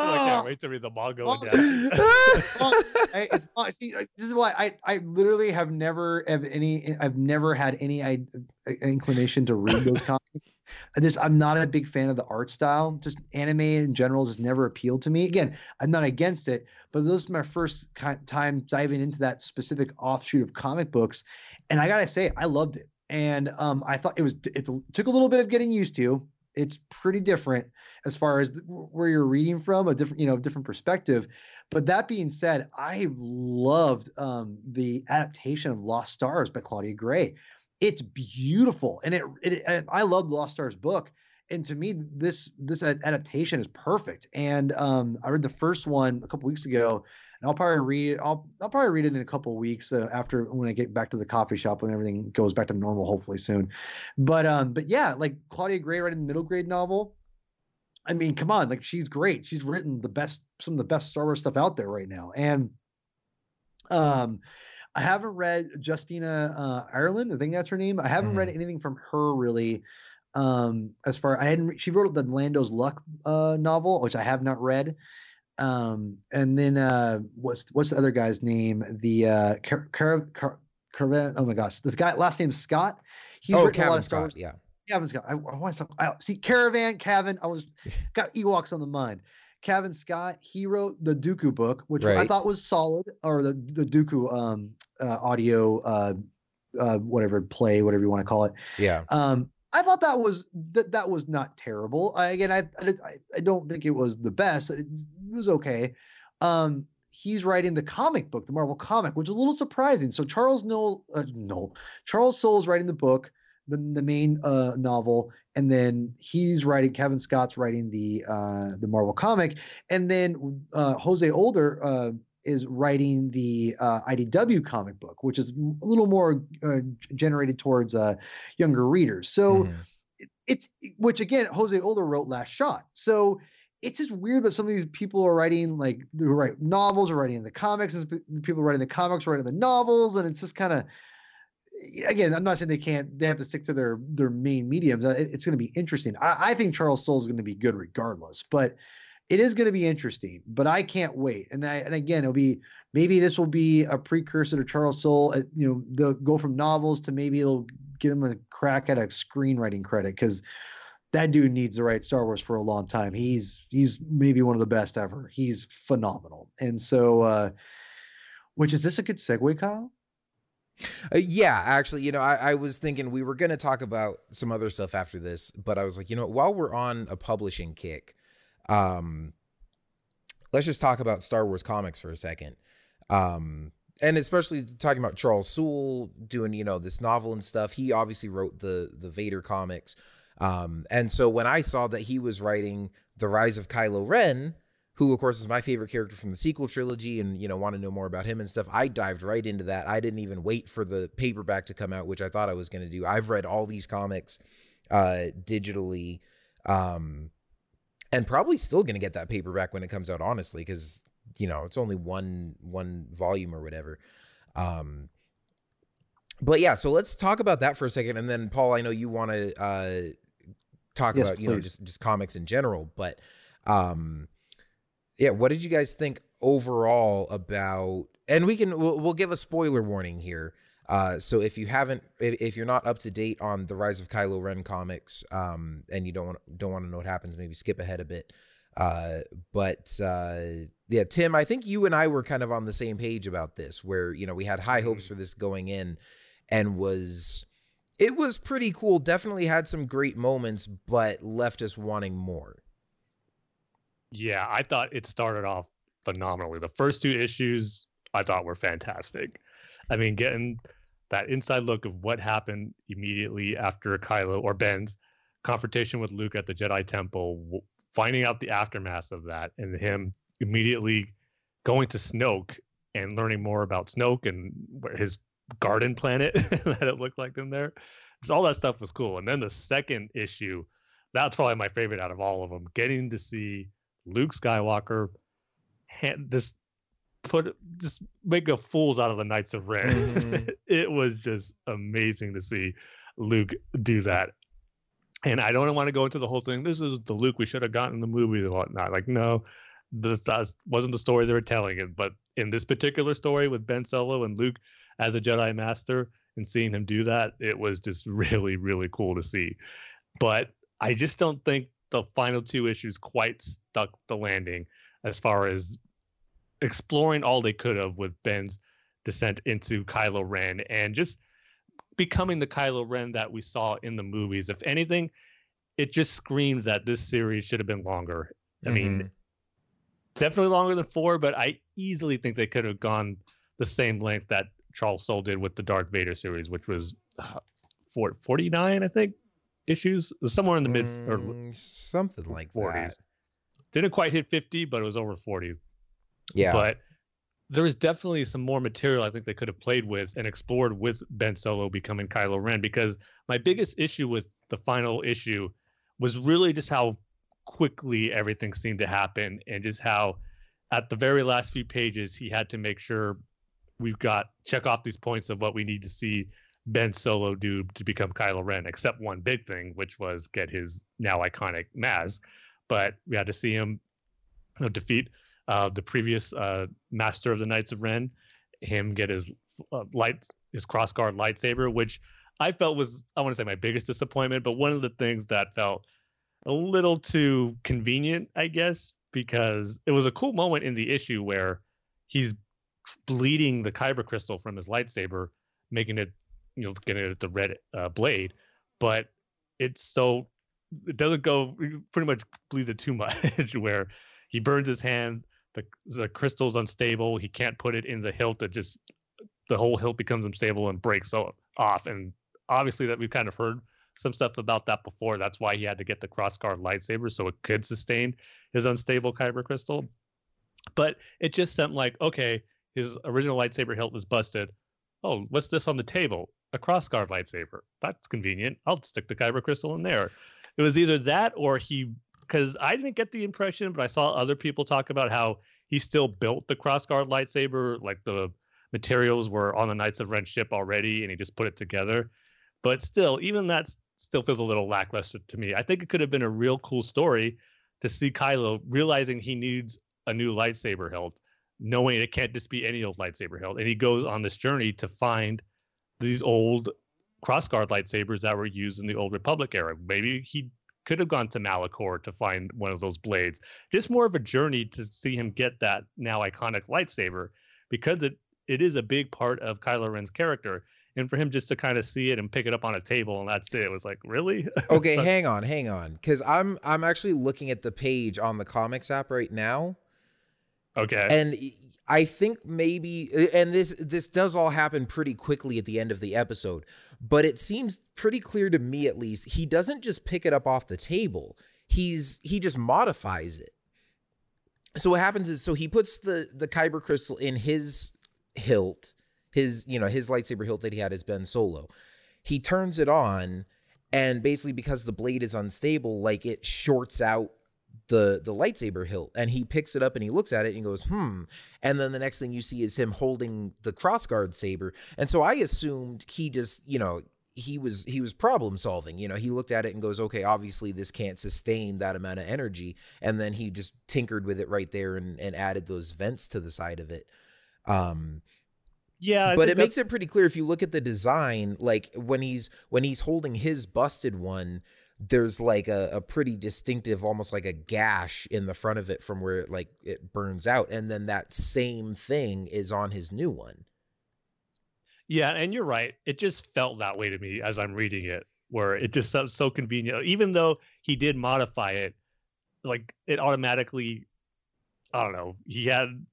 [SPEAKER 6] Oh, I can't wait to read the manga
[SPEAKER 2] Oh.
[SPEAKER 6] again. <laughs>
[SPEAKER 2] I, <laughs> it's, see, this is why I, I literally have never have any. I've never had any I, uh, inclination to read those <laughs> comics. I just I'm not a big fan of the art style. Just anime in general just never appealed to me. Again, I'm not against it, but this is my first time diving into that specific offshoot of comic books, and I gotta say I loved it. And um, I thought it was it took a little bit of getting used to. It's pretty different as far as where you're reading from, a different you know different perspective. But that being said, I loved um, the adaptation of Lost Stars by Claudia Gray. It's beautiful, and it, it and I love Lost Stars book. And to me, this this adaptation is perfect. And um, I read the first one a couple weeks ago, and I'll probably read it. I'll I'll probably read it in a couple weeks uh, after when I get back to the coffee shop when everything goes back to normal, hopefully soon. But um, but yeah, like Claudia Gray writing the middle grade novel. I mean, come on, like she's great. She's written the best, some of the best Star Wars stuff out there right now. And um, I haven't read Justina uh, Ireland. I think that's her name. I haven't read anything from her really. Um, as far I hadn't, she wrote the Lando's Luck uh novel, which I have not read. Um, and then uh, what's what's the other guy's name? The uh, Car- Car- Car- Caravan. Oh my gosh, this guy last name Scott. He's
[SPEAKER 5] oh,
[SPEAKER 2] written a lot of Star Wars
[SPEAKER 5] Scott. Yeah.
[SPEAKER 2] Kevin Scott. I, I want to I, see Caravan, Kevin. I was <laughs> got Ewoks on the mind. Kevin Scott. He wrote the Dooku book, which I thought was solid, or the the Dooku um uh, audio uh uh whatever play, whatever you want to call it.
[SPEAKER 5] Yeah.
[SPEAKER 2] Um, I thought that was that that was not terrible. I, again, I, I I don't think it was the best. It, it was okay. Um, he's writing the comic book, the Marvel comic, which is a little surprising. So Charles Noel, uh, Noel Charles Soule's writing the book. the, the main uh, novel, and then he's writing. Kevin Scott's writing the uh, the Marvel comic, and then uh, Jose Older uh, is writing the uh, IDW comic book, which is a little more uh, generated towards uh, younger readers. So
[SPEAKER 5] Mhm.
[SPEAKER 2] it- it's which again, Jose Older wrote Last Shot. So it's just weird that some of these people are writing like they write novels or writing in the comics, and people writing the comics, writing the novels, and it's just kind of again, I'm not saying they can't. They have to stick to their their main mediums. Uh, It's going to be interesting. I, I think Charles Soule is going to be good regardless, but it is going to be interesting. But I can't wait. And I and again, it'll be maybe this will be a precursor to Charles Soule. uh, You know, they'll go from novels to maybe it'll get him a crack at a screenwriting credit because that dude needs to write Star Wars for a long time. He's he's maybe one of the best ever. He's phenomenal. And so, uh, which is this a good segue, Kyle?
[SPEAKER 5] Uh, yeah, actually, you know, I, I was thinking we were going to talk about some other stuff after this, but I was like, you know, while we're on a publishing kick, um, let's just talk about Star Wars comics for a second. Um, and especially talking about Charles Soule doing, you know, this novel and stuff. He obviously wrote the the Vader comics. Um, and so when I saw that he was writing The Rise of Kylo Ren, who of course is my favorite character from the sequel trilogy and you know want to know more about him and stuff i dived right into that i didn't even wait for the paperback to come out which i thought i was going to do i've read all these comics uh digitally um and probably still going to get that paperback when it comes out honestly because you know it's only one one volume or whatever. Um but yeah so let's talk about that for a second and then paul i know you want to uh talk
[SPEAKER 2] Yes,
[SPEAKER 5] about you know just just comics in general but um yeah what did you guys think overall about and we can we'll, we'll give a spoiler warning here uh so if you haven't if, if you're not up to date on the rise of kylo ren comics um and you don't want don't want to know what happens maybe skip ahead a bit uh but uh yeah tim i think you and i were kind of on the same page about this where you know we had high hopes for this going in and was it was pretty cool definitely had some great moments but left us wanting more
[SPEAKER 6] Yeah, I thought it started off phenomenally. The first two issues I thought were fantastic. I mean, getting that inside look of what happened immediately after Kylo or Ben's confrontation with Luke at the Jedi Temple, finding out the aftermath of that, and him immediately going to Snoke and learning more about Snoke and his garden planet <laughs> that it looked like in there. So all that stuff was cool. And then the second issue, that's probably my favorite out of all of them. Getting to see Luke Skywalker just put just make a fools out of the Knights of Ren.
[SPEAKER 5] Mhm. <laughs>
[SPEAKER 6] it was just amazing to see Luke do that. And I don't want to go into the whole thing. This is the Luke we should have gotten in the movie and whatnot. Like, no, this wasn't the story they were telling it. But in this particular story with Ben Solo and Luke as a Jedi Master and seeing him do that, it was just <laughs> really, really cool to see. But I just don't think the final two issues quite stuck the landing as far as exploring all they could have with Ben's descent into Kylo Ren and just becoming the Kylo Ren that we saw in the movies. If anything, it just screamed that this series should have been longer. I mean, definitely longer than four, but I easily think they could have gone the same length that Charles Soule did with the Darth Vader series, which was uh, four- 49, I think, issues somewhere in the mid or
[SPEAKER 5] Mm, something like
[SPEAKER 6] 40s.
[SPEAKER 5] that.
[SPEAKER 6] didn't quite hit 50, but it was over 40.
[SPEAKER 5] Yeah.
[SPEAKER 6] But there was definitely some more material I think they could have played with and explored with Ben Solo becoming Kylo Ren because my biggest issue with the final issue was really just how quickly everything seemed to happen and just how at the very last few pages he had to make sure we've got check off these points of what we need to see Ben Solo do to become Kylo Ren, except one big thing, which was get his now iconic mask. But we had to see him you know, defeat uh, the previous uh, master of the Knights of Ren, him get his uh, light, his crossguard lightsaber, which I felt was I want to say my biggest disappointment, but one of the things that felt a little too convenient, I guess, because it was a cool moment in the issue where he's bleeding the kyber crystal from his lightsaber, making it, you know, getting it at the red uh, blade, but it's so it doesn't go pretty much bleeds it too <laughs> much where he burns his hand the the crystal's unstable he can't put it in the hilt it just the whole hilt becomes unstable and breaks off and obviously that we've kind of heard some stuff about that before. That's why he had to get the crossguard lightsaber so it could sustain his unstable kyber crystal. But it just sent like, okay, his original lightsaber hilt is busted. Oh, what's this on the table? A crossguard lightsaber. That's convenient. I'll stick the kyber crystal in there. It was either that or he, because I didn't get the impression, but I saw other people talk about how he still built the crossguard lightsaber, like the materials were on the Knights of Ren ship already, and he just put it together. But still, even that still feels a little lackluster to me. I think it could have been a real cool story to see Kylo realizing he needs a new lightsaber hilt, knowing it can't just be any old lightsaber hilt, and he goes on this journey to find these old crossguard lightsabers that were used in the old Republic era. Maybe he could have gone to Malachor to find one of those blades. Just more of a journey to see him get that now iconic lightsaber because it it is a big part of Kylo Ren's character. And for him just to kind of see it and pick it up on a table and that's it, it was like, really? <laughs>
[SPEAKER 5] Okay, hang on, hang on. Cause I'm I'm actually looking at the page on the comics app right now.
[SPEAKER 6] Okay.
[SPEAKER 5] And I think maybe and this this does all happen pretty quickly at the end of the episode, but it seems pretty clear to me at least he doesn't just pick it up off the table. He's he just modifies it. So what happens is so he puts the the kyber crystal in his hilt, his you know, his lightsaber hilt that he had as Ben Solo. He turns it on and basically because the blade is unstable, like it shorts out the the lightsaber hilt and he picks it up and he looks at it and he goes hmm. And then the next thing you see is him holding the crossguard saber. And so i assumed he just you know he was he was problem solving. You know he looked at it and goes okay obviously this can't sustain that amount of energy. And then he just tinkered with it right there and, and added those vents to the side of it. Um
[SPEAKER 6] yeah, I
[SPEAKER 5] but it makes it pretty clear if you look at the design like when he's when he's holding his busted one there's like a, a pretty distinctive almost like a gash in the front of it from where it like it burns out and then that same thing is on his new one
[SPEAKER 6] Yeah, and you're right. It just felt that way to me as I'm reading it, where it just sounds so convenient. Even though he did modify it, like it automatically, I don't know, he had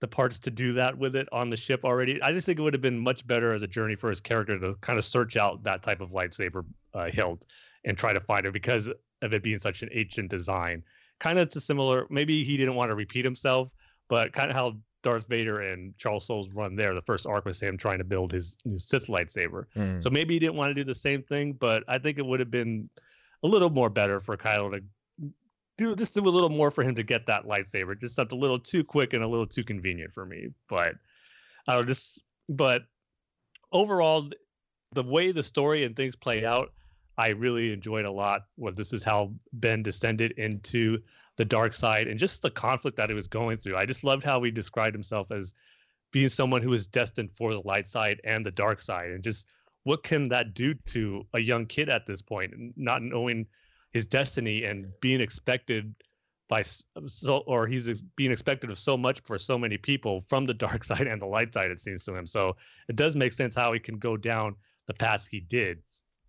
[SPEAKER 6] the parts to do that with it on the ship already. I just think it would have been much better as a journey for his character to kind of search out that type of lightsaber uh, hilt and try to find it because of it being such an ancient design. Kind of to similar, maybe he didn't want to repeat himself, but kind of how Darth Vader and Charles Soules run there. The first arc was him trying to build his new Sith lightsaber.
[SPEAKER 5] Hmm.
[SPEAKER 6] So maybe he didn't want to do the same thing, but I think it would have been a little more better for Kylo to do just do a little more for him to get that lightsaber. Just something a little too quick and a little too convenient for me. But I don't just but overall the way the story and things played out, I really enjoyed a lot. what this is how Ben descended into the dark side and just the conflict that he was going through. I just loved how he described himself as being someone who is destined for the light side and the dark side and just what can that do to a young kid at this point not knowing his destiny and being expected by so or he's being expected of so much for so many people from the <laughs> dark side and the light side it seems to him so it does make sense how he can go down the path he did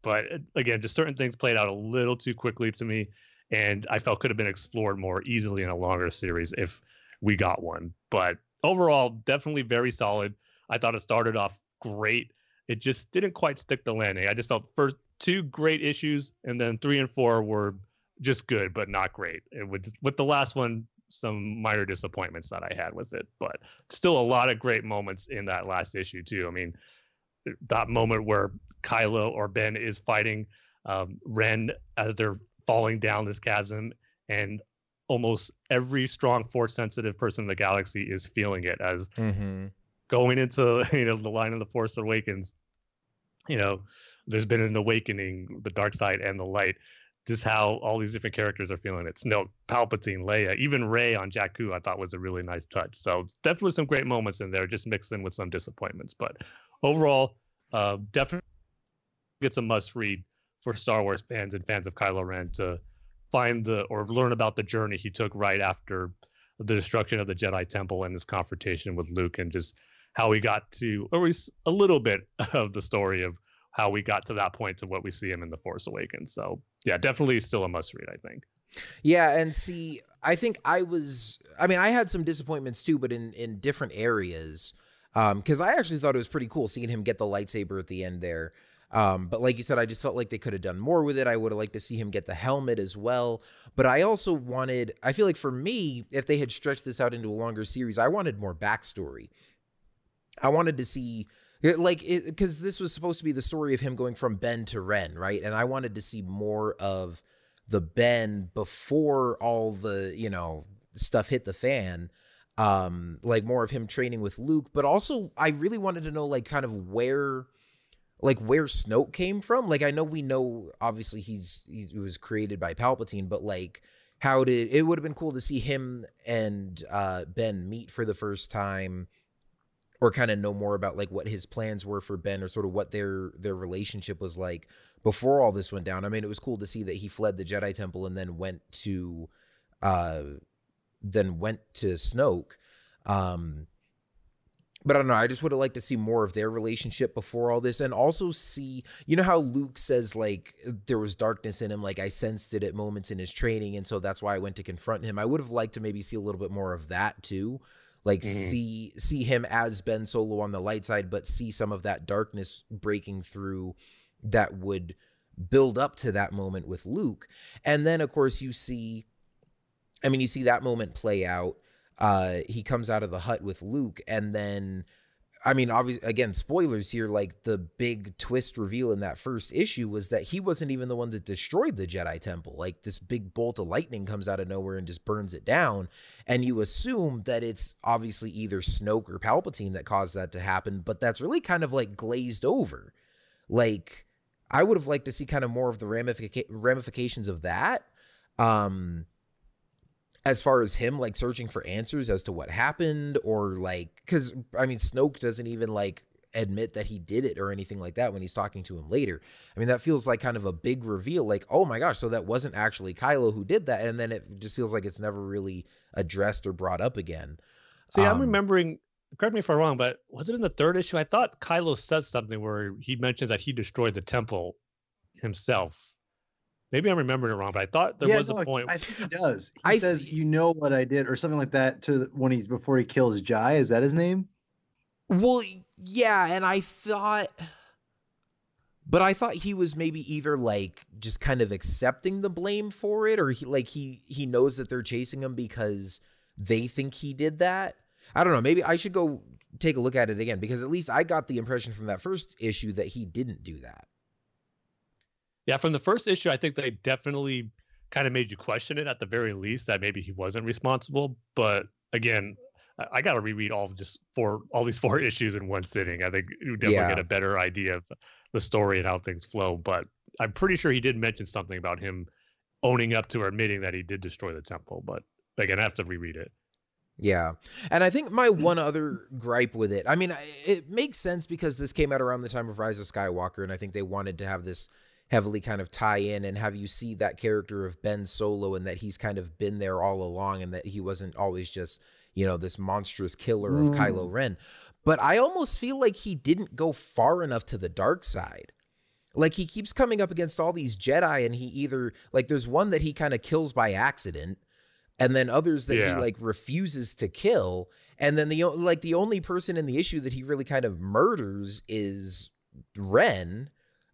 [SPEAKER 6] but uh, again just certain things played out a little too quickly to me and i felt could have been explored more easily in a longer series if we got one but overall definitely very solid. I thought it started off great. It just didn't quite stick the landing. I just felt first two great issues and then three and four were just good but not great. And with with the last one some minor disappointments that i had with it but still a lot of great moments in that last issue too. I mean that moment where Kylo or Ben is fighting um, Ren as they're falling down this chasm, and almost every strong force sensitive person in the galaxy is feeling it as
[SPEAKER 5] Mm-hmm.
[SPEAKER 6] going into <laughs> you know the line of the Force Awakens. You know, there's been an awakening, the dark side and the light. Just how all these different characters are feeling it. Snoke, Palpatine, Leia, even Rey on Jakku, I thought was a really nice touch. So definitely some great moments in there, just mixed in with some disappointments. But overall, uh, definitely it's a must read for Star Wars fans and fans of Kylo Ren to find the or learn about the journey he took right after the destruction of the Jedi Temple and his confrontation with Luke and just how we got to or at least a little bit <laughs> of the story of how we got to that point to what we see him in the Force Awakens. So yeah, definitely still a must read, I think.
[SPEAKER 5] Yeah, and see, I think I was I mean, I had some disappointments too, but in in different areas. Um, because I actually thought it was pretty cool seeing him get the lightsaber at the end there. Um, but like you said, I just felt like they could have done more with it. I would have liked to see him get the helmet as well. But I also wanted, I feel like for me, if they had stretched this out into a longer series, I wanted more backstory. I wanted to see, like, because this was supposed to be the story of him going from Ben to Ren, right? And I wanted to see more of the Ben before all the, you know, stuff hit the fan um like more of him training with Luke but also I really wanted to know like kind of where like where Snoke came from. Like I know we know obviously he's he was created by Palpatine, but like how did it would have been cool to see him and uh Ben meet for the first time or kind of know more about like what his plans were for Ben or sort of what their their relationship was like before all this went down. I mean, it was cool to see that he fled the Jedi Temple and then went to uh then went to Snoke. Um but I don't know. I just would have liked to see more of their relationship before all this, and also see, you know, how Luke says like there was darkness in him, like I sensed it at moments in his training, and so that's why I went to confront him. I would have liked to maybe see a little bit more of that too, like mm-hmm. see see him as Ben Solo on the light side, but see some of that darkness breaking through that would build up to that moment with Luke, and then of course you see, I mean, you see that moment play out uh, he comes out of the hut with Luke, and then, I mean, obviously, again, spoilers here. Like the big twist reveal in that first issue was that he wasn't even the one that destroyed the Jedi Temple. Like this big bolt of lightning comes out of nowhere and just burns it down, and you assume that it's obviously either Snoke or Palpatine that caused that to happen, but that's really kind of like glazed over. Like, I would have liked to see kind of more of the ramifica- ramifications of that. Um, as far as him like searching for answers as to what happened or like because i mean snoke doesn't even like admit that he did it or anything like that when he's talking to him later. I mean that feels like kind of a big reveal like oh my gosh so that wasn't actually kylo who did that and then it just feels like it's never really addressed or brought up again.
[SPEAKER 6] See um, i'm remembering correct me if i'm wrong but was it in the third issue? I thought kylo says something where he mentions that he destroyed the temple himself Maybe I'm remembering it wrong, but I thought there yeah, was no, a point.
[SPEAKER 2] I think he does. He I says, th- "You know what I did," or something like that to when he's before he kills Jai. Is that his name?
[SPEAKER 5] Well, yeah, and I thought, but I thought he was maybe either like just kind of accepting the blame for it, or he like he he knows that they're chasing him because they think he did that. I don't know. Maybe I should go take a look at it again because at least I got the impression from that first issue that he didn't do that.
[SPEAKER 6] Yeah, from the first issue, I think they definitely kind of made you question it at the very least that maybe he wasn't responsible. But again, I, I got to reread all just four all these <laughs> four issues in one sitting. I think you definitely yeah. get a better idea of the story and how things flow. But I'm pretty sure he did mention something about him owning up to or admitting that he did destroy the temple. But again, I have to reread it.
[SPEAKER 5] Yeah. And I think my hmm. one other gripe with it, I mean, it makes sense because this came out around the time of Rise of Skywalker, and I think they wanted to have this heavily kind of tie in and have you see that character of Ben Solo and that he's kind of been there all along and that he wasn't always just, you know, this monstrous killer of mm. Kylo Ren. But I almost feel like he didn't go far enough to the dark side. Like he keeps coming up against all these Jedi and he either like there's one that he kind of kills by accident and then others that yeah. he like refuses to kill and then the like the only person in the issue that he really kind of murders is Ren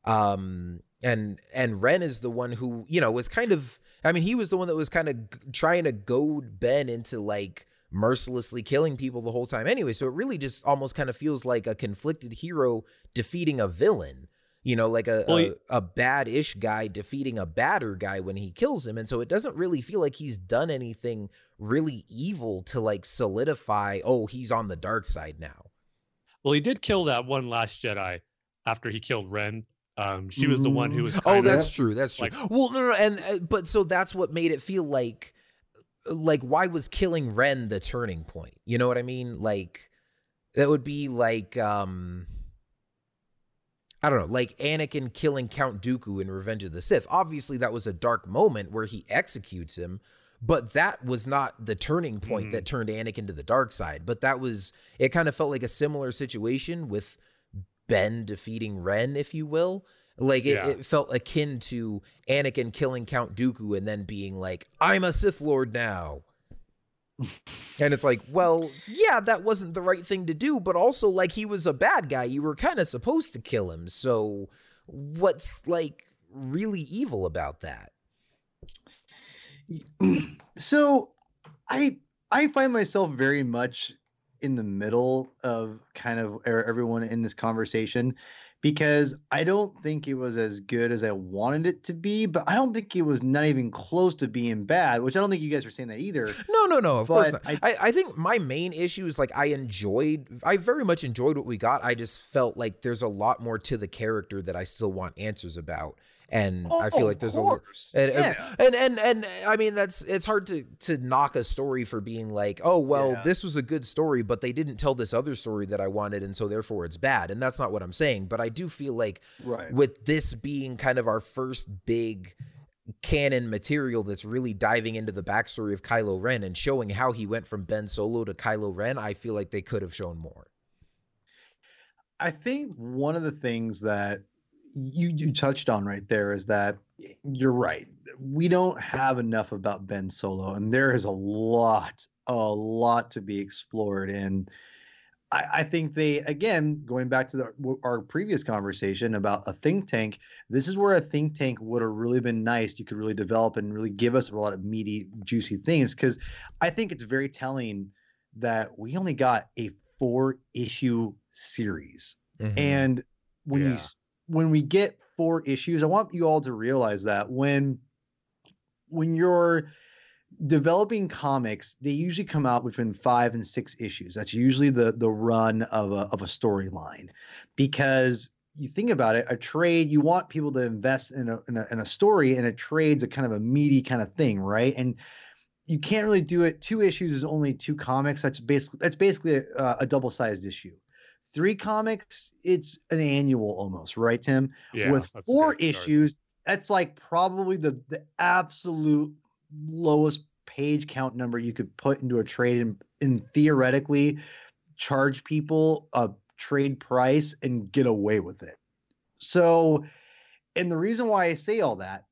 [SPEAKER 5] um and and Ren is the one who you know was kind of I mean he was the one that was kind of trying to goad Ben into like mercilessly killing people the whole time anyway. So it really just almost kind of feels like a conflicted hero defeating a villain you know like a well, a, a bad-ish guy defeating a badder guy when he kills him. And so it doesn't really feel like he's done anything really evil to like solidify oh he's on the dark side now.
[SPEAKER 6] Well he did kill that one last jedi after he killed ren um, she was the one who was.
[SPEAKER 5] Oh, that's true. That's true. Like, well, no, no, and uh, but so that's what made it feel like, like why was killing Ren the turning point? You know what I mean? Like that would be like, um I don't know, like Anakin killing Count Dooku in Revenge of the Sith. Obviously, that was a dark moment where he executes him, but that was not the turning point mm-hmm. that turned Anakin to the dark side. But that was it. Kind of felt like a similar situation with Ben defeating Ren, if you will. Like it, yeah. it, felt akin to Anakin killing Count Dooku and then being like, "I'm a Sith Lord now." <laughs> and it's like, well, yeah, that wasn't the right thing to do, but also like he was a bad guy. You were kind of supposed to kill him. So what's like really evil about that? <clears throat>
[SPEAKER 2] so I I find myself very much in the middle of kind of er, everyone in this conversation because I don't think it was as good as I wanted it to be, but I don't think it was not even close to being bad, which I don't think you guys are saying that either.
[SPEAKER 5] No, no, no, of course not. I, I, I, think my main issue is like I enjoyed, I very much enjoyed what we got. I just felt like there's a lot more to the character that I still want answers about and oh, I feel oh, like there's a and, yeah. and, and and I mean that's it's hard to to knock a story for being like oh well yeah. this was a good story but they didn't tell this other story that I wanted and so therefore it's bad and that's not what I'm saying but I do feel like right. with this being kind of our first big canon material that's really diving into the backstory of Kylo Ren and showing how he went from Ben Solo to Kylo Ren I feel like they could have shown more.
[SPEAKER 2] I think one of the things that you you touched on right there is that you're right. We don't have enough about Ben Solo, and there is a lot, a lot to be explored. And I, I think they, again, going back to the, our previous conversation about a think tank, this is where a think tank would have really been nice. You could really develop and really give us a lot of meaty, juicy things. Because I think it's very telling that we only got a four issue series, mm-hmm. and when yeah. you when we get four issues, I want you all to realize that when when you're developing comics, they usually come out between five and six issues. That's usually the the run of a of a storyline, because you think about it, a trade you want people to invest in a, in a in a story, and a trade's a kind of a meaty kind of thing, right? And you can't really do it. Two issues is only two comics. That's basically that's basically a, a double sized issue three comics, it's an annual almost, right, Tim? Yeah, With four issues, that's like probably the the absolute lowest page count number you could put into a trade and, and theoretically charge people a trade price and get away with it. So, and the reason why I say all that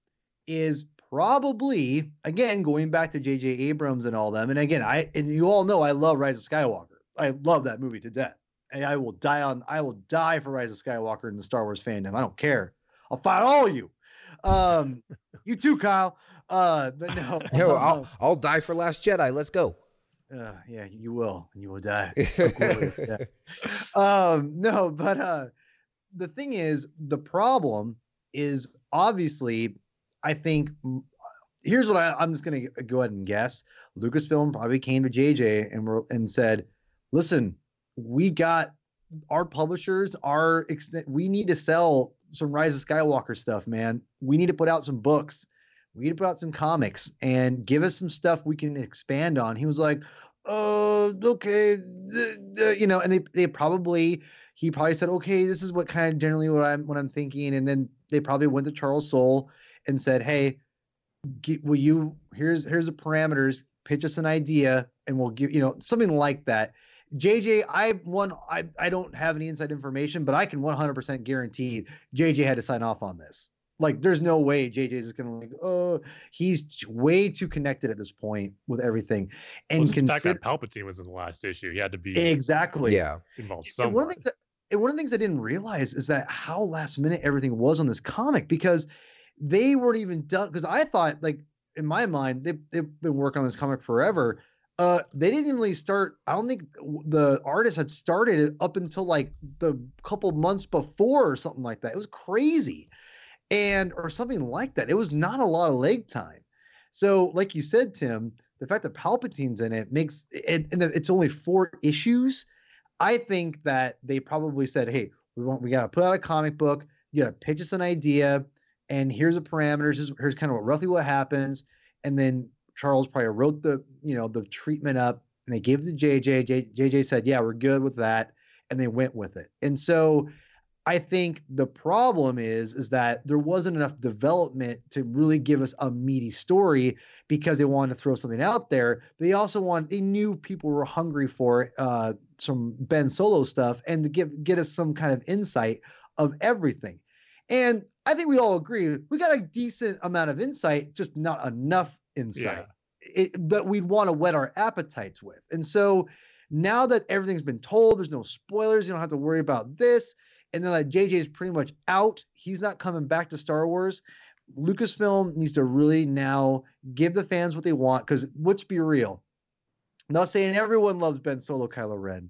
[SPEAKER 2] is probably again going back to J.J. Abrams and all them. And again, I and you all know I love Rise of Skywalker. I love that movie to death. I will die on. I will die for Rise of Skywalker in the Star Wars fandom. I don't care. I'll fight all of you. Um, <laughs> you too, Kyle. Uh, but no,
[SPEAKER 5] no, I'll I'll die for Last Jedi. Let's go.
[SPEAKER 2] Uh, yeah, you will, and you will die. <laughs> um, no, but uh, the thing is, the problem is obviously, I think. Here's what I, I'm just gonna go ahead and guess. Lucasfilm probably came to JJ and and said, "Listen, we got our publishers are we need to sell some Rise of Skywalker stuff, man. We need to put out some books. We need to put out some comics and give us some stuff we can expand on. He was like, uh, okay, you know, and they they probably he probably said, okay, this is what kind of generally what I'm what I'm thinking, and then they probably went to Charles Soule and said, hey, get, will you here's here's the parameters, pitch us an idea, and we'll give you know something like that. JJ, I one I I don't have any inside information, but I can 100% guarantee JJ had to sign off on this. Like, there's no way JJ is going to like, oh, he's way too connected at this point with everything. And
[SPEAKER 6] well, consider- the fact that Palpatine was in the last issue, he had to be
[SPEAKER 2] exactly
[SPEAKER 5] yeah
[SPEAKER 6] involved
[SPEAKER 2] somewhere. And one of the things that, and one of the things I didn't realize is that how last minute everything was on this comic because they weren't even done. Because I thought, like in my mind, they they've been working on this comic forever uh, they didn't really start. I don't think the artist had started it up until like the couple months before or something like that. It was crazy, and or something like that. It was not a lot of leg time. So, like you said, Tim, the fact that Palpatine's in it makes it, and it's only four issues. I think that they probably said, "Hey, we want we got to put out a comic book. You got to pitch us an idea, and here's the parameters. Here's, here's kind of what, roughly what happens, and then Charles probably wrote the you know the treatment up and they gave it to JJ. JJ said, "Yeah, we're good with that," and they went with it. And so I think the problem is is that there wasn't enough development to really give us a meaty story because they wanted to throw something out there. They also want they knew people were hungry for uh, some Ben Solo stuff and to give get us some kind of insight of everything. And I think we all agree we got a decent amount of insight, just not enough insight yeah. it, that we'd want to whet our appetites with. And so now that everything's been told, there's no spoilers, you don't have to worry about this. and then like JJ is pretty much out. He's not coming back to Star Wars. Lucasfilm needs to really now give the fans what they want. Because let's be real, I'm not saying everyone loves Ben Solo, Kylo Ren,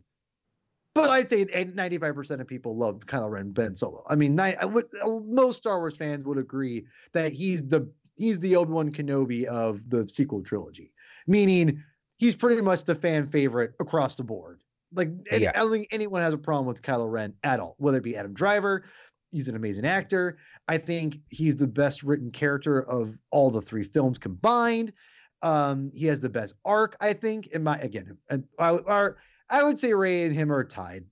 [SPEAKER 2] but I'd say 95% of people love Kylo Ren, Ben Solo. I mean, I would, most Star Wars fans would agree that he's the he's the Obi Wan Kenobi of the sequel trilogy, meaning he's pretty much the fan favorite across the board. Like, yeah. I don't think anyone has a problem with Kylo Ren at all, whether it be Adam Driver. He's an amazing actor. I think he's the best written character of all the three films combined. Um, he has the best arc, I think. In my again, I, I, I would say Rey and him are tied.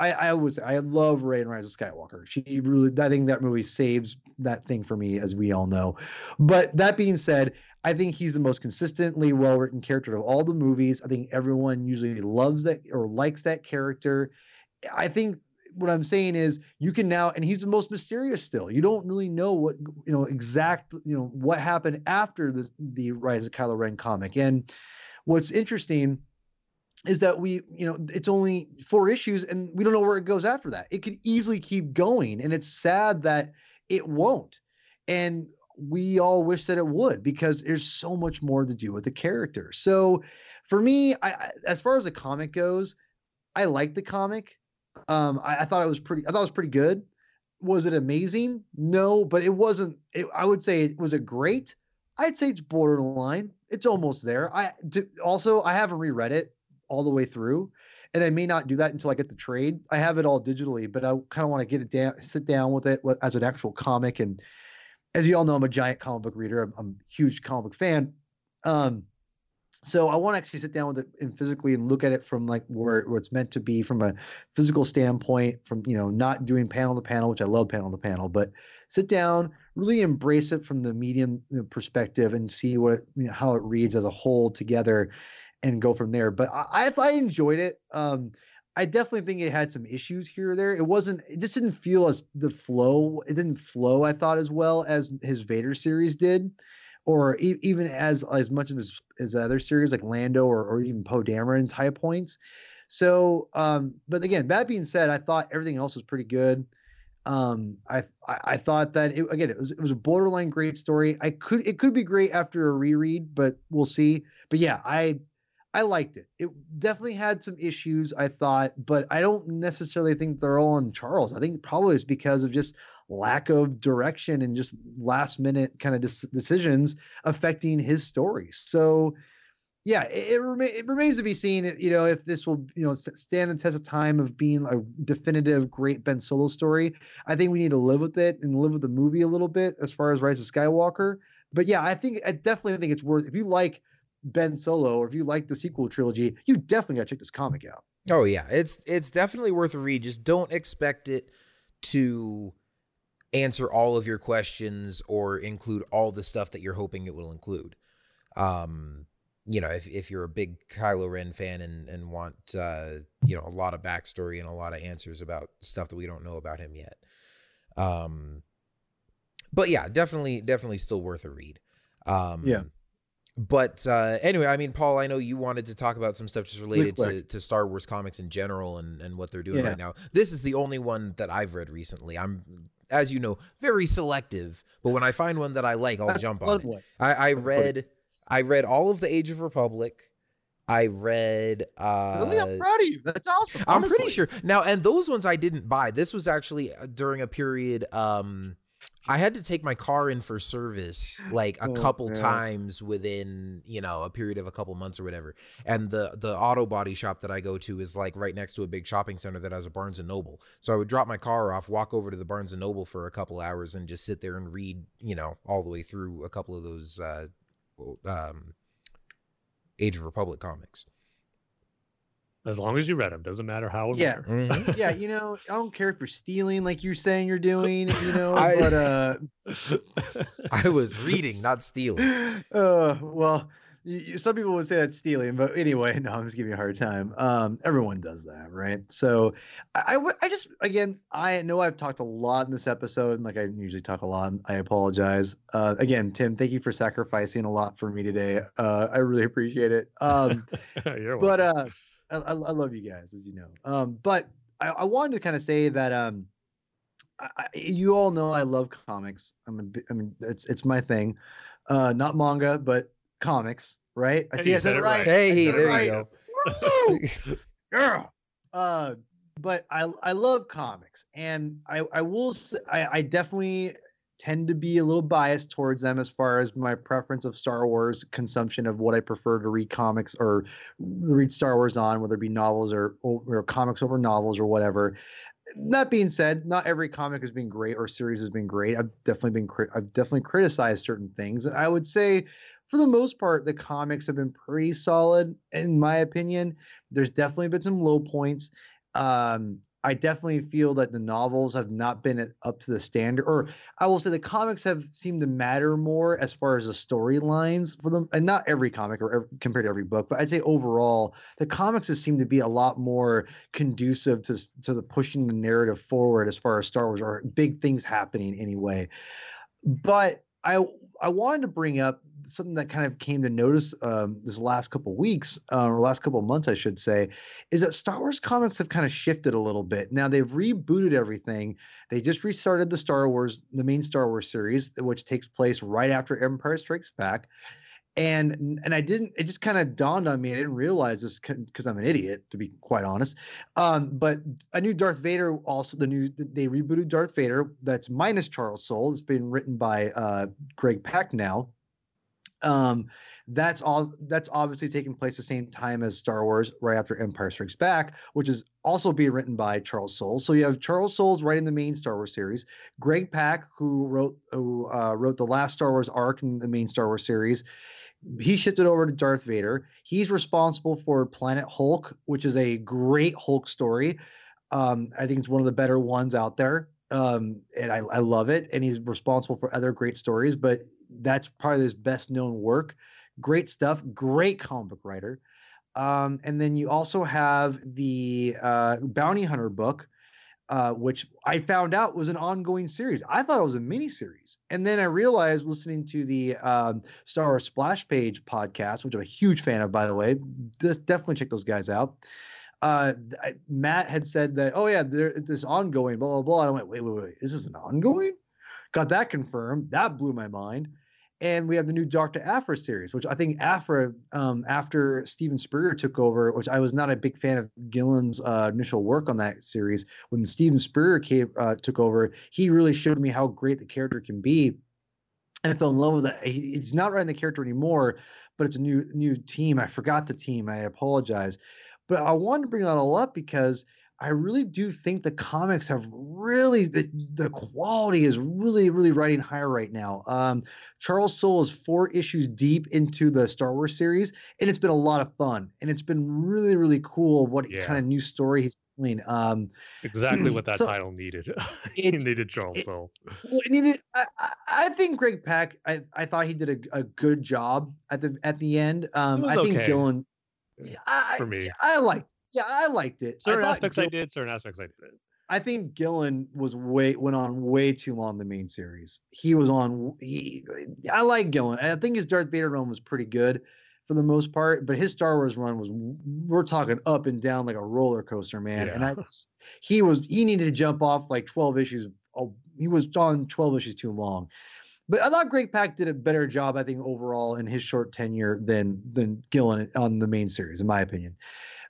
[SPEAKER 2] I, I say I love Rey and Rise of Skywalker. She really, I think that movie saves that thing for me, as we all know. But that being said, I think he's the most consistently well written character of all the movies. I think everyone usually loves that or likes that character. I think what I'm saying is you can now, and he's the most mysterious still. You don't really know what you know exact you know what happened after the the Rise of Kylo Ren comic. And what's interesting is that we you know it's only four issues and we don't know where it goes after that. It could easily keep going, and it's sad that it won't. And we all wish that it would because there's so much more to do with the character. So for me, I, as far as the comic goes, I like the comic. Um, I, I, thought it was pretty. I thought it was pretty good. Was it amazing? No, but it wasn't. It, I would say it was a great. I'd say it's borderline. It's almost there. I to, also I haven't reread it all the way through, and I may not do that until I get the trade. I have it all digitally, but I kind of want to get it down, sit down with it as an actual comic and as you all know, I'm a giant comic book reader. I'm, I'm a huge comic book fan. Um, so I want to actually sit down with it and physically and look at it from like where, where it's meant to be from a physical standpoint, from you know not doing panel to panel, which I love panel to panel, but sit down, really embrace it from the medium perspective and see what you know, how it reads as a whole together, and go from there. But I I, I enjoyed it. Um, I definitely think it had some issues here or there. It wasn't. It just didn't feel as the flow. It didn't flow. I thought as well as his Vader series did, or e- even as as much as his other series like Lando or, or even Poe Dameron type points. So, um, but again, that being said, I thought everything else was pretty good. Um, I, I, I thought that it, again, it was it was a borderline great story. I could it could be great after a reread, but we'll see. But yeah, I I liked it. It definitely had some issues, I thought, but I don't necessarily think they're all on Charles. I think probably it's because of just lack of direction and just last minute kind of decisions affecting his story. So, yeah, it, it, rema- it, remains to be seen, you know, if this will, you know, stand the test of time of being a definitive great Ben Solo story. I think we need to live with it and live with the movie a little bit as far as Rise of Skywalker. But yeah, I think I definitely think it's worth if you like Ben Solo, or if you like the sequel trilogy, you definitely got to check this comic out.
[SPEAKER 5] Oh yeah, it's it's definitely worth a read. Just don't expect it to answer all of your questions or include all the stuff that you're hoping it will include. Um, you know, if if you're a big Kylo Ren fan and and want uh, you know a lot of backstory and a lot of answers about stuff that we don't know about him yet. Um, but yeah, definitely definitely still worth a read. Um,
[SPEAKER 2] yeah
[SPEAKER 5] but uh, anyway, I mean, Paul, I know you wanted to talk about some stuff just related to, to Star Wars comics in general and, and what they're doing yeah. right now. This is the only one that I've read recently. I'm, as you know, very selective, but when I find one that I like, I'll jump on it. I, I read, I read all of the Age of Republic. I read. Uh,
[SPEAKER 2] really, I'm proud of you. That's awesome.
[SPEAKER 5] I'm pretty sure now, and those ones I didn't buy. This was actually uh, during a period. Um, I had to take my car in for service like a oh, couple times within, you know, a period of a couple months or whatever. And the the auto body shop that I go to is like right next to a big shopping center that has a Barnes and Noble. So I would drop my car off, walk over to the Barnes and Noble for a couple hours and just sit there and read, you know, all the way through a couple of those uh um Age of Republic comics.
[SPEAKER 6] As long as you read them, doesn't matter how.
[SPEAKER 2] Yeah, mm-hmm. <laughs> yeah. You know, I don't care if you're stealing, like you're saying you're doing. You <laughs> know, I, but uh, <laughs>
[SPEAKER 5] I was reading, not stealing.
[SPEAKER 2] Uh, well, you, some people would say that's stealing, but anyway, no, I'm just giving you a hard time. Um, everyone does that, right? So, I, I, I just again, I know I've talked a lot in this episode, like I usually talk a lot. I apologize. Uh, again, Tim, thank you for sacrificing a lot for me today. Uh, I really appreciate it. Um, but uh I, I, love you guys, as you know. Um, but I, I wanted to kind of say that um, I, I- you all know I love comics. I'm a, bi- I mean, it's it's my thing. Uh, not manga, but comics. Right? I see.
[SPEAKER 6] you
[SPEAKER 2] I said
[SPEAKER 6] said
[SPEAKER 2] it
[SPEAKER 6] it
[SPEAKER 2] right.
[SPEAKER 6] right.
[SPEAKER 5] Hey,
[SPEAKER 2] I
[SPEAKER 5] there
[SPEAKER 2] right.
[SPEAKER 5] you go.
[SPEAKER 2] Woo! <laughs> Girl. Uh, but I I love comics, and I I will I, I definitely tend to be a little biased towards them as far as my preference of Star Wars consumption of what I prefer to read comics or read Star Wars on, whether it be novels or or comics over novels or whatever. That being said, not every comic has been great or series has been great. I've definitely been I've definitely criticized certain things, and I would say for the most part, the comics have been pretty solid, in my opinion. There's definitely been some low points. Um, I definitely feel that the novels have not been up to the standard, or I will say the comics have seemed to matter more as far as the storylines for them, and not every comic or ev- compared to every book, but I'd say overall the comics have seemed to be a lot more conducive to to the pushing the narrative forward as far as Star Wars or big things happening anyway. But I I wanted to bring up something that kind of came to notice um, this last couple weeks uh, or last couple months, I should say, is that Star Wars comics have kind of shifted a little bit. Now they've rebooted everything. They just restarted the Star Wars, the main Star Wars series, which takes place right after Empire Strikes Back. And and I didn't. It just kind of dawned on me. I didn't realize this because I'm an idiot, to be quite honest. Um, but I knew Darth Vader also. The new they rebooted Darth Vader. That's minus Charles Soule. It's been written by uh, Greg Pak now. Um, that's all. That's obviously taking place the same time as Star Wars, right after Empire Strikes Back, which is also being written by Charles Soule. So you have Charles Soule's writing the main Star Wars series. Greg Pak, who wrote who uh, wrote the last Star Wars arc in the main Star Wars series, he shifted over to Darth Vader. He's responsible for Planet Hulk, which is a great Hulk story. Um, I think it's one of the better ones out there. Um, and I, I love it. And he's responsible for other great stories, but that's probably his best known work. Great stuff, great comic book writer. Um, and then you also have the uh, Bounty Hunter book, uh, which I found out was an ongoing series. I thought it was a mini series, and then I realized listening to the um, Star Wars Splash Page podcast, which I'm a huge fan of, by the way. Definitely check those guys out. Uh, I- Matt had said that, oh yeah, there, this ongoing, blah blah blah. And I went, wait, wait, wait, this is an ongoing. Got that confirmed. That blew my mind. And we have the new Doctor Aphra series, which I think Aphra, um, after Steven Spurrier took over, which I was not a big fan of Gillen's uh, initial work on that series. When Steven Spurrier came, uh, took over, he really showed me how great the character can be. And I fell in love with it. He- He's not writing the character anymore, but it's a new new team. I forgot the team. I apologize. But I wanted to bring that all up because I really do think the comics have really the, the quality is really really riding higher right now. Um, Charles Soule is four issues deep into the Star Wars series, and it's been a lot of fun, and it's been really really cool what
[SPEAKER 6] Yeah.
[SPEAKER 2] kind of new story he's telling. Um,
[SPEAKER 6] It's exactly what that
[SPEAKER 2] So,
[SPEAKER 6] title needed. <laughs> he
[SPEAKER 2] it-
[SPEAKER 6] needed Charles
[SPEAKER 2] it-
[SPEAKER 6] Soule.
[SPEAKER 2] well, it needed, I, I, I think Greg Pak. I, I thought he did a, a good job at the at the end. Um, I think
[SPEAKER 6] okay.
[SPEAKER 2] Gillen. I,
[SPEAKER 6] for me.
[SPEAKER 2] I liked. Yeah, I liked it.
[SPEAKER 6] Certain
[SPEAKER 2] thought
[SPEAKER 6] aspects I did, certain aspects I didn't.
[SPEAKER 2] I think Gillen was way went on way too long the main series. He was on. He, I like Gillen. I think his Darth Vader run was pretty good for the most part, but his Star Wars run was we're talking up and down like a roller coaster, man. And I, he was he needed to jump off like twelve issues. Oh, he was on twelve issues too long. But I thought Greg Pak did a better job, I think, overall in his short tenure than than Gillen on the main series, in my opinion.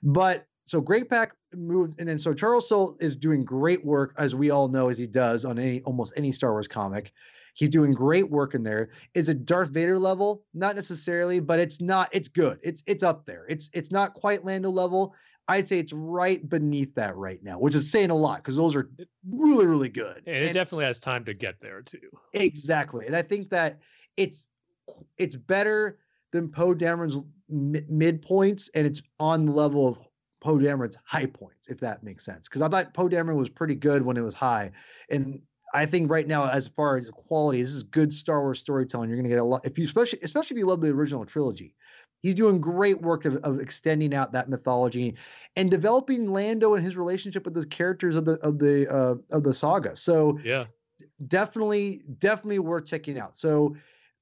[SPEAKER 2] But so Greg Pak moved, and then so Charles Soule is doing great work, as we all know, as he does on any almost any Star Wars comic. He's doing great work in there. Is it Darth Vader level? Not necessarily, but it's not. It's good. It's it's up there. It's it's not quite Lando level. I'd say it's right beneath that right now, which is saying a lot because those are really really good.
[SPEAKER 6] And it
[SPEAKER 2] And-
[SPEAKER 6] definitely has time to get there too.
[SPEAKER 2] Exactly, and I think that it's it's better than Poe Dameron's mi- mid and it's on the level of Poe Dameron's high points, if that makes sense. Because I thought Poe Dameron was pretty good when it was high, and I think right now, as far as quality, this is good Star Wars storytelling. You're going to get a lot if you especially especially if you love the original trilogy. He's doing great work of, of extending out that mythology and developing Lando and his relationship with the characters of the of the uh, of the saga. So
[SPEAKER 6] Yeah.
[SPEAKER 2] definitely definitely worth checking out so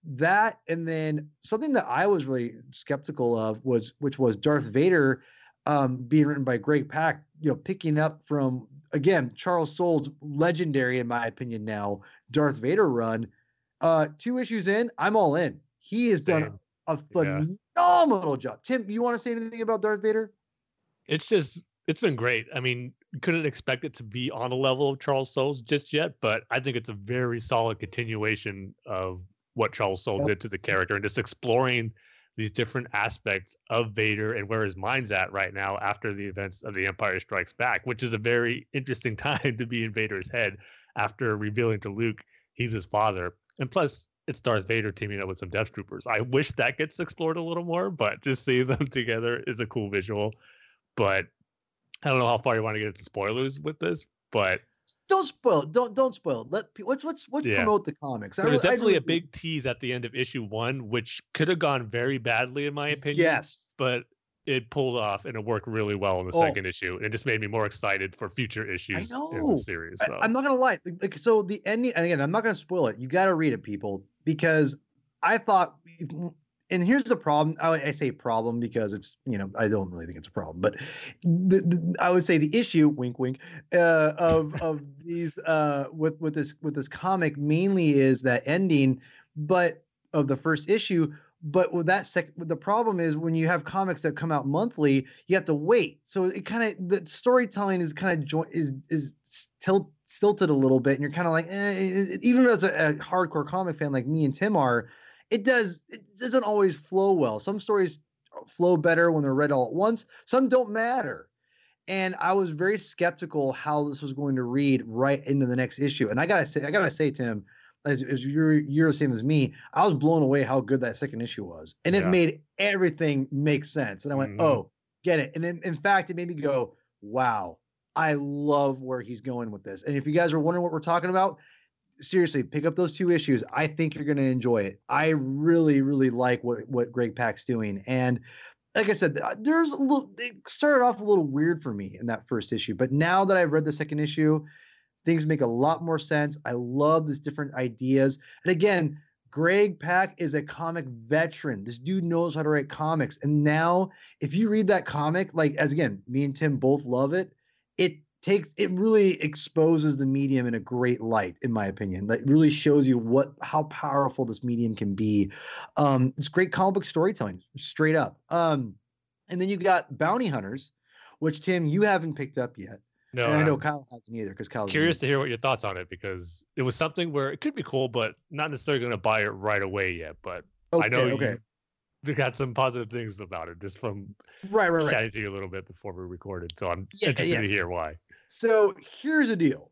[SPEAKER 2] that and then something that i was really skeptical of was which was darth vader um being written by greg pak you know picking up from again Charles Soule's legendary, in my opinion, now Darth Vader run. Uh, two issues in, I'm all in. He has done a
[SPEAKER 6] Yeah.
[SPEAKER 2] phenomenal job. Tim, you want to say anything about Darth Vader?
[SPEAKER 6] it's just it's been great. I mean, couldn't expect it to be on the level of Charles Soule's just yet, but I think it's a very solid continuation of what Charles Soule
[SPEAKER 2] Yep.
[SPEAKER 6] did to the character and just exploring these different aspects of Vader and where his mind's at right now after the events of the Empire Strikes Back, which is a very interesting <laughs> time to be in Vader's head after revealing to Luke he's his father. And plus, it's Darth Vader teaming up with some Death Troopers. I wish that gets explored a little more, but just seeing them <laughs> together is a cool visual. But I don't know how far you want to get into spoilers with this, but
[SPEAKER 2] Don't spoil it. Don't don't spoil it. Let let's let's let's
[SPEAKER 6] Yeah.
[SPEAKER 2] promote the comics. I
[SPEAKER 6] there was
[SPEAKER 2] I
[SPEAKER 6] definitely a big tease at the end of issue one, which could have gone very badly in my opinion.
[SPEAKER 2] yes.
[SPEAKER 6] But it pulled off and it worked really well in the
[SPEAKER 2] Oh.
[SPEAKER 6] second issue. It just made me more excited for future issues in the series.
[SPEAKER 2] I,
[SPEAKER 6] So
[SPEAKER 2] I'm not gonna lie. Like, like, so the ending, and again, I'm not gonna spoil it. You got to read it, people, because I thought. And here's the problem. I, I say problem because it's you know I don't really think it's a problem, but the, the, I would say the issue, wink, wink, uh, of of <laughs> these uh, with with this with this comic mainly is that ending, but of the first issue. But with that sec, the problem is when you have comics that come out monthly, you have to wait. So it kind of the storytelling is kind of joint is is tilt, stilted a little bit, and you're kind of like, eh, even as a, a hardcore comic fan like me and Tim are, it does it doesn't always flow well. Some stories flow better when they're read all at once. Some don't matter. And I was very skeptical how this was going to read right into the next issue. And I gotta say, I gotta say, Tim, as, as you're you're the same as me, I was blown away how good that second issue was, and it
[SPEAKER 6] Yeah.
[SPEAKER 2] made everything make sense. And I went,
[SPEAKER 6] Mhm.
[SPEAKER 2] oh, get it. And in, in fact, it made me go, wow, I love where he's going with this. And if you guys are wondering what we're talking about, seriously, pick up those two issues. I think you're going to enjoy it. I really, really like what what Greg Pak's doing. And like I said, uh, there's a little. It started off a little weird for me in that first issue, but now that I've read the second issue, things make a lot more sense. I love these different ideas. And again, Greg Pak is a comic veteran. This dude knows how to write comics. And now, if you read that comic, like as again, me and Tim both love it, it takes it really exposes the medium in a great light, in my opinion. That really shows you what how powerful this medium can be. Um, it's great comic book storytelling, straight up. Um, and then you got Bounty Hunters, which Tim, you haven't picked up yet.
[SPEAKER 6] no,
[SPEAKER 2] and I know
[SPEAKER 6] I'm
[SPEAKER 2] Kyle hasn't either because Kyle's
[SPEAKER 6] curious to hear what your thoughts on it because it was something where it could be cool, but not necessarily going to buy it right away yet. But
[SPEAKER 2] Okay,
[SPEAKER 6] I know
[SPEAKER 2] okay.
[SPEAKER 6] you got some positive things about it just from
[SPEAKER 2] Right, right, right.
[SPEAKER 6] chatting to you a little bit before we recorded. So I'm
[SPEAKER 2] Yeah,
[SPEAKER 6] interested
[SPEAKER 2] yes.
[SPEAKER 6] to hear why.
[SPEAKER 2] So here's the deal.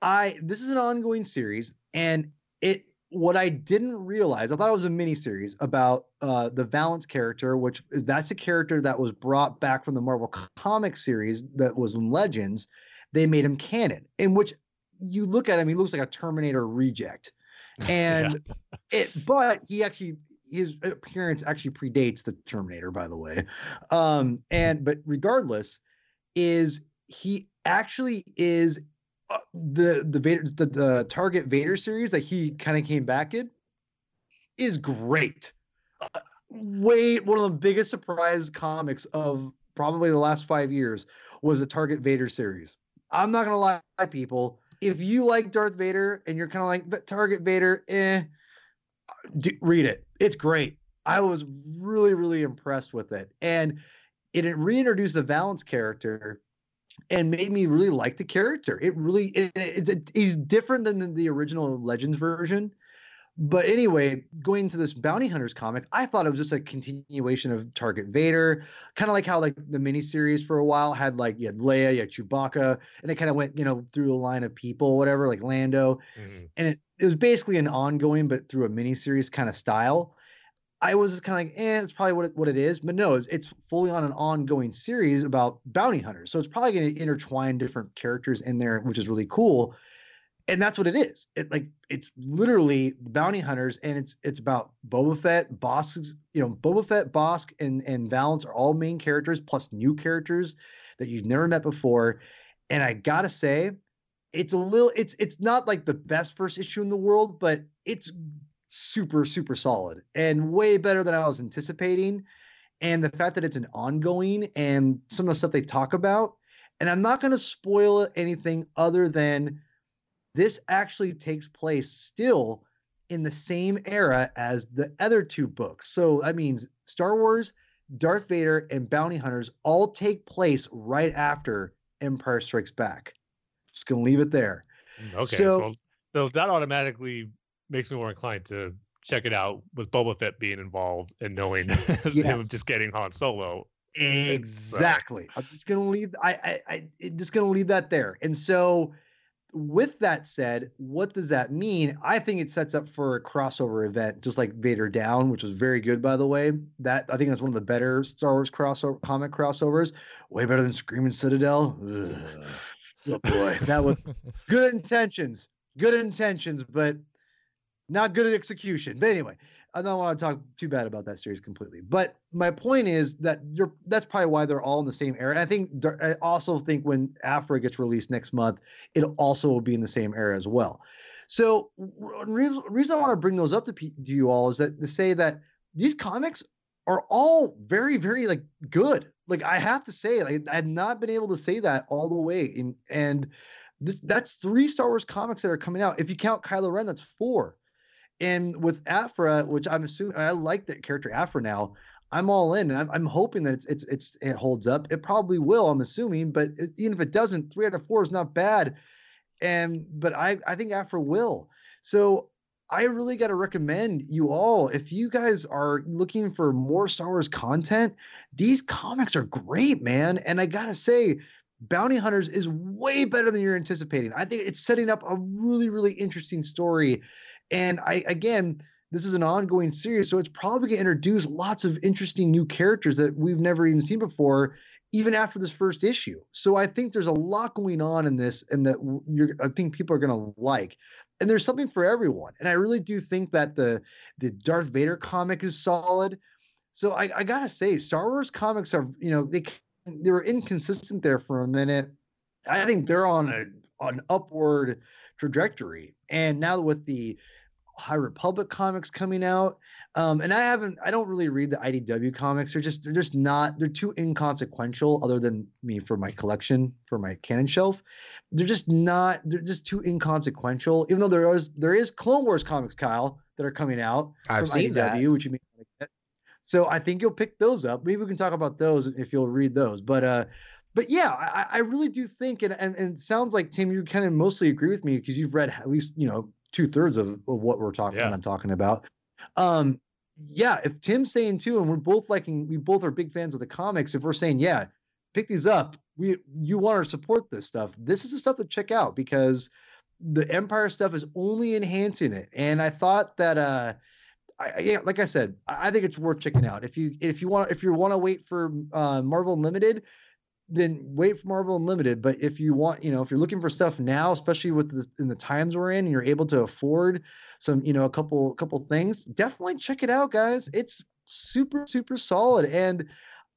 [SPEAKER 2] I this is an ongoing series, and it what I didn't realize, I thought it was a mini series about uh, the Valance character, which is that's a character that was brought back from the Marvel comic series that was in Legends. They made him canon, in which you look at him, he looks like a Terminator reject, <laughs> and it. But he actually his appearance actually predates the Terminator, by the way. Um, and but regardless, is he actually is uh, the the Vader the, the Target Vader series that he kind of came back in is great. Uh, way one of the biggest surprise comics of probably the last five years was the Target Vader series. I'm not gonna lie, people. If you like Darth Vader and you're kind of like "But Target Vader, eh, d- read it. It's great. I was really, really impressed with it, and it reintroduced the Valance character and made me really like the character. It really it, it, it- he's different than the, original Legends version. But anyway, going to this Bounty Hunters comic, I thought it was just a continuation of Target Vader, kind of like how like the miniseries for a while had like you had Leia, you had Chewbacca, and it kind of went you know through a line of people, whatever, like Lando
[SPEAKER 6] Mhm.
[SPEAKER 2] and it, it was basically an ongoing but through a miniseries kind of style. I was kind of like, eh, it's probably what it, what it is, but no, it's, it's fully on an ongoing series about bounty hunters. So it's probably going to intertwine different characters in there, which is really cool. And that's what it is. It like it's literally bounty hunters, and it's it's about Boba Fett, Bossk's, you know, Boba Fett, Bosk, and and Valance are all main characters plus new characters that you've never met before. And I gotta say, it's a little it's it's not like the best first issue in the world but it's super super solid and way better than i was anticipating and the fact that it's an ongoing and some of the stuff they talk about. And I'm not going to spoil anything other than this actually takes place still in the same era as the other two books. So that means Star Wars, Darth Vader, and Bounty Hunters all take place right after Empire Strikes Back. Just gonna leave it there.
[SPEAKER 6] Mm, Okay,
[SPEAKER 2] So-
[SPEAKER 6] so, so that automatically makes me more inclined to check it out with Boba Fett being involved and knowing <laughs> him
[SPEAKER 2] Yes.
[SPEAKER 6] just getting Han Solo.
[SPEAKER 2] Exactly. I'm just gonna leave. I, I, I just gonna leave that there. And so, with that said, what does that mean? I think it sets up for a crossover event, just like Vader Down, which was very good, by the way. That I think that's one of the better Star Wars crossover comic crossovers. Way better than Screaming Citadel. Ugh. Oh boy, that was <laughs> good intentions. Good intentions, but not good at execution. But anyway, I don't want to talk too bad about that series completely. But my point is that you're that's probably why they're all in the same era. I think I also think when Aphra gets released next month, it also will be in the same era as well. So reason, reason I want to bring those up to, pe- to you all is that to say that these comics are all very very like good. Like I have to say, like I had not been able to say that all the way. In, and this that's three Star Wars comics that are coming out. If you count Kylo Ren, that's four. And with Aphra, which I'm assuming I like that character Aphra now, I'm all in. And I'm, I'm hoping that it's it's it's it holds up. It probably will. I'm assuming, but it, even if it doesn't, three out of four is not bad. And but I I think Aphra will. So I really got to recommend you all if you guys are looking for more Star Wars content, these comics are great, man. And I gotta say, Bounty Hunters is way better than you're anticipating. I think it's setting up a really, really interesting story. And I, again, this is an ongoing series, so it's probably going to introduce lots of interesting new characters that we've never even seen before, even after this first issue. So I think there's a lot going on in this, and that you're, I think people are going to like. And there's something for everyone. And I really do think that the the Darth Vader comic is solid. So I, I gotta say, Star Wars comics are, you know, they they were inconsistent there for a minute. I think they're on a an upward trajectory. And now with the High Republic comics coming out, um, and I haven't, I don't really read the IDW comics. They're just, they're just not, they're too inconsequential. Other than me for my collection, for my canon shelf, they're just not, they're just too inconsequential. Even though there is, there is Clone Wars comics, Kyle, that are coming out
[SPEAKER 5] I've
[SPEAKER 2] from
[SPEAKER 5] seen that.
[SPEAKER 2] Which you may want to get. So I think you'll pick those up. Maybe we can talk about those if you'll read those. But uh, but yeah, I, I really do think, and, and and it sounds like Tim, you kind of mostly agree with me because you've read at least you know two thirds of, of what we're talking.
[SPEAKER 6] Yeah.
[SPEAKER 2] I'm talking about. Um, yeah, if Tim's saying too, and we're both liking, we both are big fans of the comics. If we're saying, yeah, pick these up, we you want to support this stuff. This is the stuff to check out because the Empire stuff is only enhancing it. And I thought that uh I, yeah, like I said, I I think it's worth checking out. If you if you want if you want to wait for uh, Marvel Unlimited, then wait for Marvel Unlimited. But if you want, you know, if you're looking for stuff now, especially with the in the times we're in, and you're able to afford some, you know, a couple couple things, definitely check it out, guys. It's super super solid, and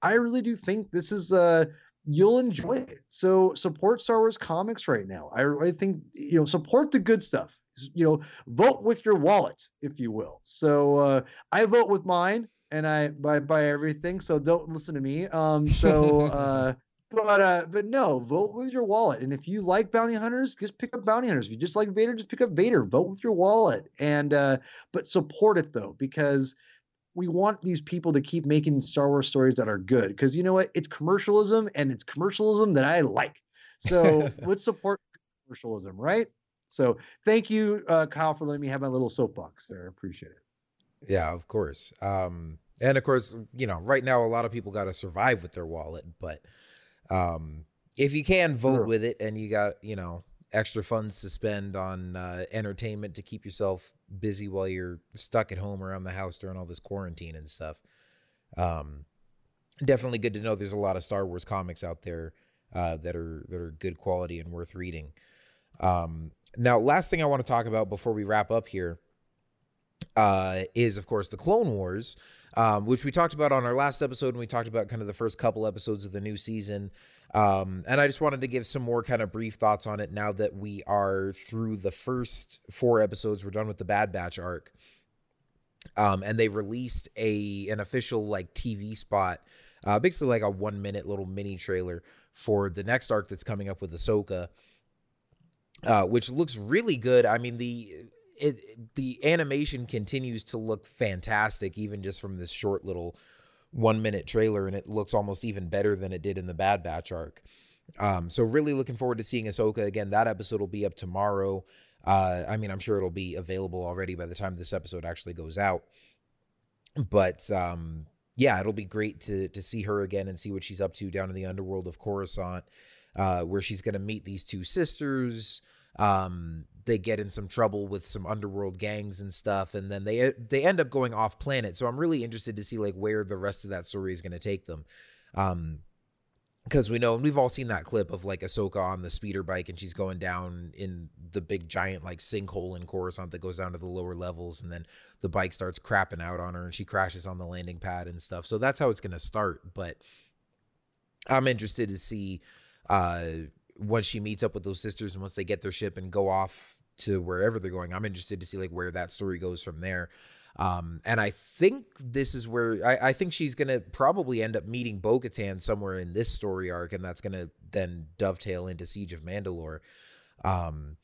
[SPEAKER 2] I really do think this is uh you'll enjoy it. So support Star Wars comics right now. I really think you know support the good stuff. You know, vote with your wallet, if you will. So uh, I vote with mine, and I buy buy everything. So don't listen to me. Um, so. <laughs> uh, but uh, but no, vote with your wallet. And if you like bounty hunters, just pick up bounty hunters. If you just like Vader, just pick up Vader. Vote with your wallet. And uh, but support it though, because we want these people to keep making Star Wars stories that are good. Because you know what? It's commercialism, and it's commercialism that I like. So <laughs> let's support commercialism, right? So thank you, uh, Kyle, for letting me have my little soapbox there. I appreciate it.
[SPEAKER 5] Yeah, of course. Um, and of course, you know, right now a lot of people got to survive with their wallet, but um, if you can vote
[SPEAKER 2] Sure.
[SPEAKER 5] with it and you got, you know, extra funds to spend on uh, entertainment to keep yourself busy while you're stuck at home around the house during all this quarantine and stuff. Um, definitely good to know there's a lot of Star Wars comics out there uh, that are that are good quality and worth reading. Um, now, last thing I want to talk about before we wrap up here uh, is, of course, the Clone Wars, um, which we talked about on our last episode and we talked about kind of the first couple episodes of the new season. Um, and I just wanted to give some more kind of brief thoughts on it now that we are through the first four episodes. We're done with the Bad Batch arc. Um, and they released a an official like TV spot, uh, basically like a one minute little mini trailer for the next arc that's coming up with Ahsoka, uh, which looks really good. I mean the it, the animation continues to look fantastic, even just from this short little one minute trailer, and it looks almost even better than it did in the Bad Batch arc. Um, so really looking forward to seeing Ahsoka again. That episode will be up tomorrow. Uh, I mean, I'm sure it'll be available already by the time this episode actually goes out. But um, yeah, it'll be great to to see her again and see what she's up to down in the underworld of Coruscant, uh, where she's going to meet these two sisters. Um, they get in some trouble with some underworld gangs and stuff, and then they they end up going off planet. So I'm really interested to see like where the rest of that story is going to take them. Um, because we know and we've all seen that clip of like Ahsoka on the speeder bike and she's going down in the big giant like sinkhole in Coruscant that goes down to the lower levels and then the bike starts crapping out on her and she crashes on the landing pad and stuff. So that's how it's going to start, but I'm interested to see uh once she meets up with those sisters and once they get their ship and go off to wherever they're going, I'm interested to see like where that story goes from there. Um, and I think this is where I, I think she's gonna probably end up meeting Bo Katan somewhere in this story arc, and that's gonna then dovetail into Siege of Mandalore. Um,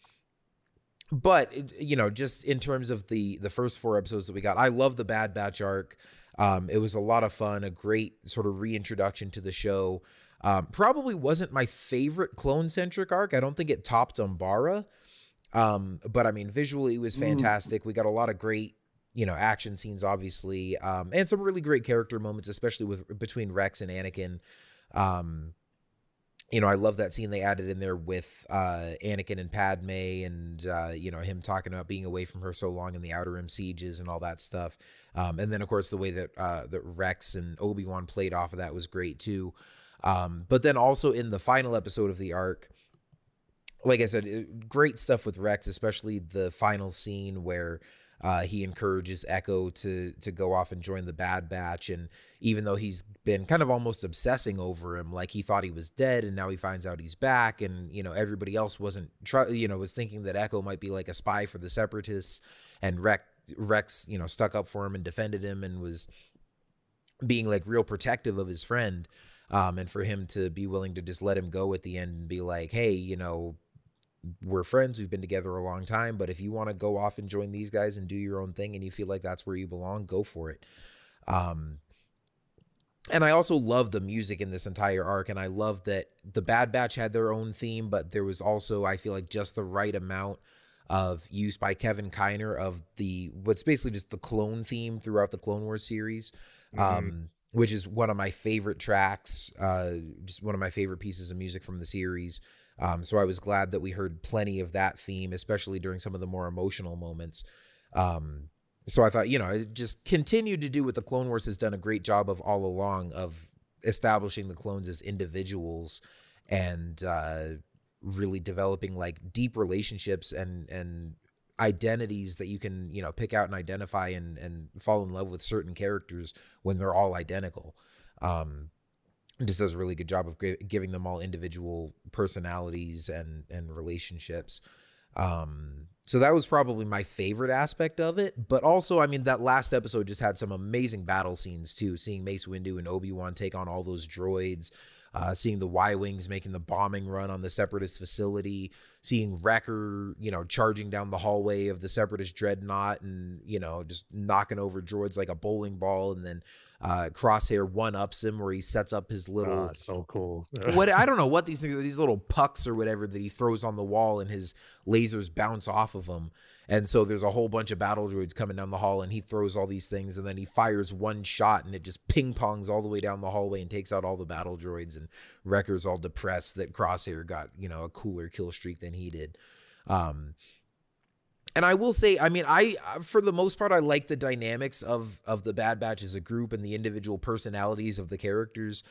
[SPEAKER 5] but you know, just in terms of the the first four episodes that we got, I love the Bad Batch arc. Um, it was a lot of fun, a great sort of reintroduction to the show. Um, probably wasn't my favorite clone centric arc. I don't think it topped Umbara. Um, but I mean, visually it was fantastic. We got a lot of great, you know, action scenes, obviously, um, and some really great character moments, especially with between Rex and Anakin. Um, you know, I love that scene they added in there with uh, Anakin and Padme, and uh, you know him talking about being away from her so long in the Outer Rim sieges and all that stuff. Um, and then, of course, the way that uh, that Rex and Obi Wan played off of that was great too. Um, but then also in the final episode of the arc, like I said, great stuff with Rex, especially the final scene where uh, he encourages Echo to to go off and join the Bad Batch, and even though he's been kind of almost obsessing over him, like he thought he was dead, and now he finds out he's back, and you know everybody else wasn't, try, you know, was thinking that Echo might be like a spy for the Separatists, and Rex, Rex, you know, stuck up for him and defended him, and was being like real protective of his friend. Um, and for him to be willing to just let him go at the end and be like, hey, you know, we're friends, we've been together a long time, but if you want to go off and join these guys and do your own thing and you feel like that's where you belong, go for it. Um, and I also love the music in this entire arc, and I love that the Bad Batch had their own theme, but there was also, I feel like, just the right amount of use by Kevin Kiner of the what's basically just the clone theme throughout the Clone Wars series. Mm-hmm. Um, which is one of my favorite tracks, uh, just one of my favorite pieces of music from the series. Um, so I was glad that we heard plenty of that theme, especially during some of the more emotional moments. Um, so I thought, you know, it just continued to do what the Clone Wars has done a great job of all along of establishing the clones as individuals and uh, really developing like deep relationships and and identities that you can you know pick out and identify and and fall in love with certain characters when they're all identical. Um just does a really good job of giving them all individual personalities and and relationships. Um so that was probably my favorite aspect of it. But also i mean that last episode just had some amazing battle scenes too seeing mace windu and obi-wan take on all those droids uh, seeing the Y Wings making the bombing run on the Separatist facility, seeing Wrecker, you know, charging down the hallway of the Separatist dreadnought and, you know, just knocking over droids like a bowling ball. And then uh, Crosshair one ups him where he sets up his little.
[SPEAKER 6] Oh, so cool. <laughs>
[SPEAKER 5] what I don't know what these things, are, these little pucks or whatever that he throws on the wall and his lasers bounce off of them. And so there's a whole bunch of battle droids coming down the hall, and he throws all these things, and then he fires one shot, and it just ping pongs all the way down the hallway and takes out all the battle droids. And Wrecker's all depressed that Crosshair got you know a cooler kill streak than he did. Um, and I will say, I mean, I for the most part, I like the dynamics of of the Bad Batch as a group and the individual personalities of the characters.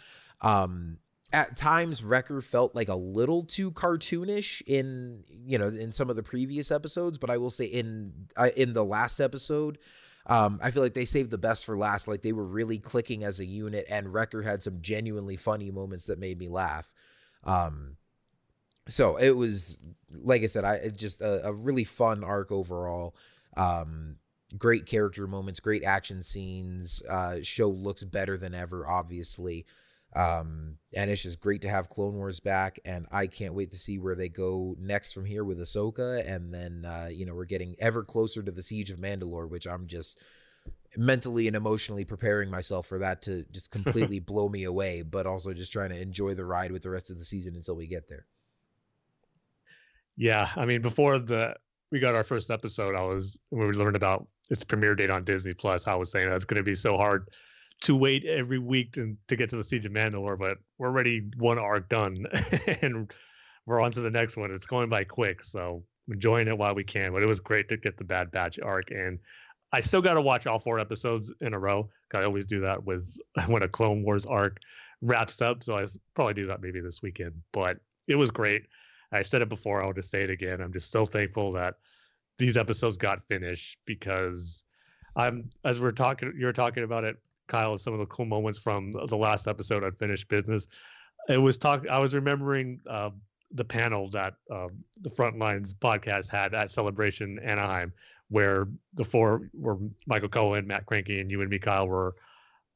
[SPEAKER 5] Um, at times Wrecker felt like a little too cartoonish in you know in some of the previous episodes, but I will say in uh, in the last episode, um, I feel like they saved the best for last. Like they were really clicking as a unit, and Wrecker had some genuinely funny moments that made me laugh. Um, so it was like I said, I just a, a really fun arc overall. Um, great character moments, great action scenes. Uh, show looks better than ever, obviously. Um, and it's just great to have Clone Wars back, and I can't wait to see where they go next from here with Ahsoka, and then uh, you know we're getting ever closer to the Siege of Mandalore, which I'm just mentally and emotionally preparing myself for that to just completely <laughs> blow me away, but also just trying to enjoy the ride with the rest of the season until we get there.
[SPEAKER 6] Yeah, I mean, before the we got our first episode, I was when we learned about its premiere date on Disney Plus. I was saying that's going to be so hard to wait every week to, to get to the Siege of Mandalore, but we're already one arc done <laughs> and we're on to the next one. It's going by quick, so enjoying it while we can. But it was great to get the Bad Batch arc, and I still got to watch all four episodes in a row. I always do that with <laughs> when a Clone Wars arc wraps up, so I probably do that maybe this weekend. But it was great. I said it before. I'll just say it again. I'm just so thankful that these episodes got finished because I'm as we're talking. You're talking about it Kyle some of the cool moments from the last episode on Finished Business. It was talk. I was remembering uh, the panel that uh, the Frontlines podcast had at Celebration Anaheim, where the four were Michael Cohen, Matt Cranky, and you and me, Kyle, were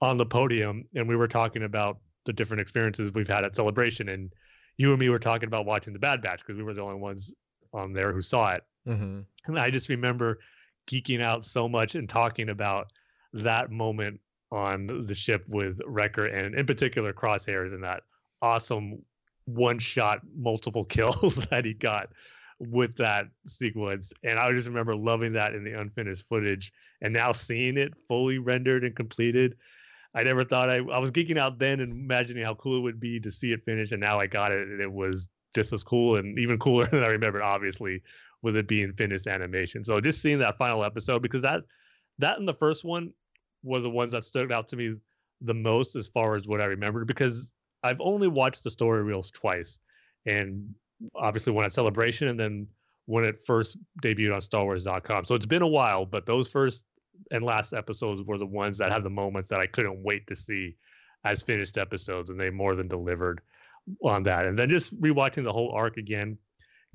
[SPEAKER 6] on the podium, and we were talking about the different experiences we've had at Celebration, and you and me were talking about watching the Bad Batch because we were the only ones on there who saw it. Mm-hmm. And I just remember geeking out so much and talking about that moment on the ship with Wrecker and in particular Crosshairs and that awesome one shot multiple <laughs> kills that he got with that sequence. And I just remember loving that in the unfinished footage and now seeing it fully rendered and completed. I never thought I, I was geeking out then and imagining how cool it would be to see it finished. And now I got it and it was just as cool and even cooler <laughs> than I remembered, obviously, with it being finished animation. So just seeing that final episode, because that that in the first one were the ones that stood out to me the most as far as what I remembered because I've only watched the story reels twice, and obviously one at Celebration and then when it first debuted on StarWars.com. So it's been a while, but those first and last episodes were the ones that had the moments that I couldn't wait to see as finished episodes, and they more than delivered on that. And then just rewatching the whole arc again,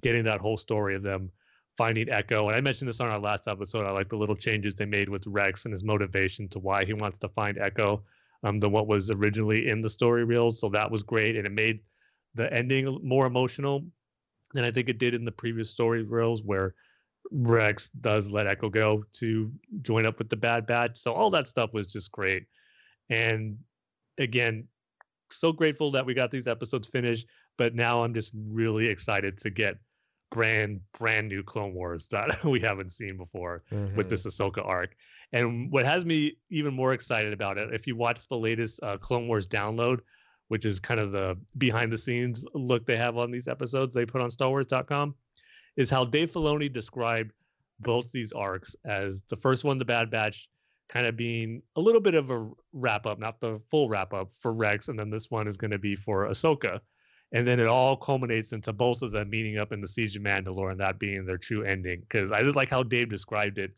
[SPEAKER 6] getting that whole story of them finding Echo. And I mentioned this on our last episode. I like the little changes they made with Rex and his motivation to why he wants to find Echo um, than what was originally in the story reels. So that was great. And it made the ending more emotional than I think it did in the previous story reels where Rex does let Echo go to join up with the Bad Batch. So all that stuff was just great. And again, so grateful that we got these episodes finished. But now I'm just really excited to get brand brand new Clone Wars <laughs> that we haven't seen before mm-hmm. with this Ahsoka arc. And what has me even more excited about it, if you watch the latest uh, Clone Wars download, which is kind of the behind the scenes look they have on these episodes they put on StarWars.com, is how Dave Filoni described both these arcs as the first one, the Bad Batch, kind of being a little bit of a wrap up, not the full wrap up for Rex, and then this one is going to be for Ahsoka and then it all culminates into both of them meeting up in the Siege of Mandalore and that being their true ending. Because I just like how Dave described it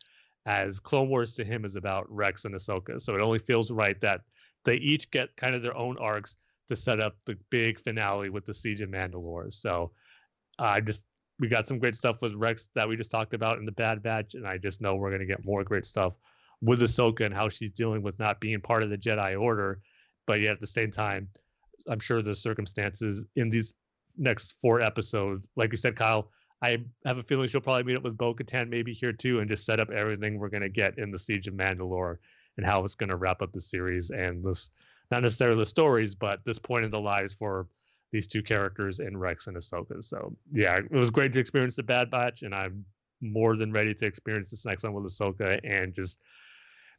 [SPEAKER 6] as Clone Wars to him is about Rex and Ahsoka. So it only feels right that they each get kind of their own arcs to set up the big finale with the Siege of Mandalore. So I uh, just we got some great stuff with Rex that we just talked about in the Bad Batch, and I just know we're gonna get more great stuff with Ahsoka and how she's dealing with not being part of the Jedi Order, but yet at the same time I'm sure the circumstances in these next four episodes. Like you said, Kyle, I have a feeling she'll probably meet up with Bo Katan maybe here too and just set up everything we're going to get in the Siege of Mandalore and how it's going to wrap up the series and this, not necessarily the stories, but this point in the lives for these two characters in Rex and Ahsoka. So yeah, it was great to experience the Bad Batch and I'm more than ready to experience this next one with Ahsoka and just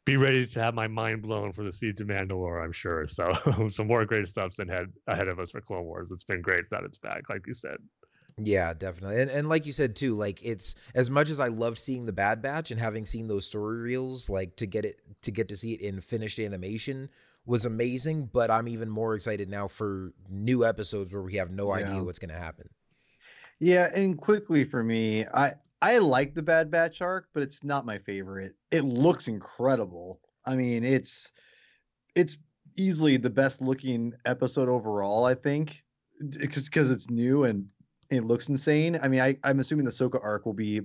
[SPEAKER 6] be ready to have my mind blown for the Siege of Mandalore, I'm sure. So <laughs> some more great stuff's ahead ahead of us for Clone Wars. It's been great that it's back, like you said.
[SPEAKER 5] Yeah, definitely. And and like you said too, like it's as much as I loved seeing the Bad Batch and having seen those story reels, like to get it to get to see it in finished animation was amazing, but I'm even more excited now for new episodes where we have no yeah. idea what's going to happen.
[SPEAKER 2] Yeah, and quickly for me, I I like the Bad Batch arc, but it's not my favorite. It looks incredible. I mean, it's it's easily the best looking episode overall. I think because it's new and it looks insane. I mean, I I'm assuming the Ahsoka arc will be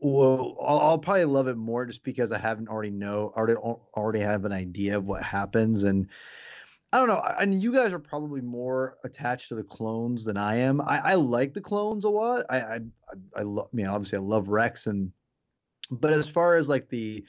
[SPEAKER 2] Well, I'll, I'll probably love it more just because I haven't already know already already have an idea of what happens, and I don't know. And you guys are probably more attached to the clones than I am. I, I like the clones a lot. I I I, I love. I mean, obviously, I love Rex, and but as far as like the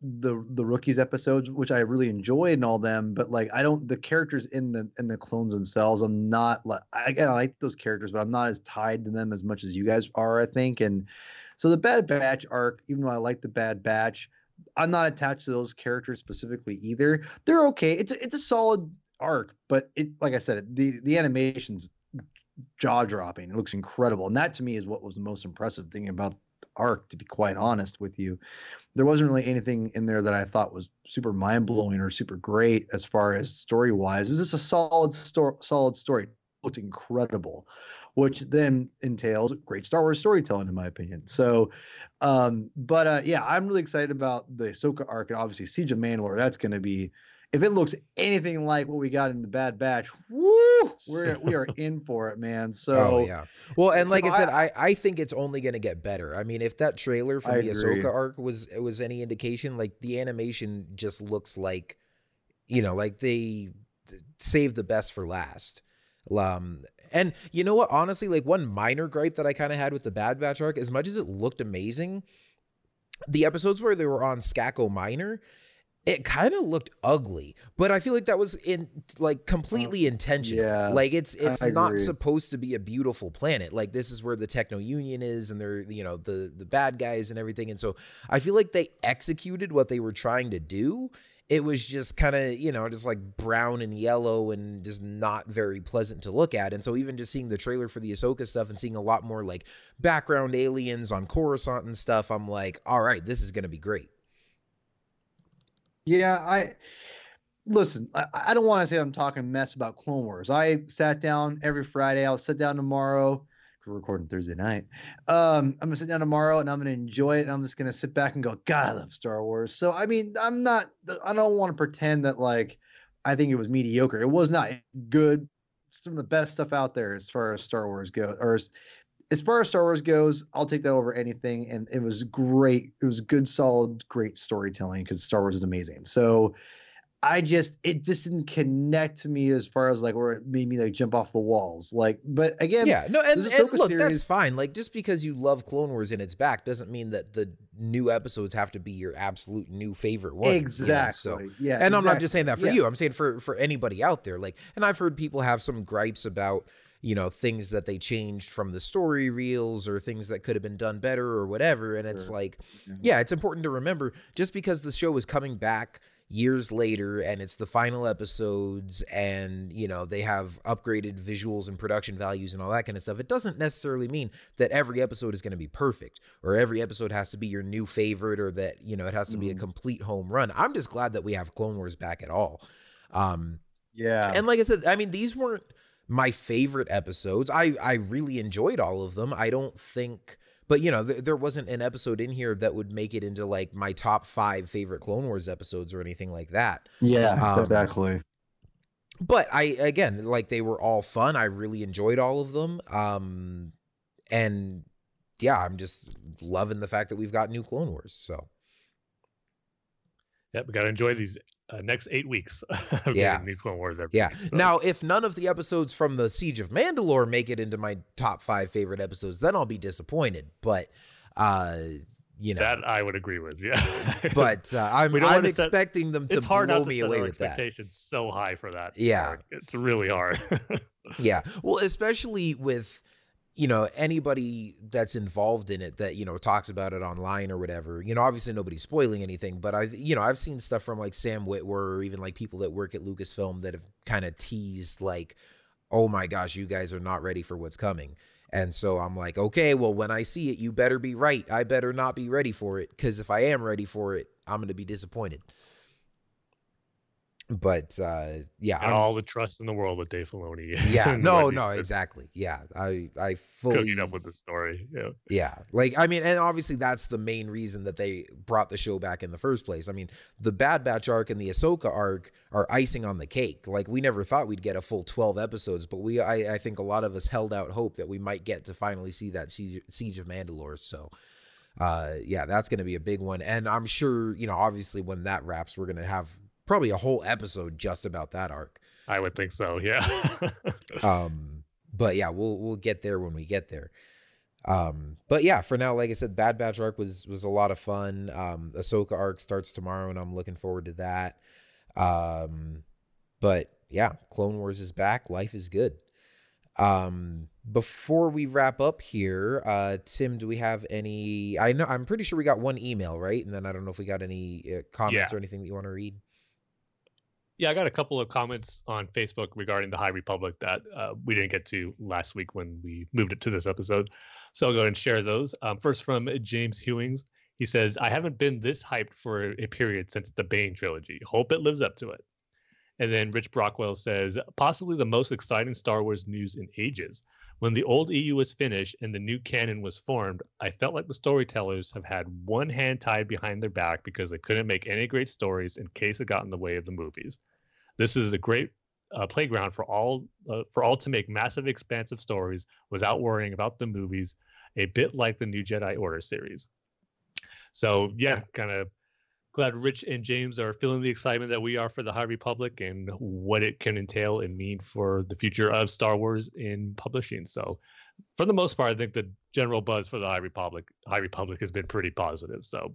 [SPEAKER 2] the the rookies episodes, which I really enjoyed and all them, but like I don't the characters in the in the clones themselves. I'm not like I, I like those characters, but I'm not as tied to them as much as you guys are. I think, and so the Bad Batch arc, even though I like the Bad Batch, I'm not attached to those characters specifically either. They're okay. It's a, it's a solid arc, but it like I said, the the animation's jaw dropping. It looks incredible, and that to me is what was the most impressive thing about arc, to be quite honest with you. There wasn't really anything in there that I thought was super mind blowing or super great as far as story wise. It was just a solid story, solid story. It looked incredible, which then entails great Star Wars storytelling, in my opinion. So, um, but uh, yeah, I'm really excited about the Ahsoka arc and obviously Siege of Mandalore. That's going to be if it looks anything like what we got in the Bad Batch, woo, we're we are in for it, man. So
[SPEAKER 5] oh yeah, well, and like
[SPEAKER 2] so
[SPEAKER 5] I said, I, I think it's only going to get better. I mean, if that trailer from
[SPEAKER 2] I
[SPEAKER 5] the
[SPEAKER 2] agree.
[SPEAKER 5] Ahsoka arc was was any indication, like the animation just looks like, you know, like they saved the best for last. Um, and you know what? Honestly, like one minor gripe that I kind of had with the Bad Batch arc, as much as it looked amazing, the episodes where they were on Skako Minor, it kind of looked ugly. But I feel like that was in like completely mm, intentional.
[SPEAKER 2] yeah,
[SPEAKER 5] like it's it's
[SPEAKER 2] I
[SPEAKER 5] not
[SPEAKER 2] agree.
[SPEAKER 5] supposed to be a beautiful planet. Like this is where the Techno Union is, and they're you know the the bad guys and everything. And so I feel like they executed what they were trying to do. It was just kind of, you know, just like brown and yellow and just not very pleasant to look at. And so even just seeing the trailer for the Ahsoka stuff and seeing a lot more like background aliens on Coruscant and stuff, I'm like, all right, this is to be great.
[SPEAKER 2] Yeah, I listen. I, I don't want to say I'm talking mess about Clone Wars. I sat down every Friday. I'll sit down tomorrow. We're recording Thursday night. Um, I'm gonna sit down tomorrow and I'm gonna enjoy it. And I'm just gonna sit back and go, God, I love Star Wars. So I mean, I'm not. I don't want to pretend that like I think it was mediocre. It was not good. Some of the best stuff out there as far as Star Wars goes, or as, as far as Star Wars goes, I'll take that over anything. And it was great. It was good, solid, great storytelling because Star Wars is amazing. So I just it just didn't connect to me as far as like where it made me like jump off the walls. Like, but again,
[SPEAKER 5] Yeah, no, and, and look, that's fine. Like, just because you love Clone Wars in its back doesn't mean that the new episodes have to be your absolute new favorite one. you know,
[SPEAKER 2] exactly.
[SPEAKER 5] so,
[SPEAKER 2] yeah,
[SPEAKER 5] and I'm not just saying that for
[SPEAKER 2] Yeah.
[SPEAKER 5] you. I'm saying for for anybody out there. Like, and I've heard people have some gripes about you know things that they changed from the story reels or things that could have been done better or whatever. And it's
[SPEAKER 2] Sure.
[SPEAKER 5] like,
[SPEAKER 2] Mhm.
[SPEAKER 5] yeah, it's important to remember just because the show is coming back years later and it's the final episodes and you know they have upgraded visuals and production values and all that kind of stuff it doesn't necessarily mean that every episode is going to be perfect or every episode has to be your new favorite or that you know it has to be a
[SPEAKER 2] Mhm.
[SPEAKER 5] complete home run i'm just glad that we have clone wars back at all um
[SPEAKER 2] Yeah,
[SPEAKER 5] and like I said, I mean, these weren't my favorite episodes. I I really enjoyed all of them. I don't think, but you know, th- there wasn't an episode in here that would make it into like my top five favorite Clone Wars episodes or anything like that.
[SPEAKER 2] yeah,
[SPEAKER 5] um,
[SPEAKER 2] exactly.
[SPEAKER 5] But I again, like they were all fun. I really enjoyed all of them. Um, and yeah, I'm just loving the fact that we've got new Clone Wars. So
[SPEAKER 6] Yeah, we got to enjoy these uh, next eight weeks <laughs> of
[SPEAKER 5] Yeah.
[SPEAKER 6] new Clone Wars every
[SPEAKER 5] Yeah.
[SPEAKER 6] So,
[SPEAKER 5] Now, if none of the episodes from the Siege of Mandalore make it into my top five favorite episodes, then I'll be disappointed. But, uh, you know,
[SPEAKER 6] that I would agree with. Yeah, <laughs>
[SPEAKER 5] but uh, I'm, I'm
[SPEAKER 6] set-
[SPEAKER 5] expecting them to blow
[SPEAKER 6] to
[SPEAKER 5] me away with that.
[SPEAKER 6] expectations so high for that.
[SPEAKER 5] Yeah.
[SPEAKER 6] it's really hard. <laughs>
[SPEAKER 5] Yeah. Well, especially with, you know, anybody that's involved in it that, you know, talks about it online or whatever. You know, obviously nobody's spoiling anything, but I, you know, I've seen stuff from like Sam Witwer or even like people that work at Lucasfilm that have kind of teased like, oh my gosh, you guys are not ready for what's coming. And so I'm like, okay, well, when I see it, you better be right. I better not be ready for it because if I am ready for it, I'm going to be disappointed. But uh, yeah, I'm,
[SPEAKER 6] all the trust in the world with Dave Filoni. <laughs>
[SPEAKER 5] yeah, no, no, exactly. Yeah, I I fully
[SPEAKER 6] Cooking up with the story. Yeah.
[SPEAKER 5] yeah, like I mean, and obviously that's the main reason that they brought the show back in the first place. I mean, the Bad Batch arc and the Ahsoka arc are icing on the cake. Like we never thought we'd get a full twelve episodes, but we I, I think a lot of us held out hope that we might get to finally see that Siege, Siege of Mandalore. So, uh, yeah, that's going to be a big one. And I'm sure, you know, obviously when that wraps, we're going to have probably a whole episode just about that arc.
[SPEAKER 6] I would think so. Yeah. <laughs>
[SPEAKER 5] um, but yeah, we'll we'll get there when we get there. Um, but yeah, for now, like I said, Bad Batch arc was was a lot of fun. Um, Ahsoka arc starts tomorrow, and I'm looking forward to that. Um, but yeah, Clone Wars is back. Life is good. Um, before we wrap up here, uh, Tim, do we have any? I know I'm pretty sure we got one email, right? And then I don't know if we got any uh, comments
[SPEAKER 6] Yeah.
[SPEAKER 5] or anything that you want to read.
[SPEAKER 6] Yeah, I got a couple of comments on Facebook regarding the High Republic that uh, we didn't get to last week when we moved it to this episode. So I'll go ahead and share those. Um, first from James Hewings. He says, I haven't been this hyped for a period since the Bane trilogy. Hope it lives up to it. And then Rich Brockwell says, possibly the most exciting Star Wars news in ages. When the old EU was finished and the new canon was formed, I felt like the storytellers have had one hand tied behind their back because they couldn't make any great stories in case it got in the way of the movies. This is a great uh, playground for all uh, for all to make massive, expansive stories without worrying about the movies. A bit like the new Jedi Order series. So yeah, kind of glad Rich and James are feeling the excitement that we are for the High Republic and what it can entail and mean for the future of Star Wars in publishing. So for the most part, I think the general buzz for the High Republic High Republic has been pretty positive. So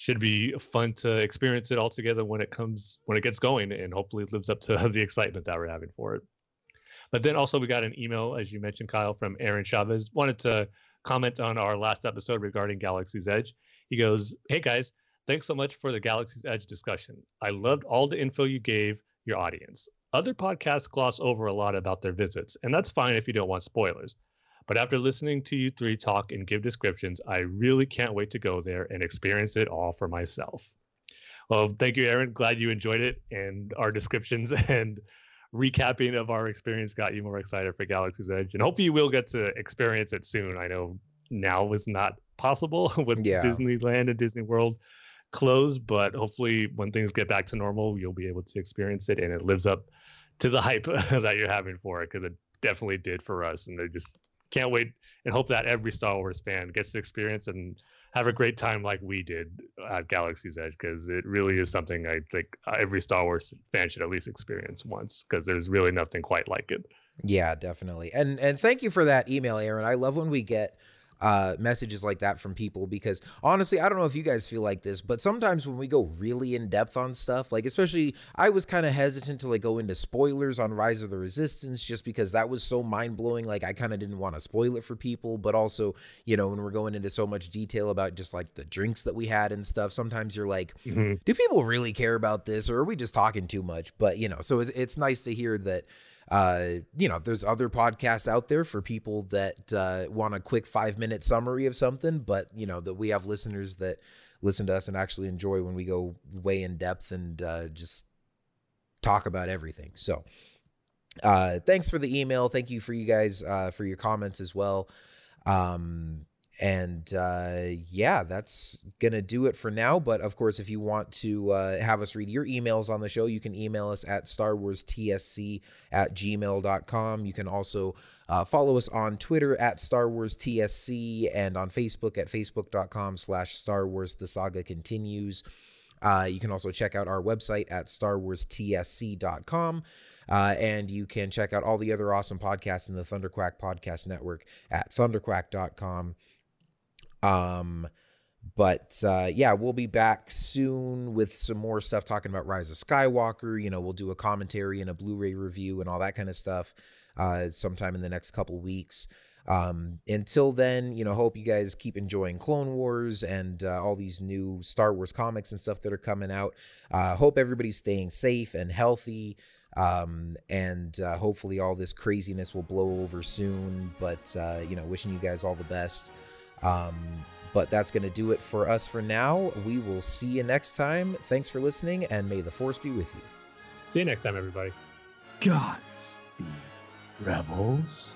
[SPEAKER 6] should be fun to experience it all together when it comes when it gets going and hopefully it lives up to <laughs> the excitement that we're having for it. But then also we got an email, as you mentioned, Kyle, from Aaron Chavez. Wanted to comment on our last episode regarding Galaxy's Edge. He goes, Hey guys, thanks so much for the Galaxy's Edge discussion. I loved all the info you gave your audience. Other podcasts gloss over a lot about their visits, and that's fine if you don't want spoilers. But after listening to you three talk and give descriptions, I really can't wait to go there and experience it all for myself. Well, thank you, Aaron. Glad you enjoyed it, and our descriptions <laughs> and recapping of our experience got you more excited for Galaxy's Edge. And hopefully, you will get to experience it soon. I know now is not possible <laughs> with
[SPEAKER 5] Yeah.
[SPEAKER 6] Disneyland and Disney World closed, but hopefully, when things get back to normal, you'll be able to experience it, and it lives up to the hype <laughs> that you're having for it because it definitely did for us. And they just can't wait and hope that every Star Wars fan gets to experience and have a great time like we did at Galaxy's Edge because it really is something I think every Star Wars fan should at least experience once because there's really nothing quite like it.
[SPEAKER 5] Yeah, definitely. And and thank you for that email, Aaron. I love when we get uh messages like that from people because honestly, I don't know if you guys feel like this, but sometimes when we go really in depth on stuff, like especially I was kind of hesitant to like go into spoilers on Rise of the Resistance just because that was so mind-blowing like I kind of didn't want to spoil it for people, but also, you know, when we're going into so much detail about just like the drinks that we had and stuff, sometimes you're like, do people really care about this or are we just talking too much? But, you know, so it's, it's nice to hear that uh, you know, there's other podcasts out there for people that uh, want a quick five minute summary of something, but you know that we have listeners that listen to us and actually enjoy when we go way in depth and uh, just talk about everything. So, uh, thanks for the email. Thank you for you guys uh, for your comments as well. Um, and uh, yeah, that's going to do it for now. But of course, if you want to uh, have us read your emails on the show, you can email us at Star Wars TSC at gmail.com. You can also uh, follow us on Twitter at Star Wars TSC and on Facebook at facebook.com slash Star Wars The Saga Continues. Uh, you can also check out our website at starwarstsc.com. Uh, and you can check out all the other awesome podcasts in the Thunderquack Podcast Network at thunderquack.com. Um, but uh, yeah, we'll be back soon with some more stuff talking about Rise of Skywalker. You know, we'll do a commentary and a Blu-ray review and all that kind of stuff uh, sometime in the next couple weeks. Um, until then, you know, hope you guys keep enjoying Clone Wars and uh, all these new Star Wars comics and stuff that are coming out. Uh, hope everybody's staying safe and healthy. Um, and uh, hopefully all this craziness will blow over soon. But, uh, you know, wishing you guys all the best. Um, but that's going to do it for us for now. We will see you next time. Thanks for listening, and may the force be with you.
[SPEAKER 6] See you next time, everybody.
[SPEAKER 2] Godspeed, rebels.